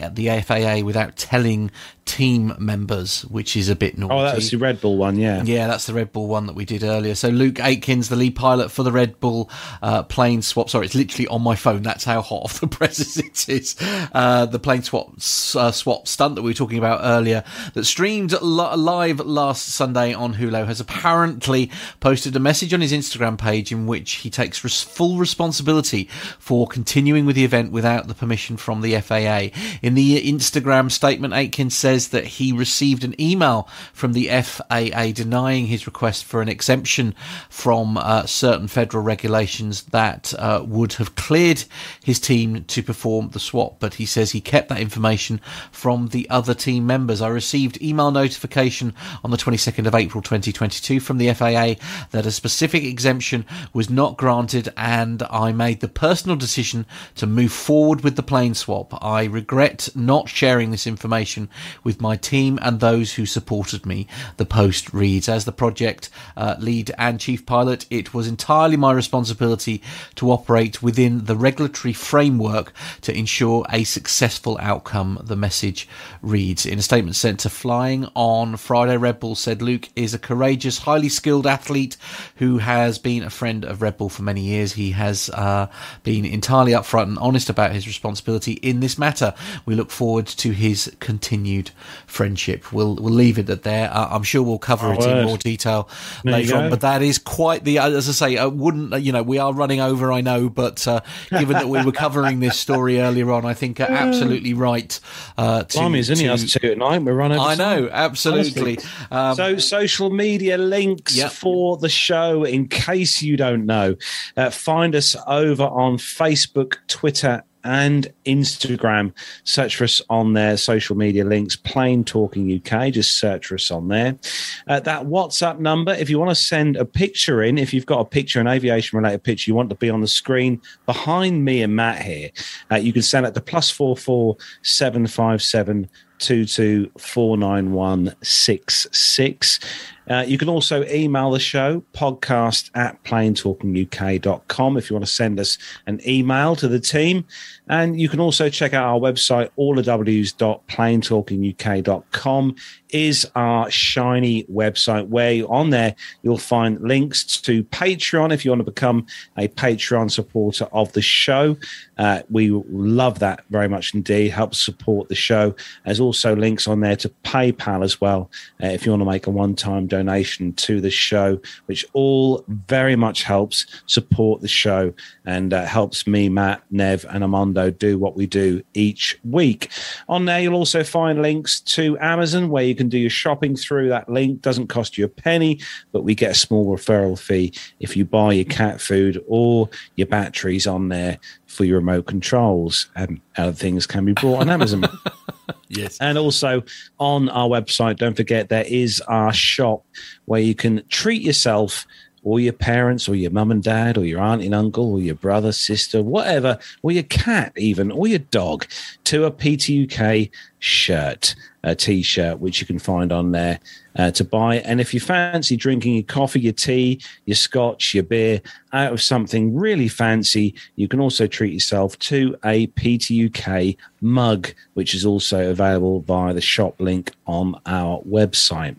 At the FAA without telling team members, which is a bit naughty. Oh, that's the Red Bull one, yeah. Yeah, that's the Red Bull one that we did earlier. So Luke Aikins, the lead pilot for the Red Bull uh, plane swap. Sorry, it's literally on my phone. That's how hot off the presses it is. Uh, the plane swap uh, swap stunt that we were talking about earlier that streamed live last Sunday on Hulu has apparently posted a message on his Instagram page in which he takes res- full responsibility for continuing with the event without the permission from the FAA. In the Instagram statement, says says that he received an email from the FAA denying his request for an exemption from uh, certain federal regulations that uh, would have cleared his team to perform the swap. But he says he kept that information from the other team members. I received email notification on the 22nd of April 2022 from the FAA that a specific exemption was not granted, and I made the personal decision to move forward with the plane swap. I regret not sharing this information with my team and those who supported me. The post reads As the project uh, lead and chief pilot, it was entirely my responsibility to operate within the regulatory framework to ensure a successful outcome. The message reads In a statement sent to Flying on Friday, Red Bull said Luke is a courageous, highly skilled athlete who has been a friend of Red Bull for many years. He has uh, been entirely upfront and honest about his responsibility in this matter. We look forward to his continued friendship. We'll we'll leave it at there. Uh, I'm sure we'll cover it word. in more detail there later on. But that is quite the as I say. I wouldn't you know we are running over. I know, but uh, given that we were covering this story earlier on, I think absolutely right. Uh, to, Blimey, isn't to, Us two at night. We're running. I know, absolutely. Um, so social media links yep. for the show, in case you don't know, uh, find us over on Facebook, Twitter and Instagram. Search for us on their social media links, Plane Talking UK. Just search for us on there. Uh, that WhatsApp number, if you want to send a picture in, if you've got a picture, an aviation related picture, you want to be on the screen behind me and Matt here, uh, you can send it to plus four four seven five seven two two four nine one six six. Uh, you can also email the show podcast at planetalkinguk.com if you want to send us an email to the team. And you can also check out our website, allaws.planetalkinguk.com is our shiny website where on there you'll find links to Patreon if you want to become a Patreon supporter of the show. Uh, we love that very much indeed. Helps support the show. There's also links on there to PayPal as well uh, if you want to make a one-time donation to the show, which all very much helps support the show and uh, helps me, Matt, Nev, and Armando do what we do each week. On there, you'll also find links to Amazon where you can do your shopping through that link. Doesn't cost you a penny, but we get a small referral fee if you buy your cat food or your batteries on there for your remote controls. And other things can be bought on Amazon. Yes. And also on our website, don't forget there is our shop where you can treat yourself or your parents or your mum and dad or your aunt and uncle or your brother, sister, whatever, or your cat even, or your dog to a PTUK shirt, a t-shirt, which you can find on there uh, to buy. And if you fancy drinking your coffee, your tea, your scotch, your beer out of something really fancy, you can also treat yourself to a PTUK mug, which is also available via the shop link on our website.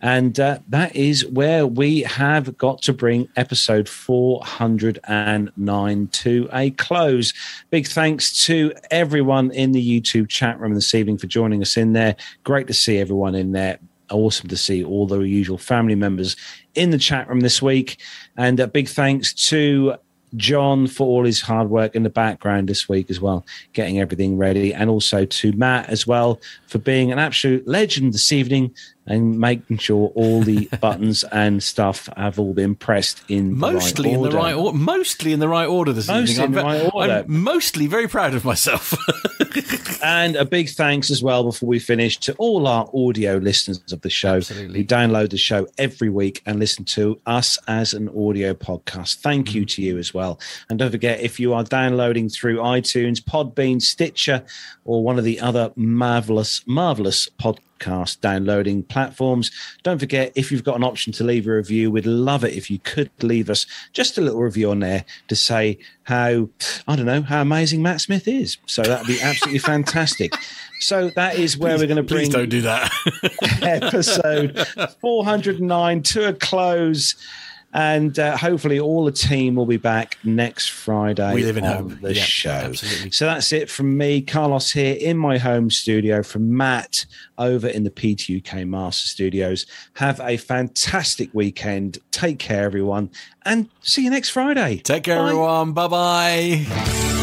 And uh, that is where we have got to bring episode 409 to a close. Big thanks to everyone in the YouTube chat room this evening for joining us in there. Great to see everyone in there. Awesome to see all the usual family members in the chat room this week. And a big thanks to John for all his hard work in the background this week as well, getting everything ready, and also to Matt as well for being an absolute legend this evening and making sure all the buttons and stuff have all been pressed in mostly the right in the right order. Mostly in the right order this Mostly evening. in the right order. I'm mostly very proud of myself. And a big thanks as well before we finish to all our audio listeners of the show Absolutely. who download the show every week and listen to us as an audio podcast. Thank you mm-hmm. to you as well. And don't forget, if you are downloading through iTunes, Podbean, Stitcher, or one of the other marvelous, marvelous podcast downloading platforms, don't forget if you've got an option to leave a review, we'd love it if you could leave us just a little review on there to say how, I don't know, how amazing Matt Smith is. So that'd be absolutely fantastic. So that is where we're going to bring Please don't do that. episode 409 to a close. And uh, hopefully, all the team will be back next Friday. We live in hope. The Yeah, show. absolutely. So that's it from me, Carlos, here in my home studio. From Matt over in the PTUK Master Studios. Have a fantastic weekend. Take care, everyone, and see you next Friday. Take care, Bye. everyone. Bye bye.